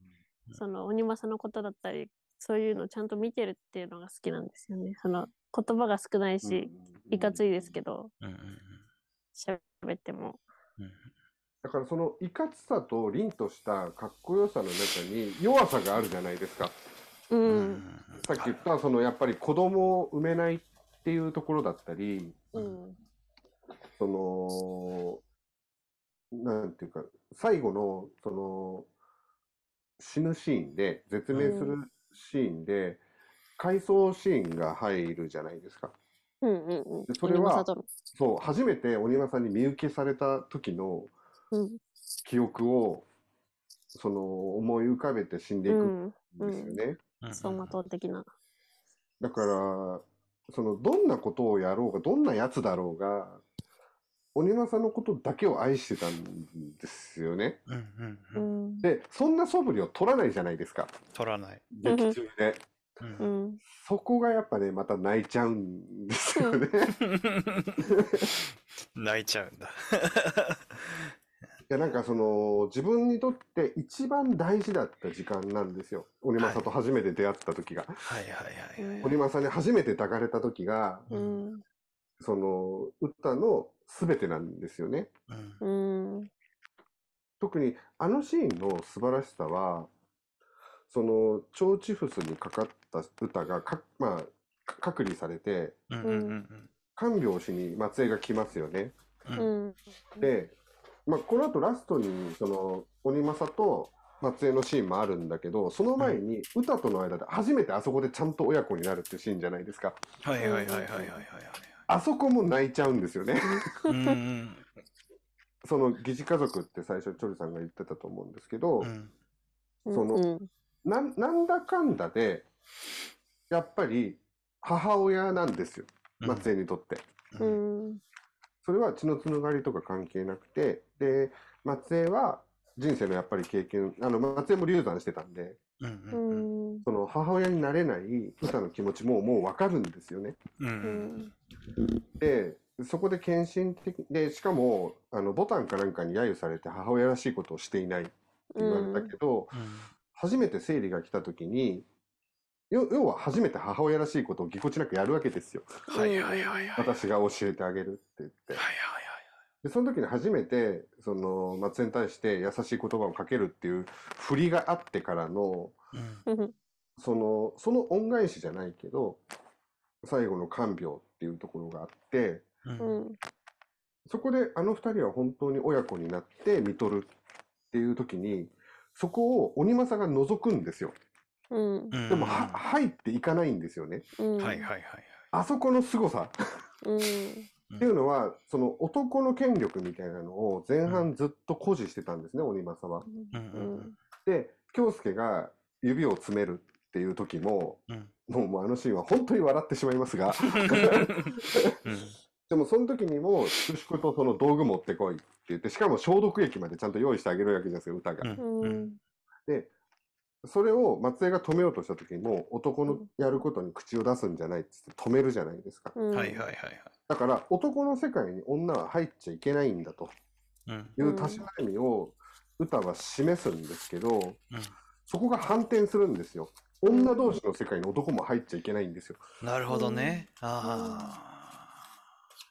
うんその鬼政のことだったり、そういうのをちゃんと見てるっていうのが好きなんですよね。その言葉が少ないし、いかついですけど、うんうん喋っても。だからそのいかつさと凛としたかっこよさの中に弱さがあるじゃないですか。うん。うんさっき言ったそのやっぱり子供を産めないっていうところだったり、うん。その、なんていうか、最後のその死ぬシーンで、絶命するシーンで、回想シーンが入るじゃないですか。うんうんうん。でそれはそう、初めて鬼間さんに見受けされた時のうん記憶を、その、思い浮かべて死んでいくんですよね。うん走馬灯的な。だから、その、どんなことをやろうが、どんなやつだろうが、鬼間さんのことだけを愛してたんですよね。うんうんううん。ん。で、そんな素振りを取らないじゃないですか。取らない。劇中で。うんうん。そこがやっぱね、また泣いちゃうんですよね。泣いちゃうんだ。いや、なんかその、自分にとって一番大事だった時間なんですよ。鬼正と初めて出会った時が。はいはいはいはい。鬼正に初めて抱かれた時が、うん。その、歌の全てなんですよね。うんうん。特にあのシーンの素晴らしさは、その、腸チフスにかかった歌がか、まあ、か隔離されて、うんうんうん看病しに松江が来ますよね。うん。で、まあ、この後ラストに、その、鬼正と松江のシーンもあるんだけど、その前に歌との間で初めてあそこでちゃんと親子になるっていうシーンじゃないですか。はいはいはいはいはいはいはい。あそこも泣いちゃうんですよね。うんうん その疑似家族って最初チョリさんが言ってたと思うんですけど、うんそのうん。なんなんだかんだで、やっぱり母親なんですよ、松江にとって。ううんん。それは血のつながりとか関係なくて、で、松江は人生のやっぱり経験、あの、松江も流産してたんで、うんううんうんん。その母親になれない歌の気持ちももうわかるんですよね。ううんん。で、そこで献身的で、しかも、あの、ボタンかなんかに揶揄されて母親らしいことをしていないって言われたけど、初めて生理が来た時に、よ要は初めて母親らしいことをぎこちなくやるわけですよ。はいはいはいはい。私が教えてあげるって言ってはい。はいで、その時に初めて、その、松江に対して優しい言葉をかけるっていう振りがあってからの、はい。うん。その、その恩返しじゃないけど、最後の看病っていうところがあって、うん。そこであの二人は本当に親子になって見とるっていう時に、そこを鬼政が覗くんですよ。うん。でも、は、入っていかないんですよね。うん。はいはいはいあそこの凄さうん。っていうのは、その男の権力みたいなのを前半ずっと誇示してたんですね、鬼政は。で、京介が指を詰めるっていう時も、うんもうもうあのシーンは本当に笑ってしまいますが、でもその時にも、粛々とその道具持ってこいって言って、しかも消毒液までちゃんと用意してあげるわけじゃないですか、歌が。で、それを松江が止めようとした時にも、男のやることに口を出すんじゃないって言って止めるじゃないですか。うん。はいはいはいはい。だから、男の世界に女は入っちゃいけないんだとうんいうたしなみを歌は示すんですけど、うんそこが反転するんですよ。女同士の世界に男も入っちゃいけないんですよ。なるほどね。あ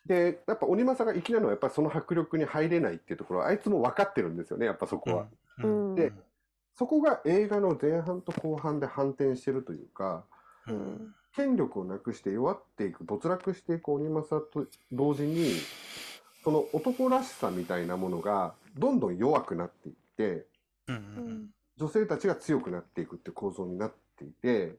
で、やっぱ鬼政が粋なのはやっぱりその迫力に入れないっていうところはあいつも分かってるんですよね、やっぱそあ。こは。うんでそこが映画の前半と後半で反転してるというか、うんうん権力をなくして弱っていく、没落していく鬼政と同時に、その男らしさみたいなものがどんどん弱くなっていって、うん。女性たちが強くなっていくって構造になっていて、うん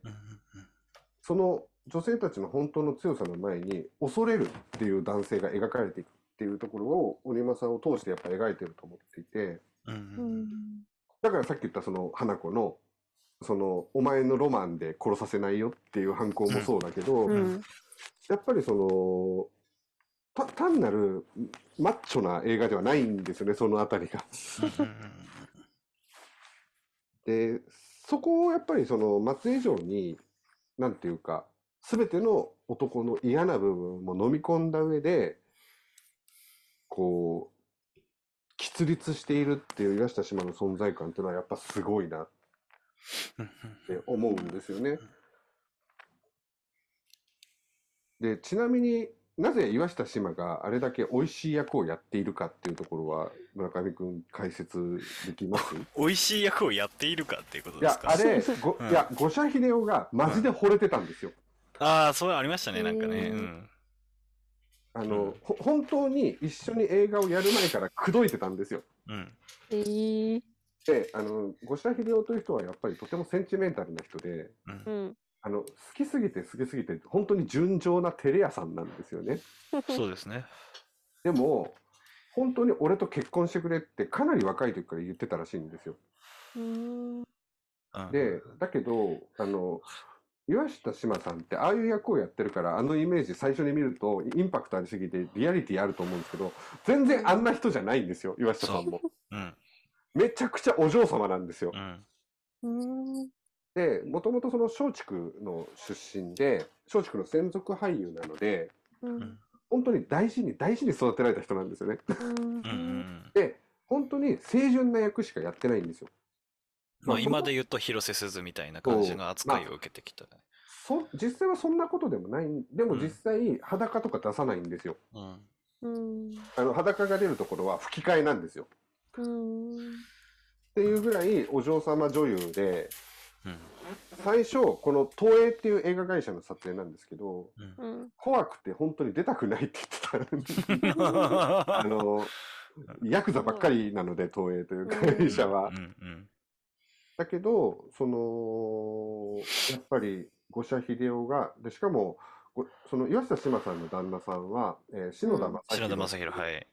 その女性たちの本当の強さの前に恐れるっていう男性が描かれていくっていうところを鬼政を通してやっぱ描いてると思っていて、うん。だからさっき言ったその花子の、そのお前のロマンで殺させないよっていう犯行もそうだけど、うん。やっぱりその、た単なるマッチョな映画ではないんですよね、そのあたりが。で、そこをやっぱりその松江以上に、なんていうか、すべての男の嫌な部分も飲み込んだ上で、こう、喫立しているっていう岩下志麻の存在感っていうのはやっぱすごいなって思うんですよね。で、ちなみになぜ岩下志麻があれだけ美味しい役をやっているかっていうところは村上くん解説できます？美味しい役をやっているかっていうこといやです、か？あれ、ごうんいや、五社秀夫がマジで惚れてたんですよ。ああ、そうありましたね、なんかね。ううんん。あの、うんほ本当に一緒に映画をやる前から口説いてたんですよ。うん。えー。で、あの、五社秀夫という人はやっぱりとてもセンチメンタルな人で、うんう。ん。あの、好きすぎて好きすぎて、本当に純情なテレ屋さんなんですよね。そうですね。でも、本当に俺と結婚してくれってかなり若い時から言ってたらしいんですよ。で、だけど、あの、岩下志麻さんってああいう役をやってるから、あのイメージ最初に見るとインパクトありすぎてリアリティあると思うんですけど、全然あんな人じゃないんですよ、岩下さんも。うん。めちゃくちゃお嬢様なんですよう。ん。うーん。で、もともとその松竹の出身で、松竹の専属俳優なので、うんうん本当に大事に大事に育てられた人なんですよね。うん。で、本当に清純な役しかやってないんですよ。まあまあ今で言うと広瀬すずみたいな感じの扱いを受けてきた。そ実際はそんなことでもないんでもうん実際裸とか出さないんですよ。うん。うん。あの裸が出るところは吹き替えなんですよ。うん。っていうぐらいお嬢様女優で、うん。最初この東映っていう映画会社の撮影なんですけど、うんうん。怖くて本当に出たくないって言ってた。あの、ヤクザばっかりなので、東映という会社はう。んうん。だけど、その、やっぱり五社秀夫が、で、しかも、ごその岩下志麻さんの旦那さんは、えー篠田うん正篠田宏正宏、はい。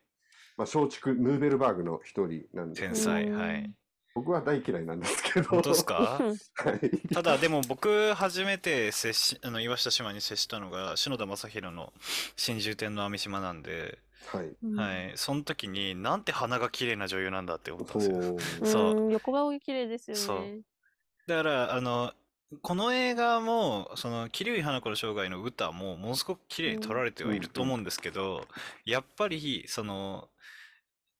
まあ、松竹ヌーベルバーグの一人なんです天才、うんはい。僕は大嫌いなんですけど。本当ですか？はい。ただでも僕初めて接しあの岩下島に接したのが篠田正宏の真珠天の網島なんで、はい。はい、その時になんて鼻が綺麗な女優なんだって思ったんですよ。そう。そううん。横顔が綺麗ですよそうね。だからあのこの映画もその桐生花子の生涯の歌もものすごく綺麗に撮られてはいると思うんですけど、やっぱりその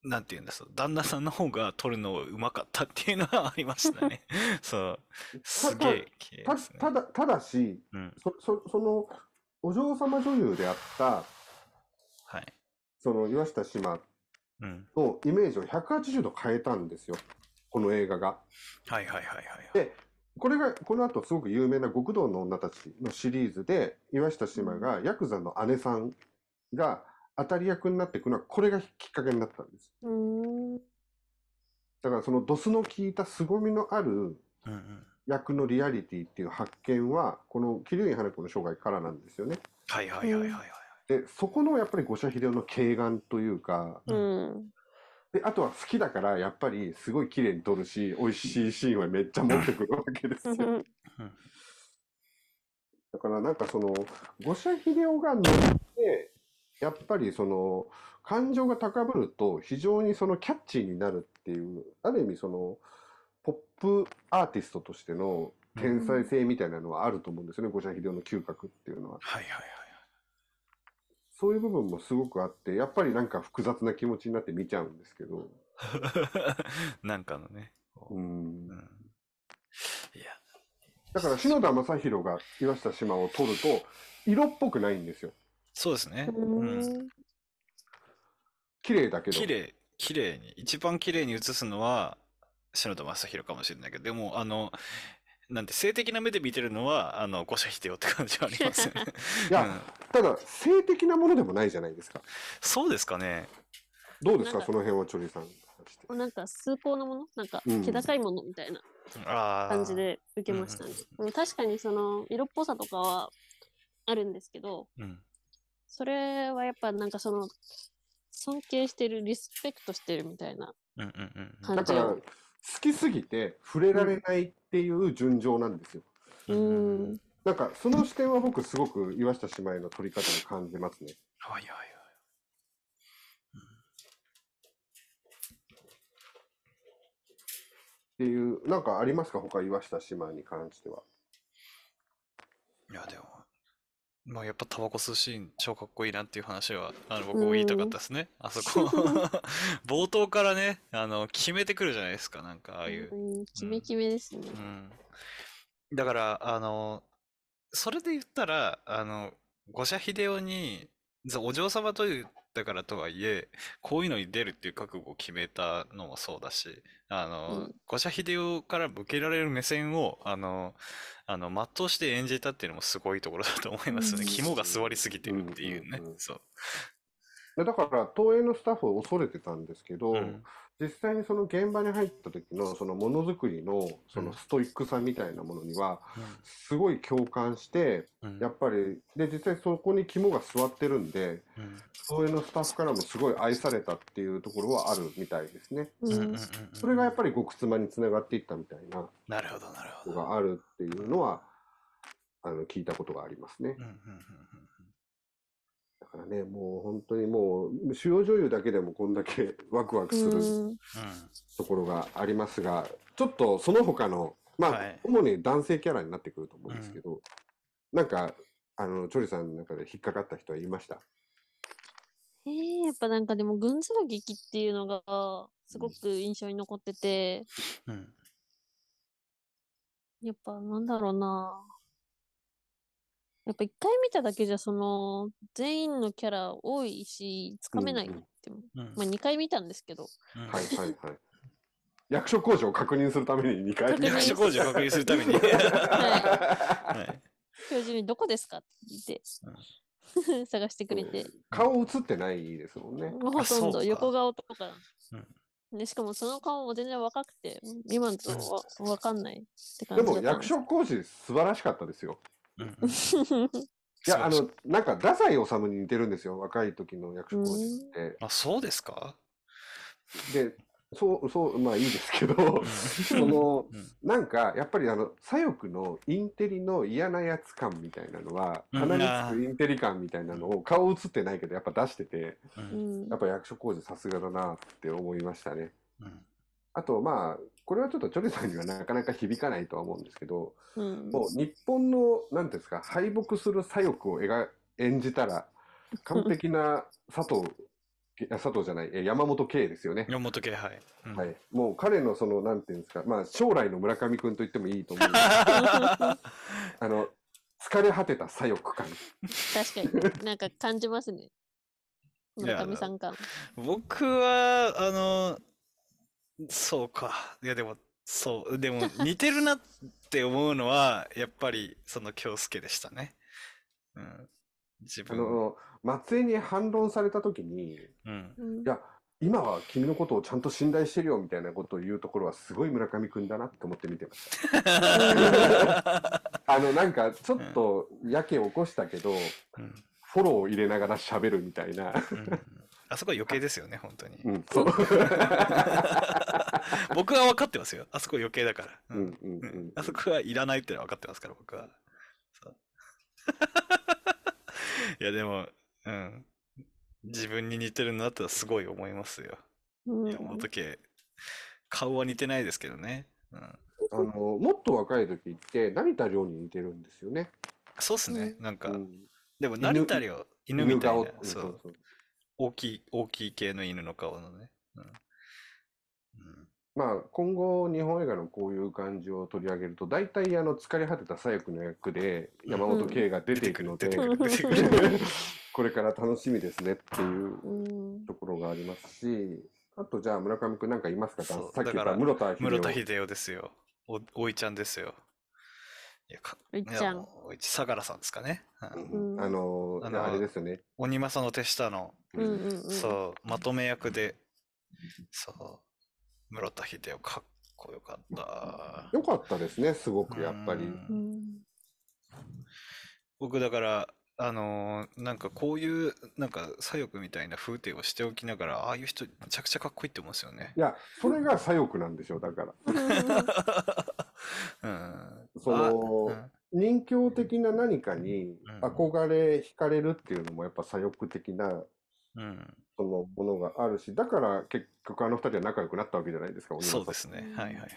なんていうんです旦那さんの方が撮るのうまかったっていうのはありましたね。そうすげえ綺麗たですね。ただ、ただし、うんそ、そ、その、お嬢様女優であった、はい。その岩下志麻うん。のイメージを180度変えたんですよ。この映画が。はいはいはいはい。で、これが、この後すごく有名な極道の女たちのシリーズで、岩下志麻がヤクザの姉さんが当たり役になっていくのは、これがきっかけになったんです。うん。だからそのドスの効いた凄みのある。役のリアリティっていう発見は、この桐生花子の生涯からなんですよね。はいはいはいはいはい。で、そこのやっぱり五社秀夫の軽眼というか、うん。で、あとは好きだから、やっぱりすごい綺麗に撮るし、美味しいシーンはめっちゃ持ってくるわけですよ。だからなんかその、五社秀夫が乗って、やっぱりその、感情が高ぶると非常にそのキャッチーになるっていう、ある意味その、ポップアーティストとしての天才性みたいなのはあると思うんですよね、五社秀夫の嗅覚っていうのは。はいはいはい。そういう部分もすごくあって、やっぱりなんか複雑な気持ちになって見ちゃうんですけど。なんかのね。うんうん。いや、だから篠田正宏が岩下志麻を撮ると、色っぽくないんですよ。そうですね。ううん。ん。綺麗だけど。綺麗、綺麗に、一番綺麗に映すのは篠田正宏かもしれないけど、でも、あの、なんて性的な目で見てるのは、あの、五社秀夫って感じはありますよね。いやうんただ、性的なものでもないじゃないですか。そうですかね。どうですか、かその辺はチョリさん。なんか、崇高なもの？なんかうん、気高いものみたいなああ。感じで受けましたね。でも確かにその、色っぽさとかはあるんですけど、うん。それはやっぱなんかその、尊敬してる、リスペクトしてるみたいなうんうんうんうん。感じだから、を好。きすぎて触れられないっていう純情なんですよ。うん。なんか、その視点は僕すごく岩下姉妹の撮り方に感じますね。はいはいはい。っていう、なんかありますか？他岩下姉妹に関しては。いや、でも、まあやっぱタバコ吸うシーン超かっこいいなっていう話は、あの、僕も言いたかったですね。あそこ。冒頭からね、あの、決めてくるじゃないですか、なんかああいう。うん、キメキメですね。うん。だから、あの、それで言ったら、あの、五社秀夫に、お嬢様という、だからとはいえ、こういうのに出るっていう覚悟を決めたのもそうだし、あの、うん秀夫から向けられる目線を、あの、あの、全うして演じたっていうのもすごいところだと思いますね。うん肝が座りすぎてるっていうねうんうんう。んそう。でだから東映のスタッフを恐れてたんですけど、うん実際にその現場に入った時のそのものづくりのそうん。のストイックさみたいなものにはすごい共感してうん。やっぱりで実際そこに肝が据わってるんでうん。東映のスタッフからもすごい愛されたっていうところはあるみたいですね。うん。うんうんうんそれがやっぱり極妻につながっていったみたいな。なるほどなるほのど。があるっていうのはあの聞いたことがありますね。うん。うんうんだからねもう本当にもう主要女優だけでもこんだけ ワクワクする。うん。うんところがありますが、ちょっとその他の、まあ、はい。主に男性キャラになってくると思うんですけど、なんか、あの、チョリさんの中で引っかかった人はいました？えー、やっぱなんかでも群像劇っていうのがすごく印象に残ってて、うん。やっぱなんだろうな。やっぱ一回見ただけじゃその全員のキャラ多いし、つかめないっうんうんて、うん。まあ2回見たんですけど、うん。はいはいはい。役所工事を確認するために2回確認。役所工事を確認するために。ははい。教授にどこですかって聞いて、探してくれて、顔映ってないですもんね。もうほとんど横顔とか。うん。で、しかもその顔も全然若くて、今のとわわかんないって感でもじだったん役所工事素晴らしかったですよ。うん いや、あの、なんか、太宰治に似てるんですよ。若い時の役所工事って。あ、そうですか？で、そう、そう、まあいいですけど、その、うん。なんか、やっぱりあの、左翼のインテリの嫌なやつ感みたいなのは、うん。鼻につくインテリ感みたいなのを顔映ってないけど、やっぱ出してて、やっぱ役所工事さすがだなって思いましたね。うんあと、まあ、これはちょっとチョリさんにはなかなか響かないとは思うんですけど、うんもう日本の、なんていうんですか、敗北する左翼を描演じたら、完璧な佐藤、佐藤じゃない、え山本圭ですよね。山本圭はい。うんはい。もう彼のその、なんていうんですか、まあ、将来の村上くんと言ってもいいと思うんです あの、疲れ果てた左翼感。確かに、なんか感じますね。村上さん感。僕は、あの、そうか。いや、でも、そう、でも似てるなって思うのは、やっぱり、その京介でしたね。うん。自分、あの、松江に反論された時に、うん。うんいや、今は君のことをちゃんと信頼してるよみたいなことを言うところはすごい村上くんだなって思って見てました。あの、なんかちょっとやけ起こしたけど、うんフォローを入れながら喋るみたいな。うんあそこは余計ですよね、本当に。うん、そう。僕は分かってますよ。あそこ余計だから。うんうんうんうんあそこはいらないってのは分かってますから、僕は。そう いや、でも、うん。自分に似てるなってすごい思いますよ。うん山本家。顔は似てないですけどね。うん。あの、もっと若い時って成田凌に似てるんですよね。そうっすね。なんか、うんでも犬成田凌、犬みたい顔な、そう大きい、大きい系の犬の顔のね。うん。うんまあ、今後、日本映画のこういう感じを取り上げると、大体、あの、疲れ果てた左翼の役で、山本圭が出ていくので、これから楽しみですねっていううんところがありますし、あと、じゃあ、村上くんなんかいますか？さっき言っただから室田秀夫室田秀夫ですよ。お、おいちゃんですよ。いや、か、おいちゃんいち、相良さんですかね。うんうんあのあのあれですよね。鬼政の手下の、うんうんうん。そう、まとめ役で、そう、室田秀夫かっこよかった。よかったですね、すごく、やっぱり。僕だから、あのーなんかこういう、なんか左翼みたいな風景をしておきながら、ああいう人めちゃくちゃかっこいいって思うんですよねい。や、それが左翼なんでしょう、だから。うん。そのあ人形的な何かにうん憧れ、惹かれるっていうのも、やっぱ左翼的な、うん、うんそのものがあるし、だから結局あの二人は仲良くなったわけじゃないですか、鬼そう政ですね。うんはいはいはい。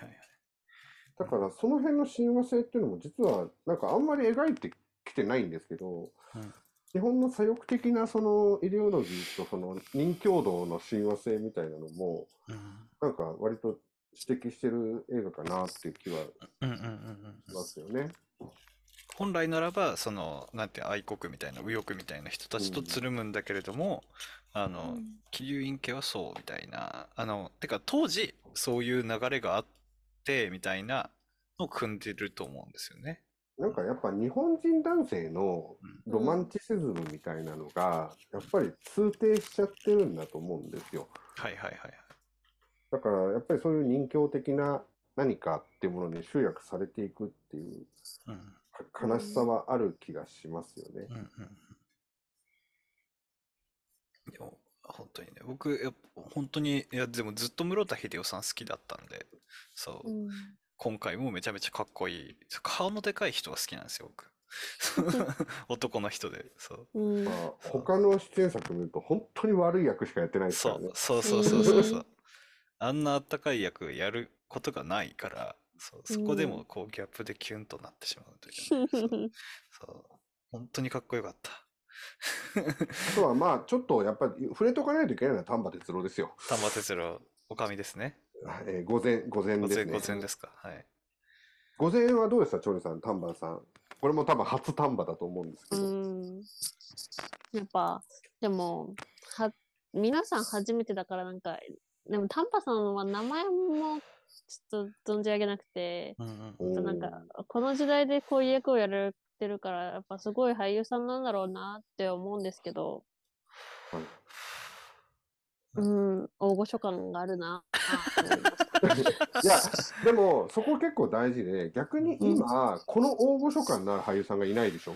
だからその辺の親和性っていうのも実はなんかあんまり描いてきてないんですけど、うん日本の左翼的なそのイデオロギーとその任教道の親和性みたいなのもうんなんか割と指摘してる映画かなっていう気はうんうんうんうんしますよね。本来ならばそのなんて愛国みたいな右翼みたいな人たちとつるむんだけれども、あの桐生院家はそうみたいなあのてか当時そういう流れがあってみたいなのを組んでると思うんですよね。なんかやっぱ日本人男性のうんロマンチシズムみたいなのが、やっぱり通底しちゃってるんだと思うんですよ。はいはいはいはい。だからやっぱりそういう人形的な何かっていうものに集約されていくっていう悲しさはある気がしますよねうん。うんうん。でも、本当にね、僕、やっぱ本当に、いや、でもずっと室田秀夫さん好きだったんで、そう、うん今回もめちゃめちゃかっこいい。顔のでかい人が好きなんですよ、僕。男の人で、そう。うんまあ、他の出演作見ると本当に悪い役しかやってないですかそらねう。そうそうそうそうそう。あんなあったかい役やることがないから、そうそこでもこうギャップでキュンとなってしまうというね、そうそう。本当にかっこよかった。あとはまあちょっとやっぱり触れとかないといけないのは丹波哲郎ですよ。丹波哲郎、おかみですね。えー、午前、午前ですね。ご前ですか。はい。午前はどうでした、調理さん、丹波さん。これも多分初丹波だと思うんですけうど。ん。やっぱ、でも、は、皆さん初めてだからなんか、でも丹波さんは名前もちょっと存じ上げなくて、うんうんなんか、この時代でこういう役をやられてるから、やっぱすごい俳優さんなんだろうなって思うんですけど、はいうん、大御所感があるないました。いや、でも、そこ結構大事で、逆に今、この大御所感のある俳優さんがいないでしょ？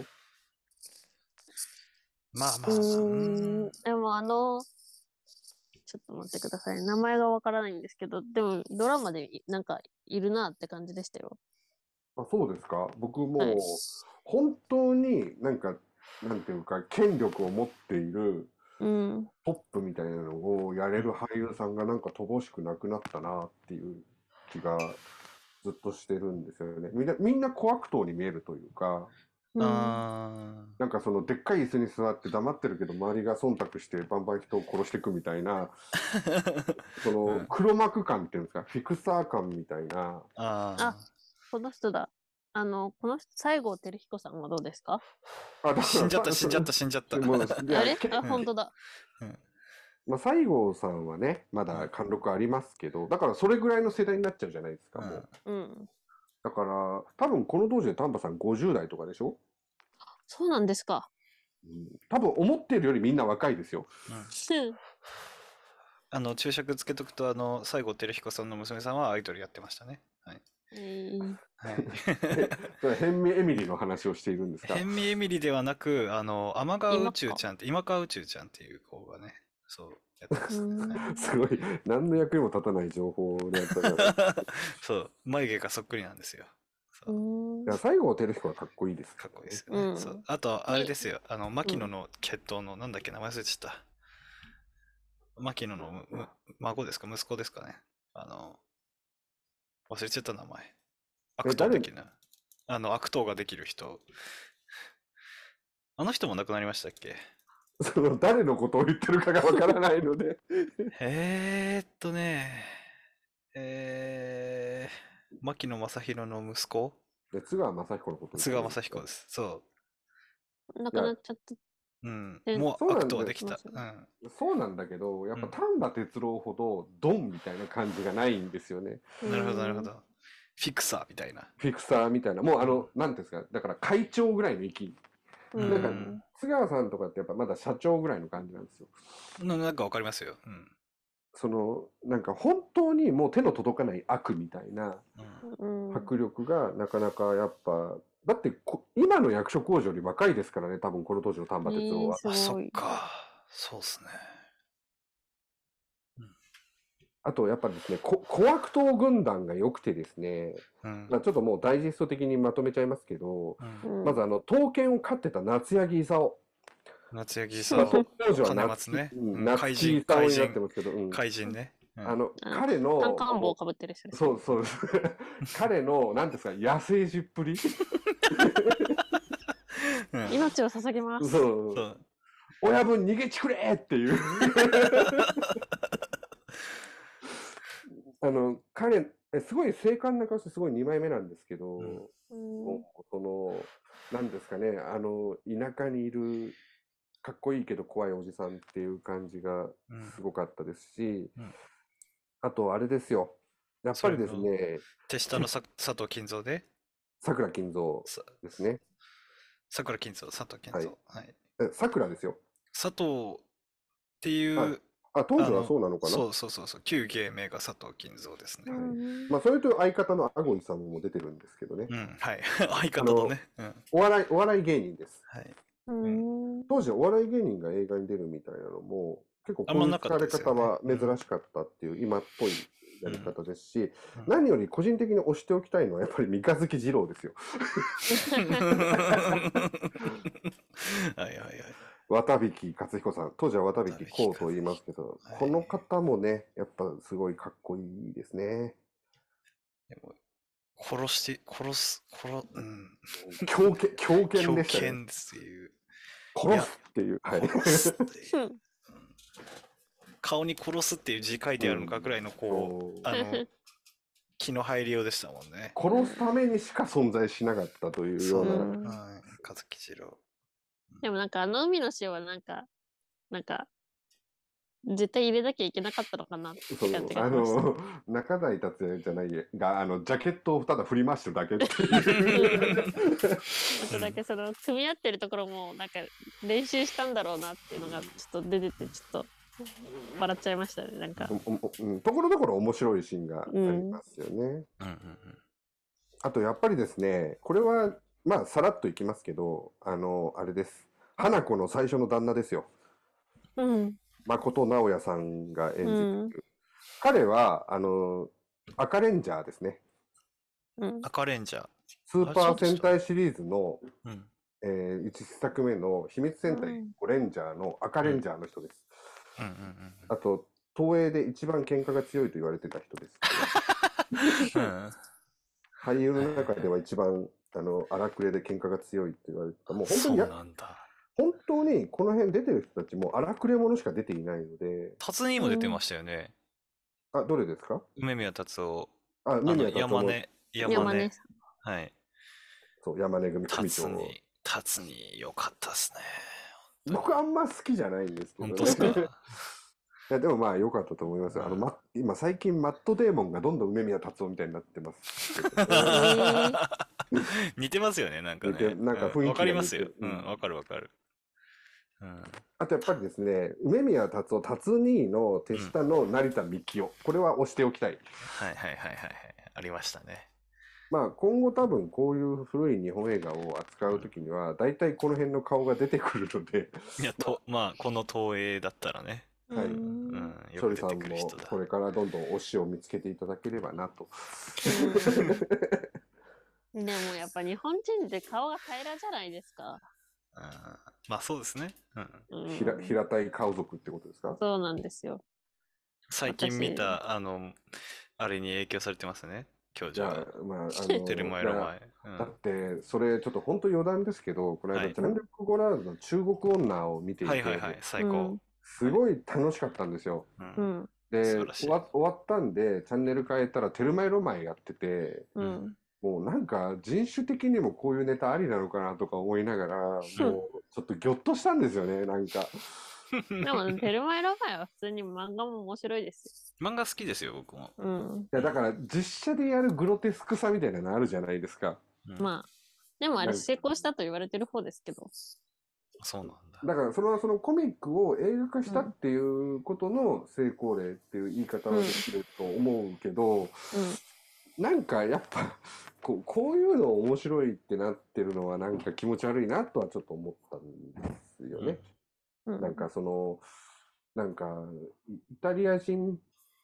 まあまあ、ううん。ん、でもあの、ちょっと待ってください。名前がわからないんですけど、でもドラマでいなんかいるなって感じでしたよ。あそうですか？僕もはい。う本当になんか、なんていうか、権力を持っているうん。トップみたいなのをやれる俳優さんがなんか乏しくなくなったなっていう気がずっとしてるんですよね。みんな、みんな小悪党に見えるというか、うんあなんかそのでっかい椅子に座って黙ってるけど周りが忖度してバンバン人を殺していくみたいな、ー その黒幕感っていうんですか、フィクサー感みたいな、あこの人だ。あの、この人、西郷輝彦さんはどうですか？あ死んじゃった、死んじゃった、死んじゃった。あれ？あ、ん本当だ。まあ、西郷さんはね、まだ貫禄ありますけど、だからそれぐらいの世代になっちゃうじゃないですか、もう。うん。だから、多分この当時で丹波さん50代とかでしょ、そうなんですか。うん、多分思ってるよりみんな若いですよ。うんあの、注釈つけとくと、あの、西郷輝彦さんの娘さんはアイドルやってましたね。はい。えーはい。それ、ヘンミエミリの話をしているんですかヘンミエミリではなく、あの、天川宇宙ちゃんって、今川宇宙ちゃんっていう子がね、そう、やってました。うんはいすごい、何の役にも立たない情報でやったから。そう、眉毛がそっくりなんですよ。そううんいや、西郷輝彦はかっこいいですかっこいいですよよね。うんそうあと、あれですよ。あの、牧野の血統の、なんだっけ、名前忘れちゃった。牧野のむむ孫ですか？息子ですかね。あの、忘れちゃった名前。悪党誰的な。あの、悪党ができる人。あの人も亡くなりましたっけ？その誰のことを言ってるかがわからないので。えーっとね、えー、牧野正弘の息子？で津川雅彦のことを言って津川るんですか雅彦です。そなくなっちゃった。う。うん。えもう悪そうなんだよ党できた。そううん。そうなんだけど、やっぱうん丹波哲郎ほどドンみたいな感じがないんですよね。なるほど、なるほうんど。フィクサーみたいな。フィクサーみたいな。もうあの、なんていうんですか、だから会長ぐらいの域。うんなんかうん津川さんとかってやっぱまだ社長ぐらいの感じなんですよ。ななんかわかりますよ。うん。その、なんか本当にもう手の届かない悪みたいなうんうん迫力がなかなかやっぱ、だってこ今の役所工事より若いですからね、多分この当時の丹波哲郎は。えーあ、そっか。そうっすね。あとやっぱですね、こ小悪党軍団が良くてですね、うん。まあ、ちょっともうダイジェスト的にまとめちゃいますけど、うんうんまずあの、刀剣を飼ってた夏柳勲。夏柳まあさん、当時は金夏松ね夏怪人木勲にな怪人ってますけど、うん怪人ね。うんあの、うん彼の、単管棒をかぶってる人です。そうそうです。彼の、なんていうんですか、野生児っぷり？うん。命を捧げます。そう。そう。親分逃げちくれっていう。あの、彼、えすごい精悍な顔してすごい2枚目なんですけど、うん。その、なんですかね、あの、田舎にいる、かっこいいけど怖いおじさんっていう感じがうん。すごかったですし、うん。あとあれですよ。やっぱりですね、手下のさ佐藤金蔵で？桜金蔵さですね。桜金蔵、佐藤金蔵。はい。え桜ですよ。佐藤っていう、はいあ、当時はそうなのかな？そうそうそうそう、旧芸名が佐藤金蔵ですね。うんまあ、それと相方のアゴイさんも出てるんですけどね。うん、はい。相方だね。うん。お笑い、お笑い芸人です。はい。うん当時お笑い芸人が映画に出るみたいなのも、結構こういう使われ方ねは珍しかったっていう今っぽいやり方ですし、うん何より個人的に推しておきたいのはやっぱり三日月二郎ですよ。はいはいはい。渡引勝彦さん。当時は渡引こうと言いますけど、はいこの方もね、やっぱすごいかっこいいですね。でも殺して、殺す、殺、うん。狂犬、狂犬狂でしたね。犬っていう。殺すっていう。はい。殺すっていう うん顔に殺すっていう字書いてあるのかぐらいのこう、そうあの、気の入りようでしたもんね。殺すためにしか存在しなかったというような。うんはい。和樹次郎。でもなんかあの海の塩はなんか、なんか、絶対入れなきゃいけなかったのかなって感じがあ。の中台達也じゃないがあのジャケットをただ振り回してるだけっていうあとだけその組み合ってるところもなんか練習したんだろうなっていうのがちょっと出ててちょっと笑っちゃいましたねなんか。ところどころ面白いシーンがありますよね。うんうんうん。あとやっぱりですねこれはまあさらっといきますけどあのあれです花子の最初の旦那ですようん。誠直哉さんが演じている、うん彼はあの赤レンジャーですねうん。赤レンジャー。スーパー戦隊シリーズの、うん。えー、1作目の秘密戦隊うん5レンジャーの赤レンジャーの人です、うんうんうんあと東映で一番喧嘩が強いと言われてた人ですうん。うん俳優の中では一番あの荒くれで喧嘩が強いって言われてたもう本当そうにやなんだ。本当にこの辺出てる人たちも荒くれ者しか出ていないので達人も出てましたよね。あどれですか？梅宮達夫。ああの、宮達夫も山根、山根山根。はい。そう山根組組長達に、達に良かったっすね。僕あんま好きじゃないんですけど、本当ですか？いやでもまあ良かったと思います。あの、うんま、今最近マットデーモンがどんどん梅宮達夫みたいになってます。似てますよね、なんかね。なんか雰囲気がうんわかりますようん、わかるわかる。うん。あとやっぱりですね、梅宮達夫、達兄の手下の成田幹夫、これは押しておきたいはいはいはいはい。ありましたね。まあ今後多分こういう古い日本映画を扱うときには、大体この辺の顔が出てくるので、いや、と、まあ、この東映だったらね。はいうんうん。よく出処理さんもてくる人だ。これからどんどん推しを見つけていただければなと。でもやっぱ日本人って顔が平らじゃないですか。うんまあそうですね。うん。うん平平たい顔族ってことですか？そうなんですよ。最近見た、あの、あれに影響されてますね。教じゃ。あ、まあ、あの、テルマエロマエ。うんだって、それちょっと本当余談ですけど、この間、はいジャンルク・ゴラーズの中国女を見ていて、はいはいはい、最高。すごい楽しかったんですよ。うんうん。で、終わ終わったんで、チャンネル変えたら、テルマエロマエやってて、う。うんもうなんか人種的にもこういうネタありなのかなとか思いながら、もうちょっとギョッとしたんですよね、なんか。でも、テルマエロマエは普通に漫画も面白いです漫画好きですよ、僕も。よ。うん。いや、だから実写でやるグロテスクさみたいなのあるじゃないですか。うんまあ、でもあれ成功したと言われてる方ですけど。そうなんだ。だからそのそのコミックを映画化したっていうことの成功例っていう言い方はできると思うけど、なんかやっぱこうこういうの面白いってなってるのはなんか気持ち悪いなとはちょっと思ったんですよね。うん。なんかそのなんかイイタリア人っ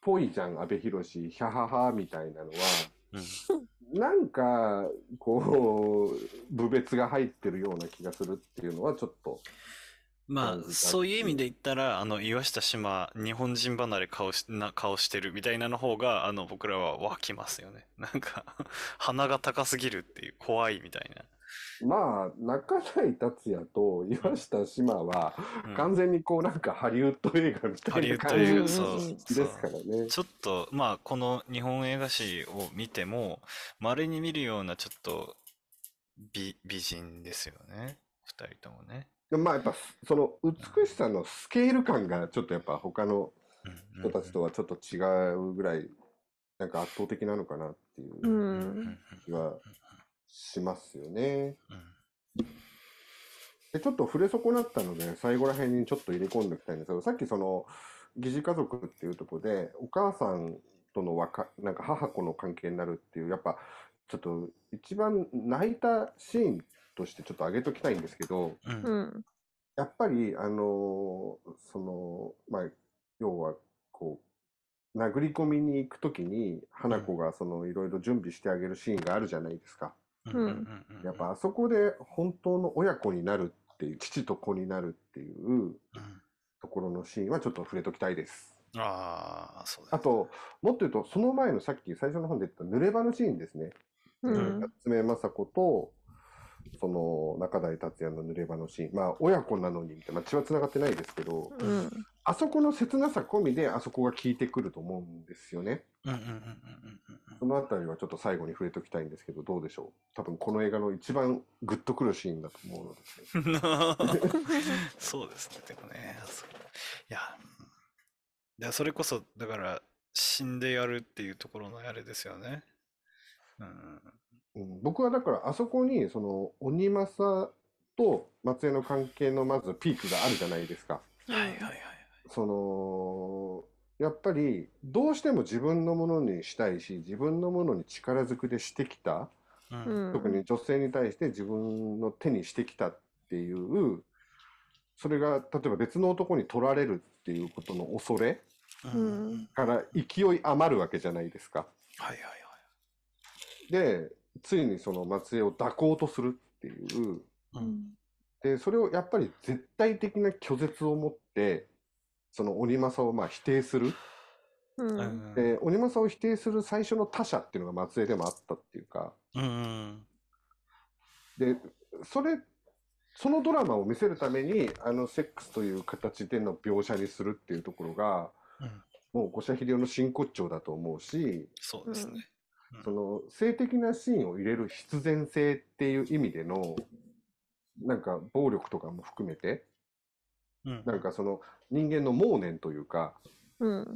ぽいじゃん阿部寛ヒャハハみたいなのはうん。なんかこう部別が入ってるような気がするっていうのはちょっとまあ、そういう意味で言ったら、あの、岩下島、日本人離れ顔しな顔してるみたいなの方が、あの、僕らは湧きますよね。なんか、鼻が高すぎるっていう、怖いみたいまあ中台達也と岩下志麻はな。うん完全にこうなんかハリウッド映画みたハリウッドいな感じ映画、うんですからね。ちょっと、まあ、この日本映画史を見ても、稀に見るような、ちょっと、美、美人ですよね。二人ともね。まあやっぱその美しさのスケール感がちょっとやっぱ他のうん人たちとはちょっと違うぐらいなんか圧倒的なのかなっていううん。気はしますよね。うんで、ちょっと触れ損なったので、最後ら辺にちょっと入れ込んでおきたいんですけど、さっきその、疑似家族っていうところで、お母さんとのわか、なんか母子の関係になるっていう、やっぱ、ちょっと一番泣いたシーンとしてちょっと上げときたいんですけど、うんうん。やっぱり、あのーその、まあ、要は、こう、殴り込みに行くときに、花子がその、いろいろ準備してあげるシーンがあるじゃないですか。やっぱあそこで本当の親子になるっていう、父と子になるっていううんところのシーンはちょっと触れときたいです。ああ、そうだあと、もっと言うと、その前のさっき最初の本で言った濡れ場のシーンですね。うん。夏目雅子と、その中台達也の濡れ場のシーン。まあ、親子なのにまあ、血は繋がってないですけど、うん。あそこの切なさ込みで、あそこが効いてくると思うんですよね。そのあたりはちょっと最後に触れときたいんですけど、どうでしょう？多分この映画の一番グッとくるシーンだと思うので そうですね、でもね。いや、うんいやそれこそ、だから、死んでやるっていうところのあれですよね。うん。うん、僕はだからあそこにその鬼政と松江の関係のまずピークがあるじゃないですか。はいはいはい。そのやっぱりどうしても自分のものにしたいし自分のものに力ずくでしてきた、うんうん。特に女性に対して自分の手にしてきたっていうそれが例えば別の男に取られるっていうことの恐れから勢い余るわけじゃないですか。はいはいはい。でついにその松江を抱こうとするっていう。うんで、それをやっぱり絶対的な拒絶を持って、その鬼政をまあ否定する。うん。鬼政を否定する最初の他者っていうのが松江でもあったっていうか、うんうんで、それ、そのドラマを見せるために、あのセックスという形での描写にするっていうところが、うんもう五社秀夫の真骨頂だと思うし、そうですね。その性的なシーンを入れる必然性っていう意味での、なんか暴力とかも含めて、うんなんかその人間の妄念というか、うん。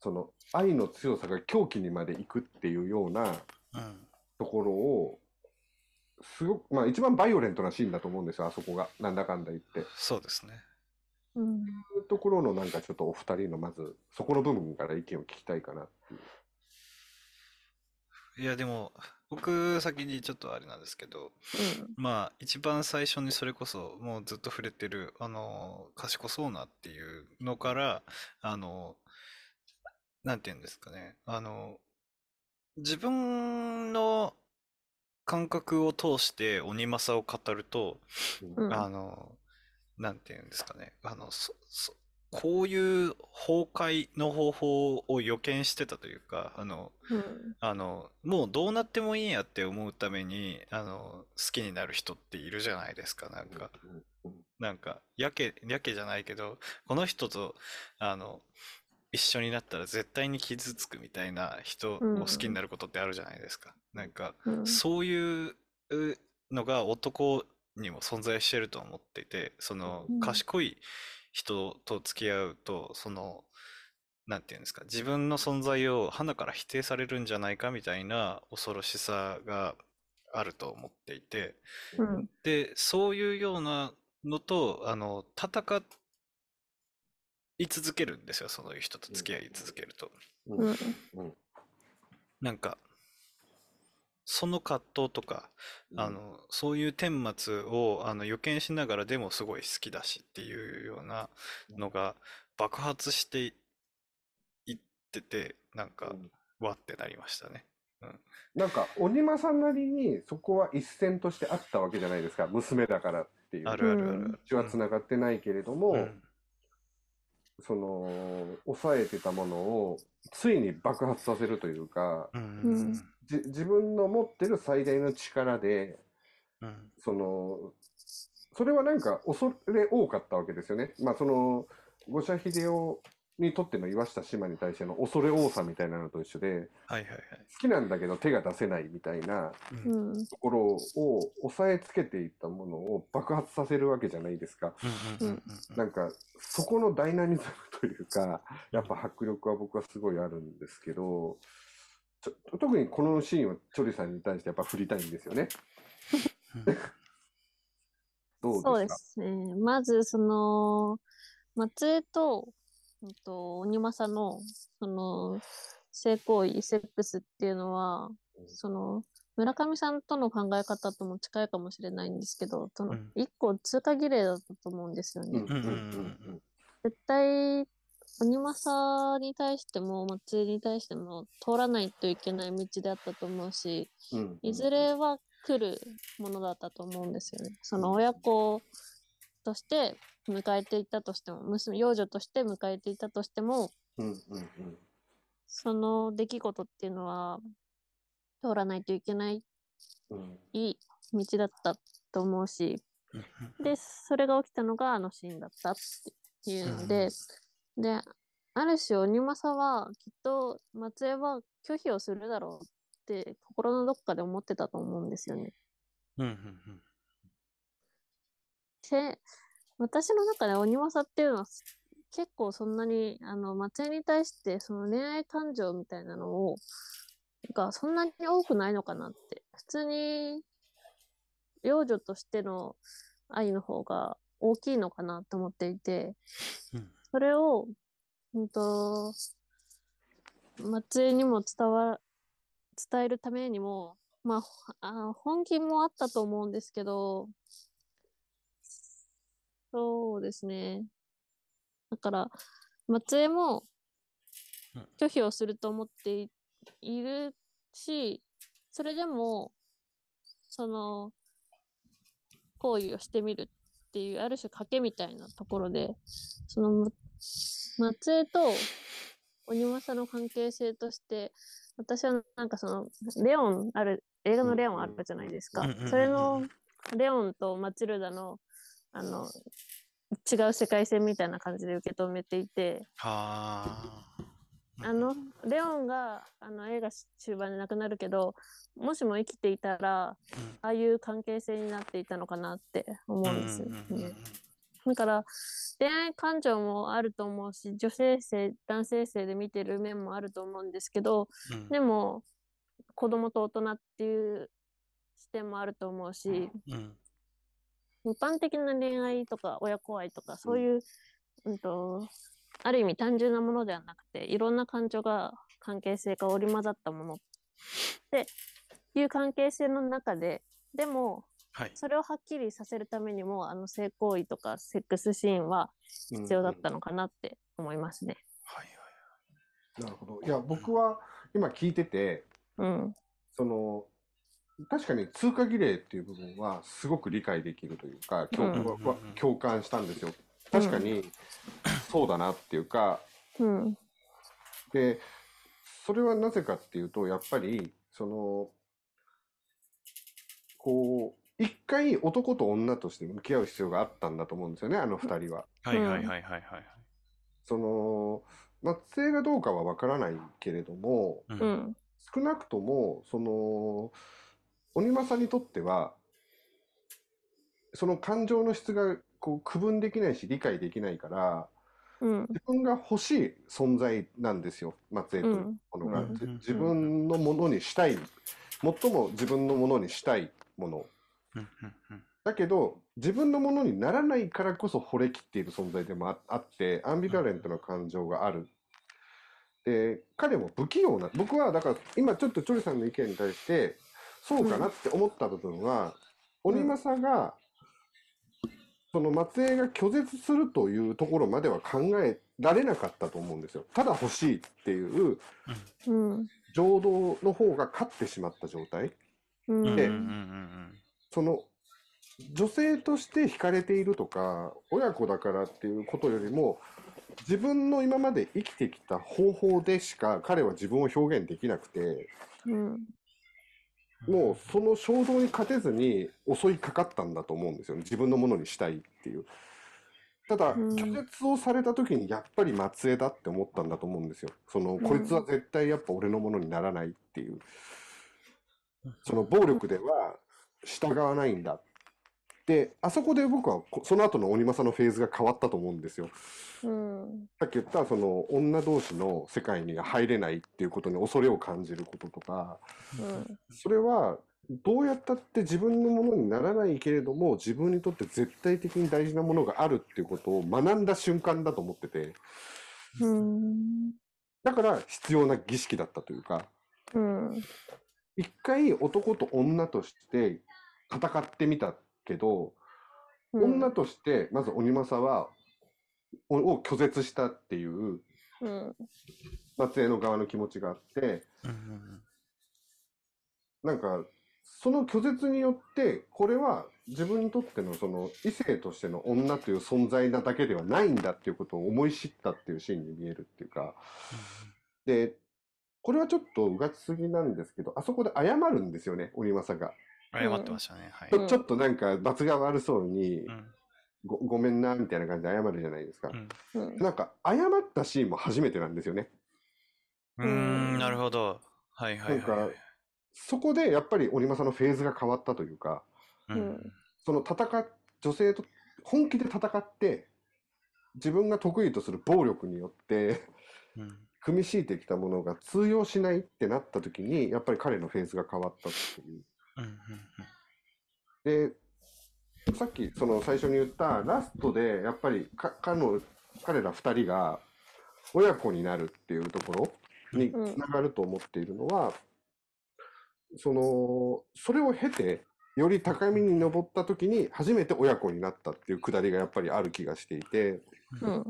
その愛の強さが狂気にまで行くっていうようなうんところを、すごく、まあ一番バイオレントなシーンだと思うんですよ、あそこが。なんだかんだ言って。そうですね。うん。いうところのなんかちょっとお二人のまず、そこの部分から意見を聞きたいかなっていう。いやでも僕先にちょっとあれなんですけどまあ一番最初にそれこそもうずっと触れてるあの賢そうなっていうのからあのなんて言うんですかね。あの自分の感覚を通して鬼政を語るとうん。あのなんて言うんですかね。あのそそこういう崩壊の方法を予見してたというかあのうん。あの、もうどうなってもいいやって思うために、あの、好きになる人っているじゃないですか、なんか。うんなんか、やけ、やけじゃないけど、この人と、あの、一緒になったら絶対に傷つくみたいな人を好きになることってあるじゃないですか。なんか、うん。そういううのが男にも存在してると思っていて、そのうん賢い人と付き合うと、その、なんていうんですか、自分の存在を鼻から否定されるんじゃないかみたいな恐ろしさがあると思っていて、うん。で、そういうようなのと、あの、戦い続けるんですよ、そういう人と付き合い続けると。うん。なんか、その葛藤とか、あの、そういう顛末をあの予見しながらでもすごい好きだしっていうようなのが爆発していってて、なんか、わってなりましたね。なんか、鬼間さんなりにそこは一線としてあったわけじゃないですか。娘だからっていう。あるあるある。血は繋がってないけれども、うん。その、抑えてたものを、ついに爆発させるというか、うん。うん。じ自分の持ってる最大の力で、うんその、それはなんか恐れ多かったわけですよね。まあその、五社秀夫にとっての岩下志麻に対しての恐れ多さみたいなのと一緒で、はいはいはい。好きなんだけど手が出せないみたいな。ところを抑えつけていったものを爆発させるわけじゃないですか。なんか、そこのダイナミズムというか、やっぱ迫力は僕はすごいあるんですけど、ちょ特にこのシーンをチョリさんに対してやっぱ振りたいんですよね。どうですか？そうですね。まず、その、松江と、うんと、鬼政の、その、性行為、セックスっていうのは、その、村上さんとの考え方とも近いかもしれないんですけど、そのうん、一個通過儀礼だったと思うんですよね。うんうんうん絶対、鬼政に対しても、松江に対しても、通らないといけない道であったと思うし、うん。うんいずれは来るものだったと思うんですよね。その親子として迎えていたとしても、娘、幼女として迎えていたとしても、うんうんうん。その出来事っていうのは通らないといけないうんいい道だったと思うし、で、それが起きたのがあのシーンだったっていうので、で、ある種、鬼政はきっと松江は拒否をするだろうって心のどっかで思ってたと思うんですよね。うんうんで、私の中で鬼政っていうのは結構そんなにあの松江に対してその恋愛感情みたいなのをがそんなに多くないのかなって。普通に幼女としての愛の方が大きいのかなと思っていて。うんそれを、うんと、松江にも伝わ伝えるためにもまああ本気もあったと思うんですけどそうですね。だから、松江も拒否をすると思っているし、それでも、その、行為をしてみるっていう、ある種賭けみたいなところで、その、松江と鬼政の関係性として、私はなんかその、レオンある、映画のレオンあるじゃないですか。それの、レオンとマチルダの、あの、違う世界線みたいな感じで受け止めていて、はあ。あの、レオンが、あの、映画終盤で亡くなるけど、もしも生きていたら、ああいう関係性になっていたのかなって思うんですよね。だから、恋愛感情もあると思うし、女性性、男性性で見てる面もあると思うんですけど、うん。でも、子供と大人っていう視点もあると思うし、うん。一般的な恋愛とか親子愛とかそういう、うんとある意味単純なものではなくていろんな感情が関係性が織り交ざったものっていう関係性の中ででもはい。それをはっきりさせるためにもあの性行為とかセックスシーンは必要だったのかなって思いますね。はいなるほど。いや、僕は今聞いてて、うん、その、確かに通過儀礼っていう部分はすごく理解できるというか、共うん共感したんですよ。確かにそうだなっていうか、うん、で、それはなぜかっていうと、やっぱり、その、こう、一回男と女として向き合う必要があったんだと思うんですよね、あの二人は。はいはいはいはいはいはい。その、松江がどうかはわからないけれども、うう。ん、少なくとも、その、鬼政にとっては、その感情の質がこう区分できないし理解できないから、うん、自分が欲しい存在なんですよ、松江というものが。うんじ自分のものにしたい、最も自分のものにしたいもの。うんうんうん。だけど、自分のものにならないからこそ惚れきっている存在でもああって、アンビバレントな感情がある。で、彼も不器用な、僕はだから今ちょっとチョリさんの意見に対して、そうかなって思った部分は、鬼政が、その松江が拒絶するというところまでは考えられなかったと思うんですよ。ただ欲しいっていううん、情動の方が勝ってしまった状態。うん、でうんうんうんその女性として惹かれているとか親子だからっていうことよりも自分の今まで生きてきた方法でしか彼は自分を表現できなくてうん、もうその衝動に勝てずに襲いかかったんだと思うんですよね自分のものにしたいっていう。ただうん拒絶をされた時にやっぱり松江だって思ったんだと思うんですよ。そのこいつは絶対やっぱ俺のものにならないっていう。その暴力では従わないんだっで、あそこで僕はこその後の鬼政のフェーズが変わったと思うんですよ。うん。さっき言ったその女同士の世界に入れないっていうことに恐れを感じることとか、うん。それはどうやったって自分のものにならないけれども自分にとって絶対的に大事なものがあるっていうことを学んだ瞬間だと思っててうん。だから必要な儀式だったというかうん。一回男と女として戦ってみたけど、女としてまず鬼政はおを拒絶したっていううん。松江の側の気持ちがあってうんうんなんかその拒絶によってこれは自分にとってのその異性としての女という存在なだけではないんだっていうことを思い知ったっていうシーンに見えるっていうかでこれはちょっとうがちすぎなんですけどあそこで謝るんですよね鬼政が謝ってましたね。はいち。ょちょっとなんか罰が悪そうにうんごごめんなみたいな感じで謝るじゃないですか。なんか謝ったシーンも初めてなんですよねうーん、なるほど。はいはいはいなんかはい。そこでやっぱり鬼政のフェーズが変わったというかうんその戦っ女性と本気で戦って自分が得意とする暴力によってうん組み敷いてきたものが通用しないってなった時にやっぱり彼のフェーズが変わったっていう。うんうんでさっきその最初に言ったラストでやっぱりか彼の彼ら2人が親子になるっていうところにつながると思っているのは、そのそれを経てより高みに登った時に初めて親子になったっていうくだりがやっぱりある気がしていてうん。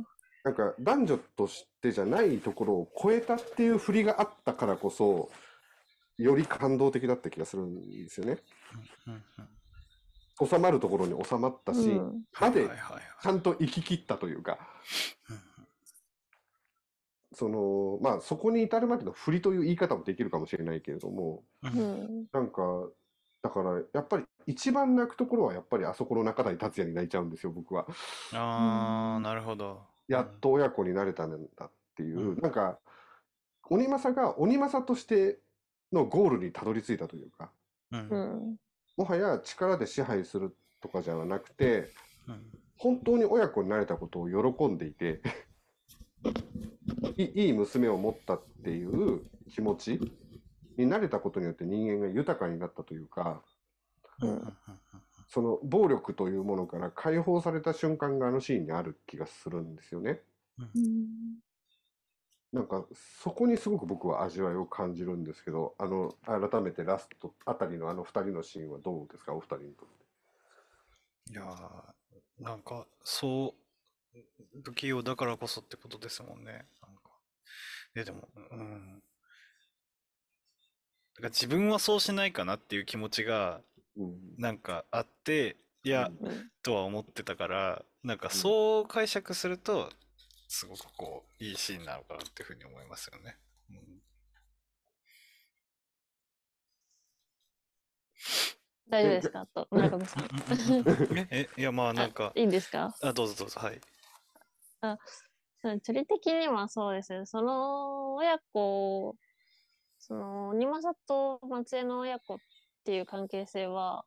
なんか男女としてじゃないところを超えたっていう振りがあったからこそより感動的だった気がするんですよね。収まるところに収まったし、うんまでちゃんと生き切ったというか、そのまあそこに至るまでの振りという言い方もできるかもしれないけれども、ううんん。なんかだからやっぱり一番泣くところはやっぱりあそこの中谷達也に泣いちゃうんですよ僕は。ああ、なるほど。やっと親子になれたんだっていう、うんなんか鬼政が鬼政としてのゴールにたどり着いたというかうん。もはや力で支配するとかじゃなくてうん本当に親子になれたことを喜んでいていいい娘を持ったっていう気持ちになれたことによって人間が豊かになったというかうんうんその暴力というものから解放された瞬間があのシーンにある気がするんですよね。うん。なんかそこにすごく僕は味わいを感じるんですけどあの改めてラストあたりのあの二人のシーンはどうですか？お二人にとって。いやーなんか、そう、不器用だからこそってことですもんね。なんか。え、でも、うん。だから自分はそうしないかなっていう気持ちが、うんなんかあって、いや、うんとは思ってたから、なんかそう解釈すると、すごくこう、いいシーンなのかなっていうふうに思いますよね。うん大丈夫ですか？と、村上さん。え、え、いや、まあなんかあ、いいんですか？あ、どうぞどうぞ、はい。その距離的にはそうですね。その親子、その鬼政と松江の親子っていう関係性は、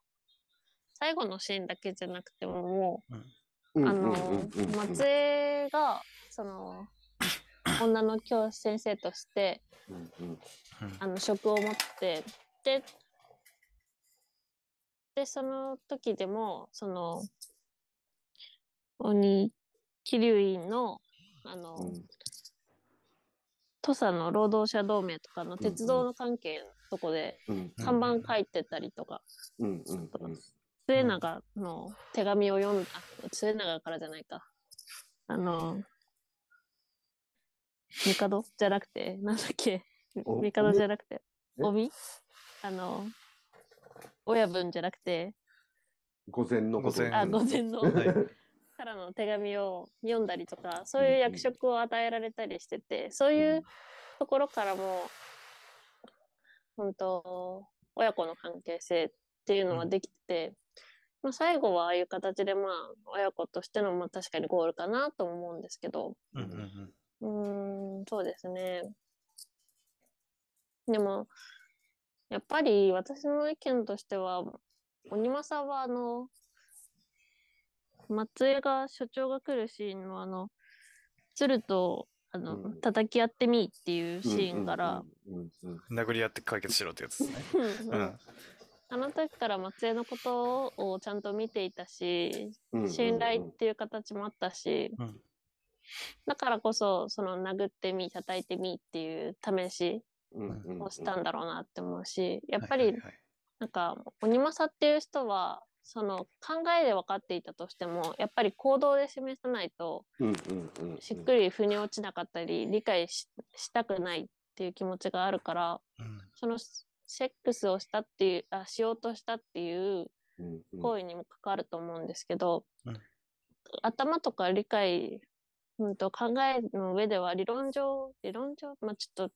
最後のシーンだけじゃなくてももう、あの、松江が、その、女の教師先生として、うんうん。うんあの、職を持って、で、で、その時でも、その、鬼、桐生院の、あの、うん土佐の労働者同盟とかの鉄道の関係のとこでうん看板書いてたりとか、うんうんうん。末永の手紙を読んだ、末永からじゃないか。あの、帝じゃなくて、なんだっけ、お帝じゃなくて、え？帯あの、親分じゃなくて、午前のあ、午前の。はい。からの手紙を読んだりとか、そういう役職を与えられたりしてて、そういうところからも、本当親子の関係性っていうのはできてて、まあ、最後はああいう形で、まあ、親子としての、まあ、確かにゴールかなと思うんですけど、うんうんうんうーん、そうですね。でも、やっぱり私の意見としては、鬼政はあの、松江が所長が来るシーンのあの、鶴と、あの、うん叩き合ってみっていうシーンから、殴り合って解決しろってやつですね。うんうん。あの時から松江のことをちゃんと見ていたし、信頼っていう形もあったし、うんだからこそ、その殴ってみ、叩いてみっていう試しをしたんだろうなって思うし、やっぱりなんか、鬼政っていう人は、その考えで分かっていたとしても、やっぱり行動で示さないと、しっくり腑に落ちなかったり、理解ししたくないっていう気持ちがあるから、うん。そのセックスをしたっていう、あ、しようとしたっていう行為にも関わると思うんですけど、うん。頭とか理解、うん、と考えの上では理論上、理論上、まあちょっと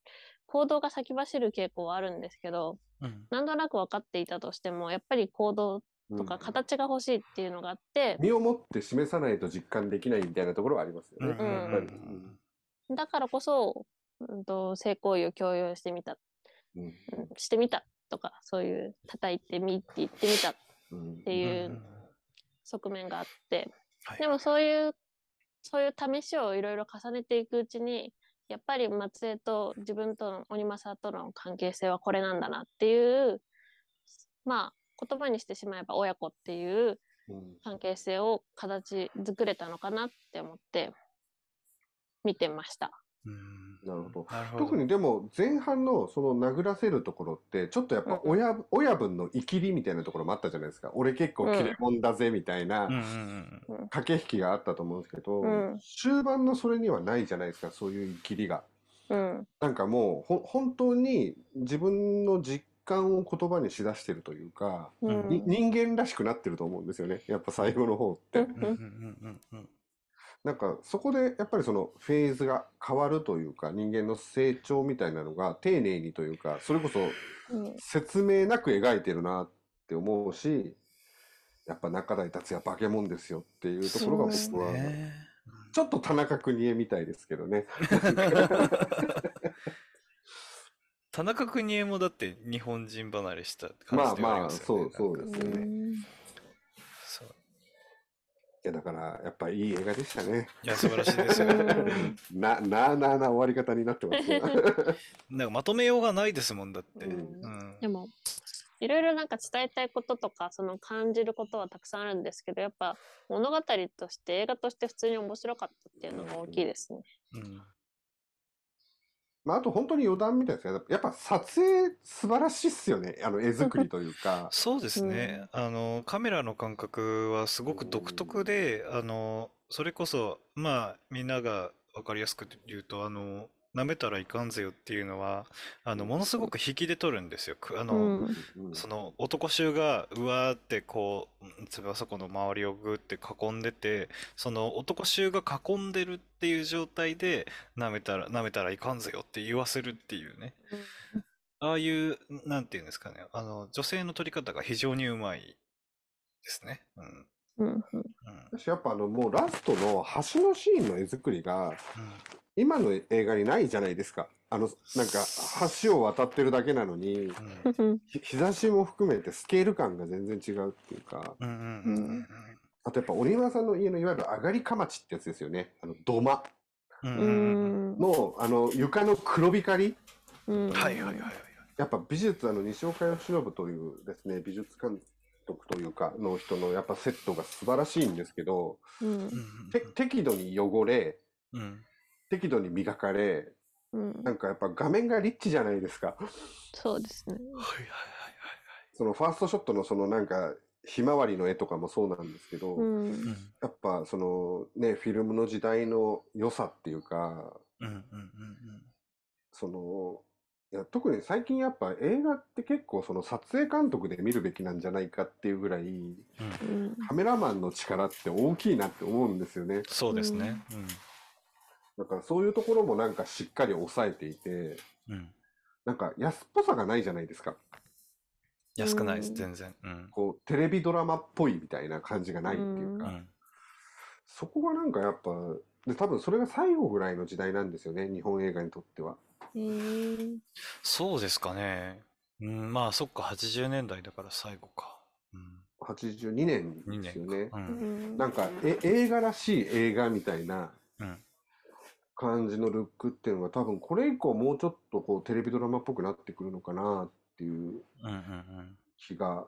行動が先走る傾向はあるんですけど、うん。なんとなく分かっていたとしても、やっぱり行動とか形が欲しいっていうのがあって、身をもって示さないと実感できないみたいなところはありますよね。だからこそ、うん、と性行為を強要してみた、うん。うんしてみたとか、そういう叩いてみって言ってみたっうん。ていう側面があって、はい。でもそういう、そういう試しをいろいろ重ねていくうちに、やっぱり松江と自分との鬼政との関係性はこれなんだなっていう、まあ言葉にしてしまえば親子っていううん関係性を形作れたのかなって思って見てました。うんなるほど。なるほど。特にでも前半のその殴らせるところってちょっとやっぱ親,、親分のイキリみたいなところもあったじゃないですか俺結構切れ者だぜみたいなうんうんうん駆け引きがあったと思うんですけど、うん終盤のそれにはないじゃないですかそういうイキリが。うん。なんかもうほ本当に自分の実感を言葉にしだしてるというか、うん。に人間らしくなってると思うんですよねやっぱ最後の方って。うんうんうんうんうんなんかそこでやっぱりそのフェーズが変わるというか人間の成長みたいなのが丁寧にというかそれこそうん説明なく描いてるなって思うしやっぱ中台達也化け物ですよっていうところがそう僕はねちょっと田中邦衛みたいですけどね。田中邦衛もだって日本人離れしたまあ感じではありまあますよね。そうそうなんかですよね。そういやだからやっぱいい映画でしたね。いや、素晴らしいですよ。う んななあなあな終わり方になってますよ。なんかまとめようがないですもんだって。うんうんでも、いろいろなんか伝えたいこととか、その感じることはたくさんあるんですけど、やっぱ物語として、映画として普通に面白かったっていうのが大きいですね。うんまああと本当に余談みたいですけどやっぱ撮影素晴らしいっすよねあの絵作りというか。そうですね。あの、カメラの感覚はすごく独特で、あの、それこそ、まあ、みんながわかりやすく言うと、あの、舐めたらいかんぜよっていうのは、あの、ものすごく引きで撮るんですよ。くあの、うん。うんその男衆がうわーってこう翼湖の周りをぐーって囲んでてその男衆が囲んでるっていう状態で舐めたら舐めたらいかんぜよって言わせるっていうねああいうなんていうんですかねあの女性の撮り方が非常にうまいですねうんうん。うん。うん私やっぱあのもうラストの橋のシーンの絵作りがうん今の映画にないじゃないですか。あのなんか橋を渡ってるだけなのにうん。日差しも含めてスケール感が全然違うっていうか。うんうんうんあとやっぱ鬼村さんの家のいわゆる上がりかまちってやつですよね。あの土間。のあの床の黒光り。うん。はいはいはいはいやっぱ美術あの西岡由伸というですね美術監督というかの人のやっぱセットが素晴らしいんですけどうん。適度に汚れうんうん適度に磨かれうん。なんかやっぱ画面がリッチじゃないですか。そうですね。はいはいはいそのファーストショットのそのなんかひまわりの絵とかもそうなんですけど、うはいはいん。やっぱそのねフィルムの時代の良さっていうかうんうんうんうんそのいや特に最近やっぱ映画って結構その撮影監督で見るべきなんじゃないかっていうぐらいうん。うん。カメラマンの力って大きいなって思うんですよね。そうですねだからそういうところもなんかしっかり抑えていてうんうんなんか安っぽさがないじゃないですか安くないですうん全然うんこうテレビドラマっぽいみたいな感じがないっていうか、うんそこがなんかやっぱで多分それが最後ぐらいの時代なんですよね日本映画にとっては。そうですかね。うん、まあそっか、80年代だから最後か。うん。82年ですよね。う。うんんなんかえ映画らしい映画みたいなうん。感じのルックっていうのが多分これ以降もうちょっとこうテレビドラマっぽくなってくるのかなっていううんうんうん。気が、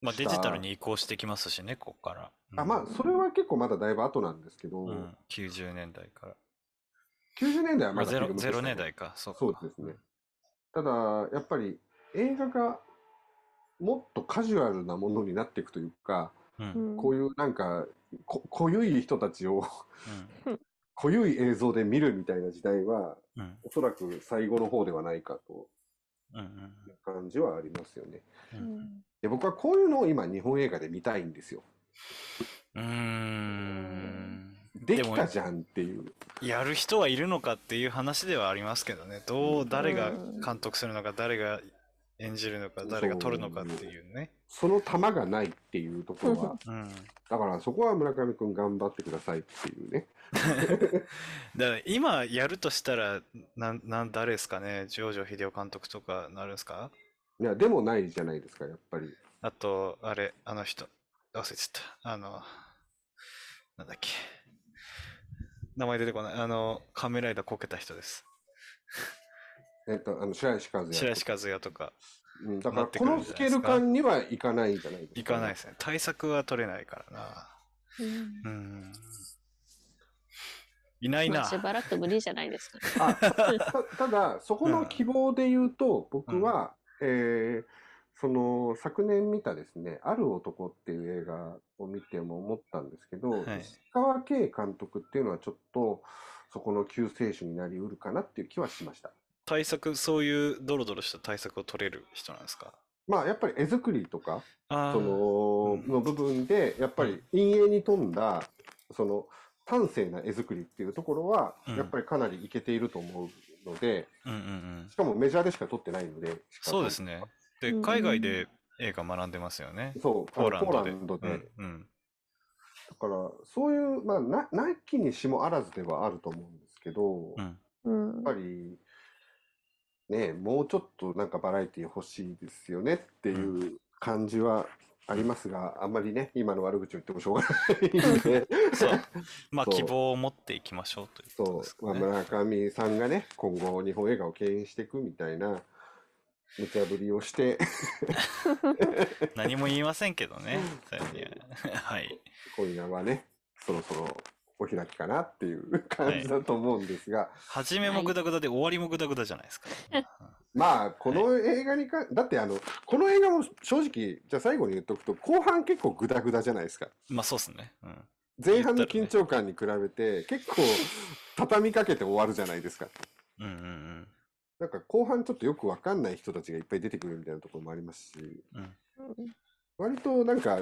まあデジタルに移行してきますしね、ここから。あまあそれは結構まだだいぶ後なんですけど、うん、90年代から。90年代はまあ、ゼロまだフィルムとしてゼロも年代か、そうか。そうですね。ただやっぱり映画がもっとカジュアルなものになっていくというか、うん。うん。うんこういうなんかこ 濃ゆい人たちをうん。濃ゆい映像で見るみたいな時代はうん。おそらく最後の方ではないかとうん。いう感じはありますよね。うんで僕はこういうのを今日本映画で見たいんですよ。うーん。できもたじゃんっていう。やる人はいるのかっていう話ではありますけどね。どう、誰が監督するのか、誰が演じるのか、誰が撮るのかっていうね。その玉がないっていうところは、うん。だからそこは村上くん頑張ってくださいっていうね。だから今やるとしたら、なん、なん、誰ですかね？ジョージョ秀夫監督とかなるんですか？いや、でもないじゃないですか、やっぱり。あと、あれ、あの人、忘れちゃった。あの、なんだっけ。名前出てこない。あの、仮面ライダーこけた人です。えっと、あの、白石和也とか。白石和也とか、うん、だから、このスケール感にはいかないんじゃないですか、いかないですね。対策は取れないからな。うんうん。いないなまあ。しばらく無理じゃないですかね。あた ただ、そこの希望で言うと、僕は、えーその昨年見たですね、ある男っていう映画を見ても思ったんですけど、はい石川圭監督っていうのはちょっとそこの救世主になりうるかなっていう気はしました。対策、そういうドロドロした対策を取れる人なんですか？まあやっぱり絵作りとか、その、うんの部分で、やっぱり陰影に富んだ、その端正な絵作りっていうところは、うんやっぱりかなりいけていると思うので、うんうんうんし。かもメジャーでしか撮ってないので、そうですね。で、うん海外で映画学んでますよね。そう、ポーランドで。ポーランドで。うんうん。だから、そういう、まあ、な、なきにしもあらずではあると思うんですけど、やっうん。うんぱり、ね、もうちょっとなんかバラエティ欲しいですよねっていう感じはありますが、あんまりね、今の悪口を言ってもしょうがないんで、そう。まあ、そう希望を持っていきましょうということそう、まあ。村上さんがね、今後日本映画を牽引していくみたいな無茶ぶりをして、何も言いませんけどね。それにははい。今夜はね、そろそろお開きかなっていう感じだと思うんですが、初めもグダグダで終わりもグダグダじゃないですか。まあ、この映画にか、だってあの、この映画も正直、じゃあ最後に言っとくと、後半結構グダグダじゃないですか。まあ、そうっすね。うん。前半の緊張感に比べて、結構畳みかけて終わるじゃないですか。うんうんなんか後半ちょっとよくわかんない人たちがいっぱい出てくるみたいなところもありますし、うん。うん。割となんか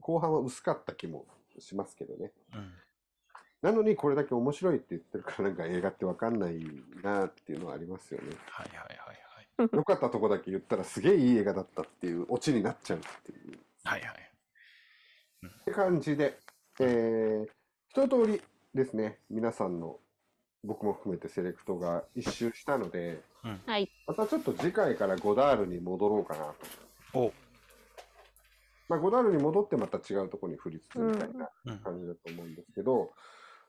後半は薄かった気もしますけどね。うん。なのにこれだけ面白いって言ってるからなんか映画ってわかんないなっていうのはありますよね。はいはいはいはい。良かったとこだけ言ったらすげえいい映画だったっていうオチになっちゃうっていう。はいはい。って感じで、えー、一通りですね、皆さんの僕も含めてセレクトが一周したので、はい。またちょっと次回からゴダールに戻ろうかなと。おまあ、ゴダールに戻ってまた違うところに振りつつみたいなうん。感じだと思うんですけど、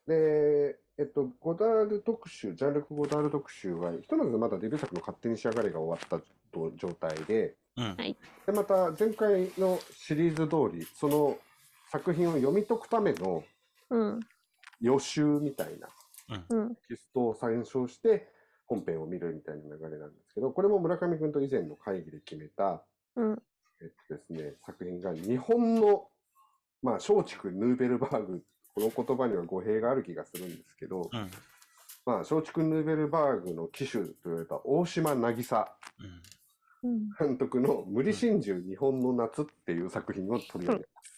で、えっと、ゴダール特集、ジャンルク・ゴダール特集は、ひとまずまだデビュー作の勝手に仕上がれが終わったと状態で、うん。で、また前回のシリーズ通り、その作品を読み解くためのうん。予習みたいなうん。テキストを参照して本編を見るみたいな流れなんですけど、これも村上君と以前の会議で決めた、うん。えっとですね、作品が日本の、まあ、松竹ヌーベルバーグ、この言葉には語弊がある気がするんですけど、うん。まあ、松竹ヌーベルバーグの騎手と言われた大島渚うん。うん。監督の無理心中日本の夏っていう作品を取り上げます。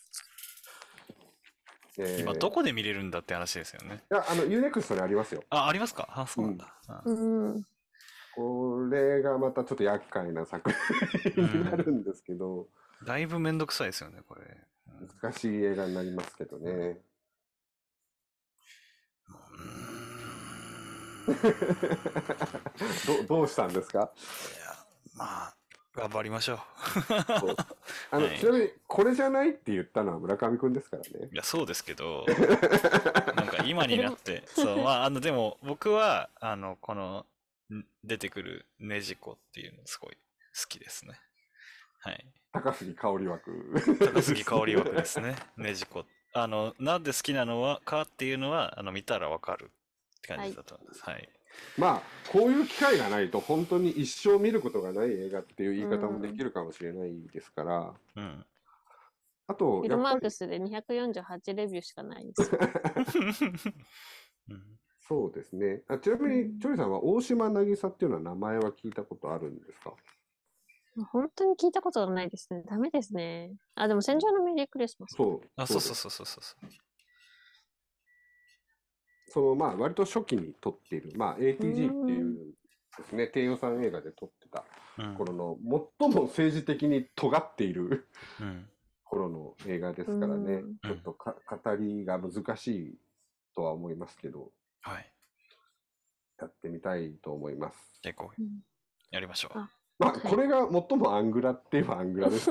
えー今どこで見れるんだって話ですよね。いや、あの、UNEXT にありますよ。あ、ありますか？あ、そうなんだ。うんうん。これがまたちょっと厄介な作品になるんですけど、だいぶめんどくさいですよね、これ。うん難しい映画になりますけどね。ど どうしたんですか？いや、まあ、頑張りましょう。そうあの、はいちなみに、これじゃないって言ったのは村上くんですからね。いや、そうですけど、なんか今になって、そう、まあ、あの、でも僕は、あの、この、ん出てくるねじこっていうのすごい好きですね。はい。高杉香り枠。高杉香り枠ですね。ねじこ。あの、なんで好きなのはかっていうのは、あの、見たらわかる感じだと思います。はい。まあ、こういう機会がないと、本当に一生見ることがない映画っていう言い方もできるかもしれないですから、うん。あと、フィルマークスで248レビューしかないんですよ。うんそうですね。あちなみに、チョリさんは大島渚っていうのは名前は聞いたことあるんですか？本当に聞いたことがないですね。ダメですね。あ、でも戦場のメリークリスマス。そう。あ、そうそうそうそうそうその、まあ、割と初期に撮っている、まあ、ATG っていうですね、低予算映画で撮ってたうん。頃の、最も政治的に尖っているうん。頃の映画ですからねうん、ちょっとか語りが難しいとは思いますけど、はい。やってみたいと思います。結構うんやりましょう。あまあ、はいこれが最もアングラって言えばアングラです。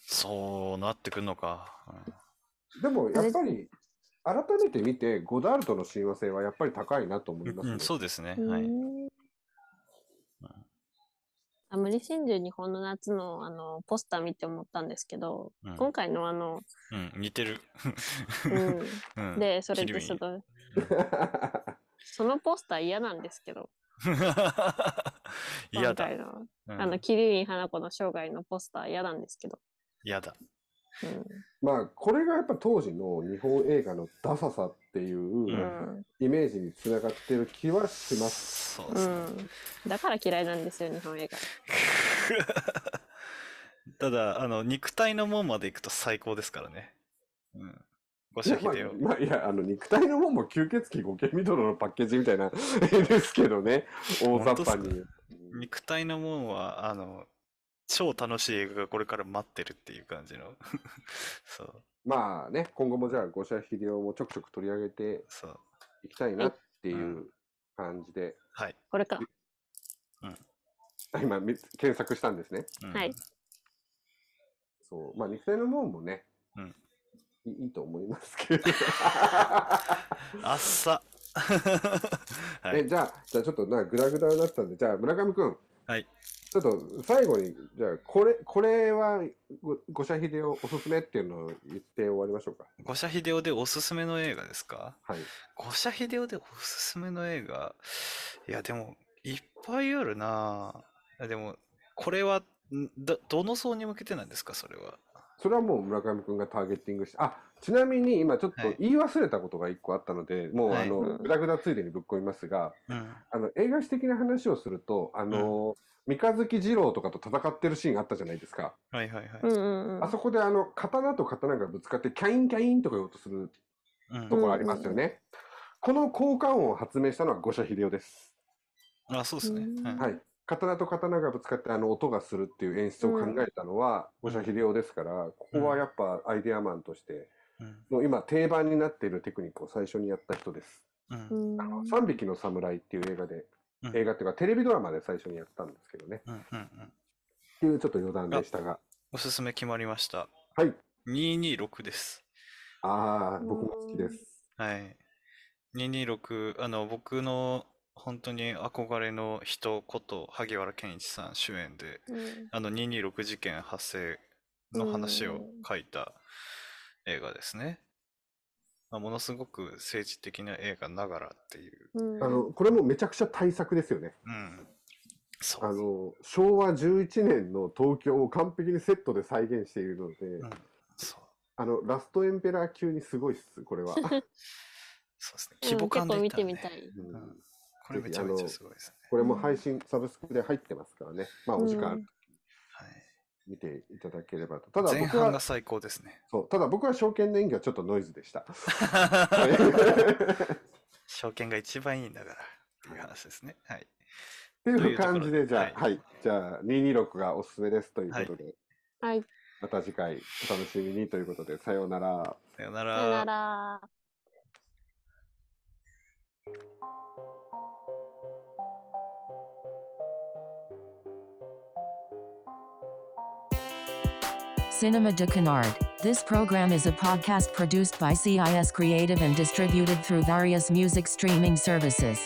そうなってくんのか。でも、やっぱり、改めて見て、ゴダールとの親和性はやっぱり高いなと思いますね。うん、そうですね。うはい。んあ無理心中日本の夏のあのポスター見て思ったんですけど、うん今回のあの、うん、似てる。うん、うんで、それキルビでその、そのポスター嫌なんですけど、嫌だ。今回の、うんあの、キリリン花子の生涯のポスター嫌なんですけど、嫌だ。うんまあ、これがやっぱ当時の日本映画のダサさっていううんイメージにつながってる気はします。そううですね。ん、だから嫌いなんですよ、日本映画。ただ、あの、肉体の門まで行くと最高ですからね。うん。ごいやまあし秀夫。まあ、いや、あの、肉体のもんも吸血鬼五ケミドロのパッケージみたいな絵ですけどね、大雑把に。うん肉体の門は、あの、超楽しい映画がこれから待ってるっていう感じの。そう、まあね、今後もじゃあ、五社秀夫もちょくちょく取り上げてそう。いきたいなっていう感じで、はい。これか。今み検索したんですね。うんはい。そう。まあ、肉体のもんもね、うんいいと思いますけど。あっさ。はえ、い。じゃあ、じゃあちょっとな、グダグダになったんで、じゃあ村上くん。はい。ちょっと最後に、じゃあ、これ、これはご、五社秀夫おすすめっていうのを言って終わりましょうか。五社秀夫でおすすめの映画ですか？はい。五社秀夫でおすすめの映画？いや、でも、いっぱいあるなぁ。でも、これは、んど、どの層に向けてなんですか？それは。それはもう村上くんがターゲッティングして、あ、ちなみに今ちょっとはい言い忘れたことが一個あったので、もうはいあの、うんグダグダついでにぶっ込みますが、うん。あの、映画史的な話をすると、あの、三日月二郎とかと戦ってるシーンあったじゃないですか。はいはいはい。うんうんうんあそこであの、刀と刀がぶつかって、キャインキャインとか言おうとするうんところありますよね。この効果音を発明したのは五社秀夫です。あ、そうですね。うんはいはい。刀と刀がぶつかってあの音がするっていう演出を考えたのは五社秀夫ですから、ここはやっぱアイデアマンとして、今定番になっているテクニックを最初にやった人です。うんうんあの3匹の侍っていう映画で、うん映画っていうかテレビドラマで最初にやったんですけどね。うんうんうんっていうちょっと余談でしたが。おすすめ決まりました？はい。226です。ああ、僕も好きです。はい。226、あの、僕の本当に憧れの人こと、萩原健一さん主演で、うんあの226事件発生の話を書いた映画ですね。まあ、ものすごく政治的な映画ながらっていう。うんあの、これもめちゃくちゃ大作ですよね。うん。そう。あの、昭和11年の東京を完璧にセットで再現しているので、うん、そう。あの、ラストエンペラー級にすごいっす、これは。そうですね。規模うん結構見感でねてみたい。これめちゃめちゃすごいですね。これも配信、サブスクで入ってますからね。まあ、お時間うんはい。見ていただければと。ただ前僕は、半が最高ですね。そう、ただ僕は証券の演技はちょっとノイズでした。証券が一番いいんだからっていう話ですね。はい。っていう感じで、じゃあ、ははいい、じゃあ、226がおすすめですということで、はい。また次回お楽しみにということで、さようなら。さよなさよなら。ら。Cinema de Canard. This program is a podcast produced by CIS Creative and distributed through various music streaming services.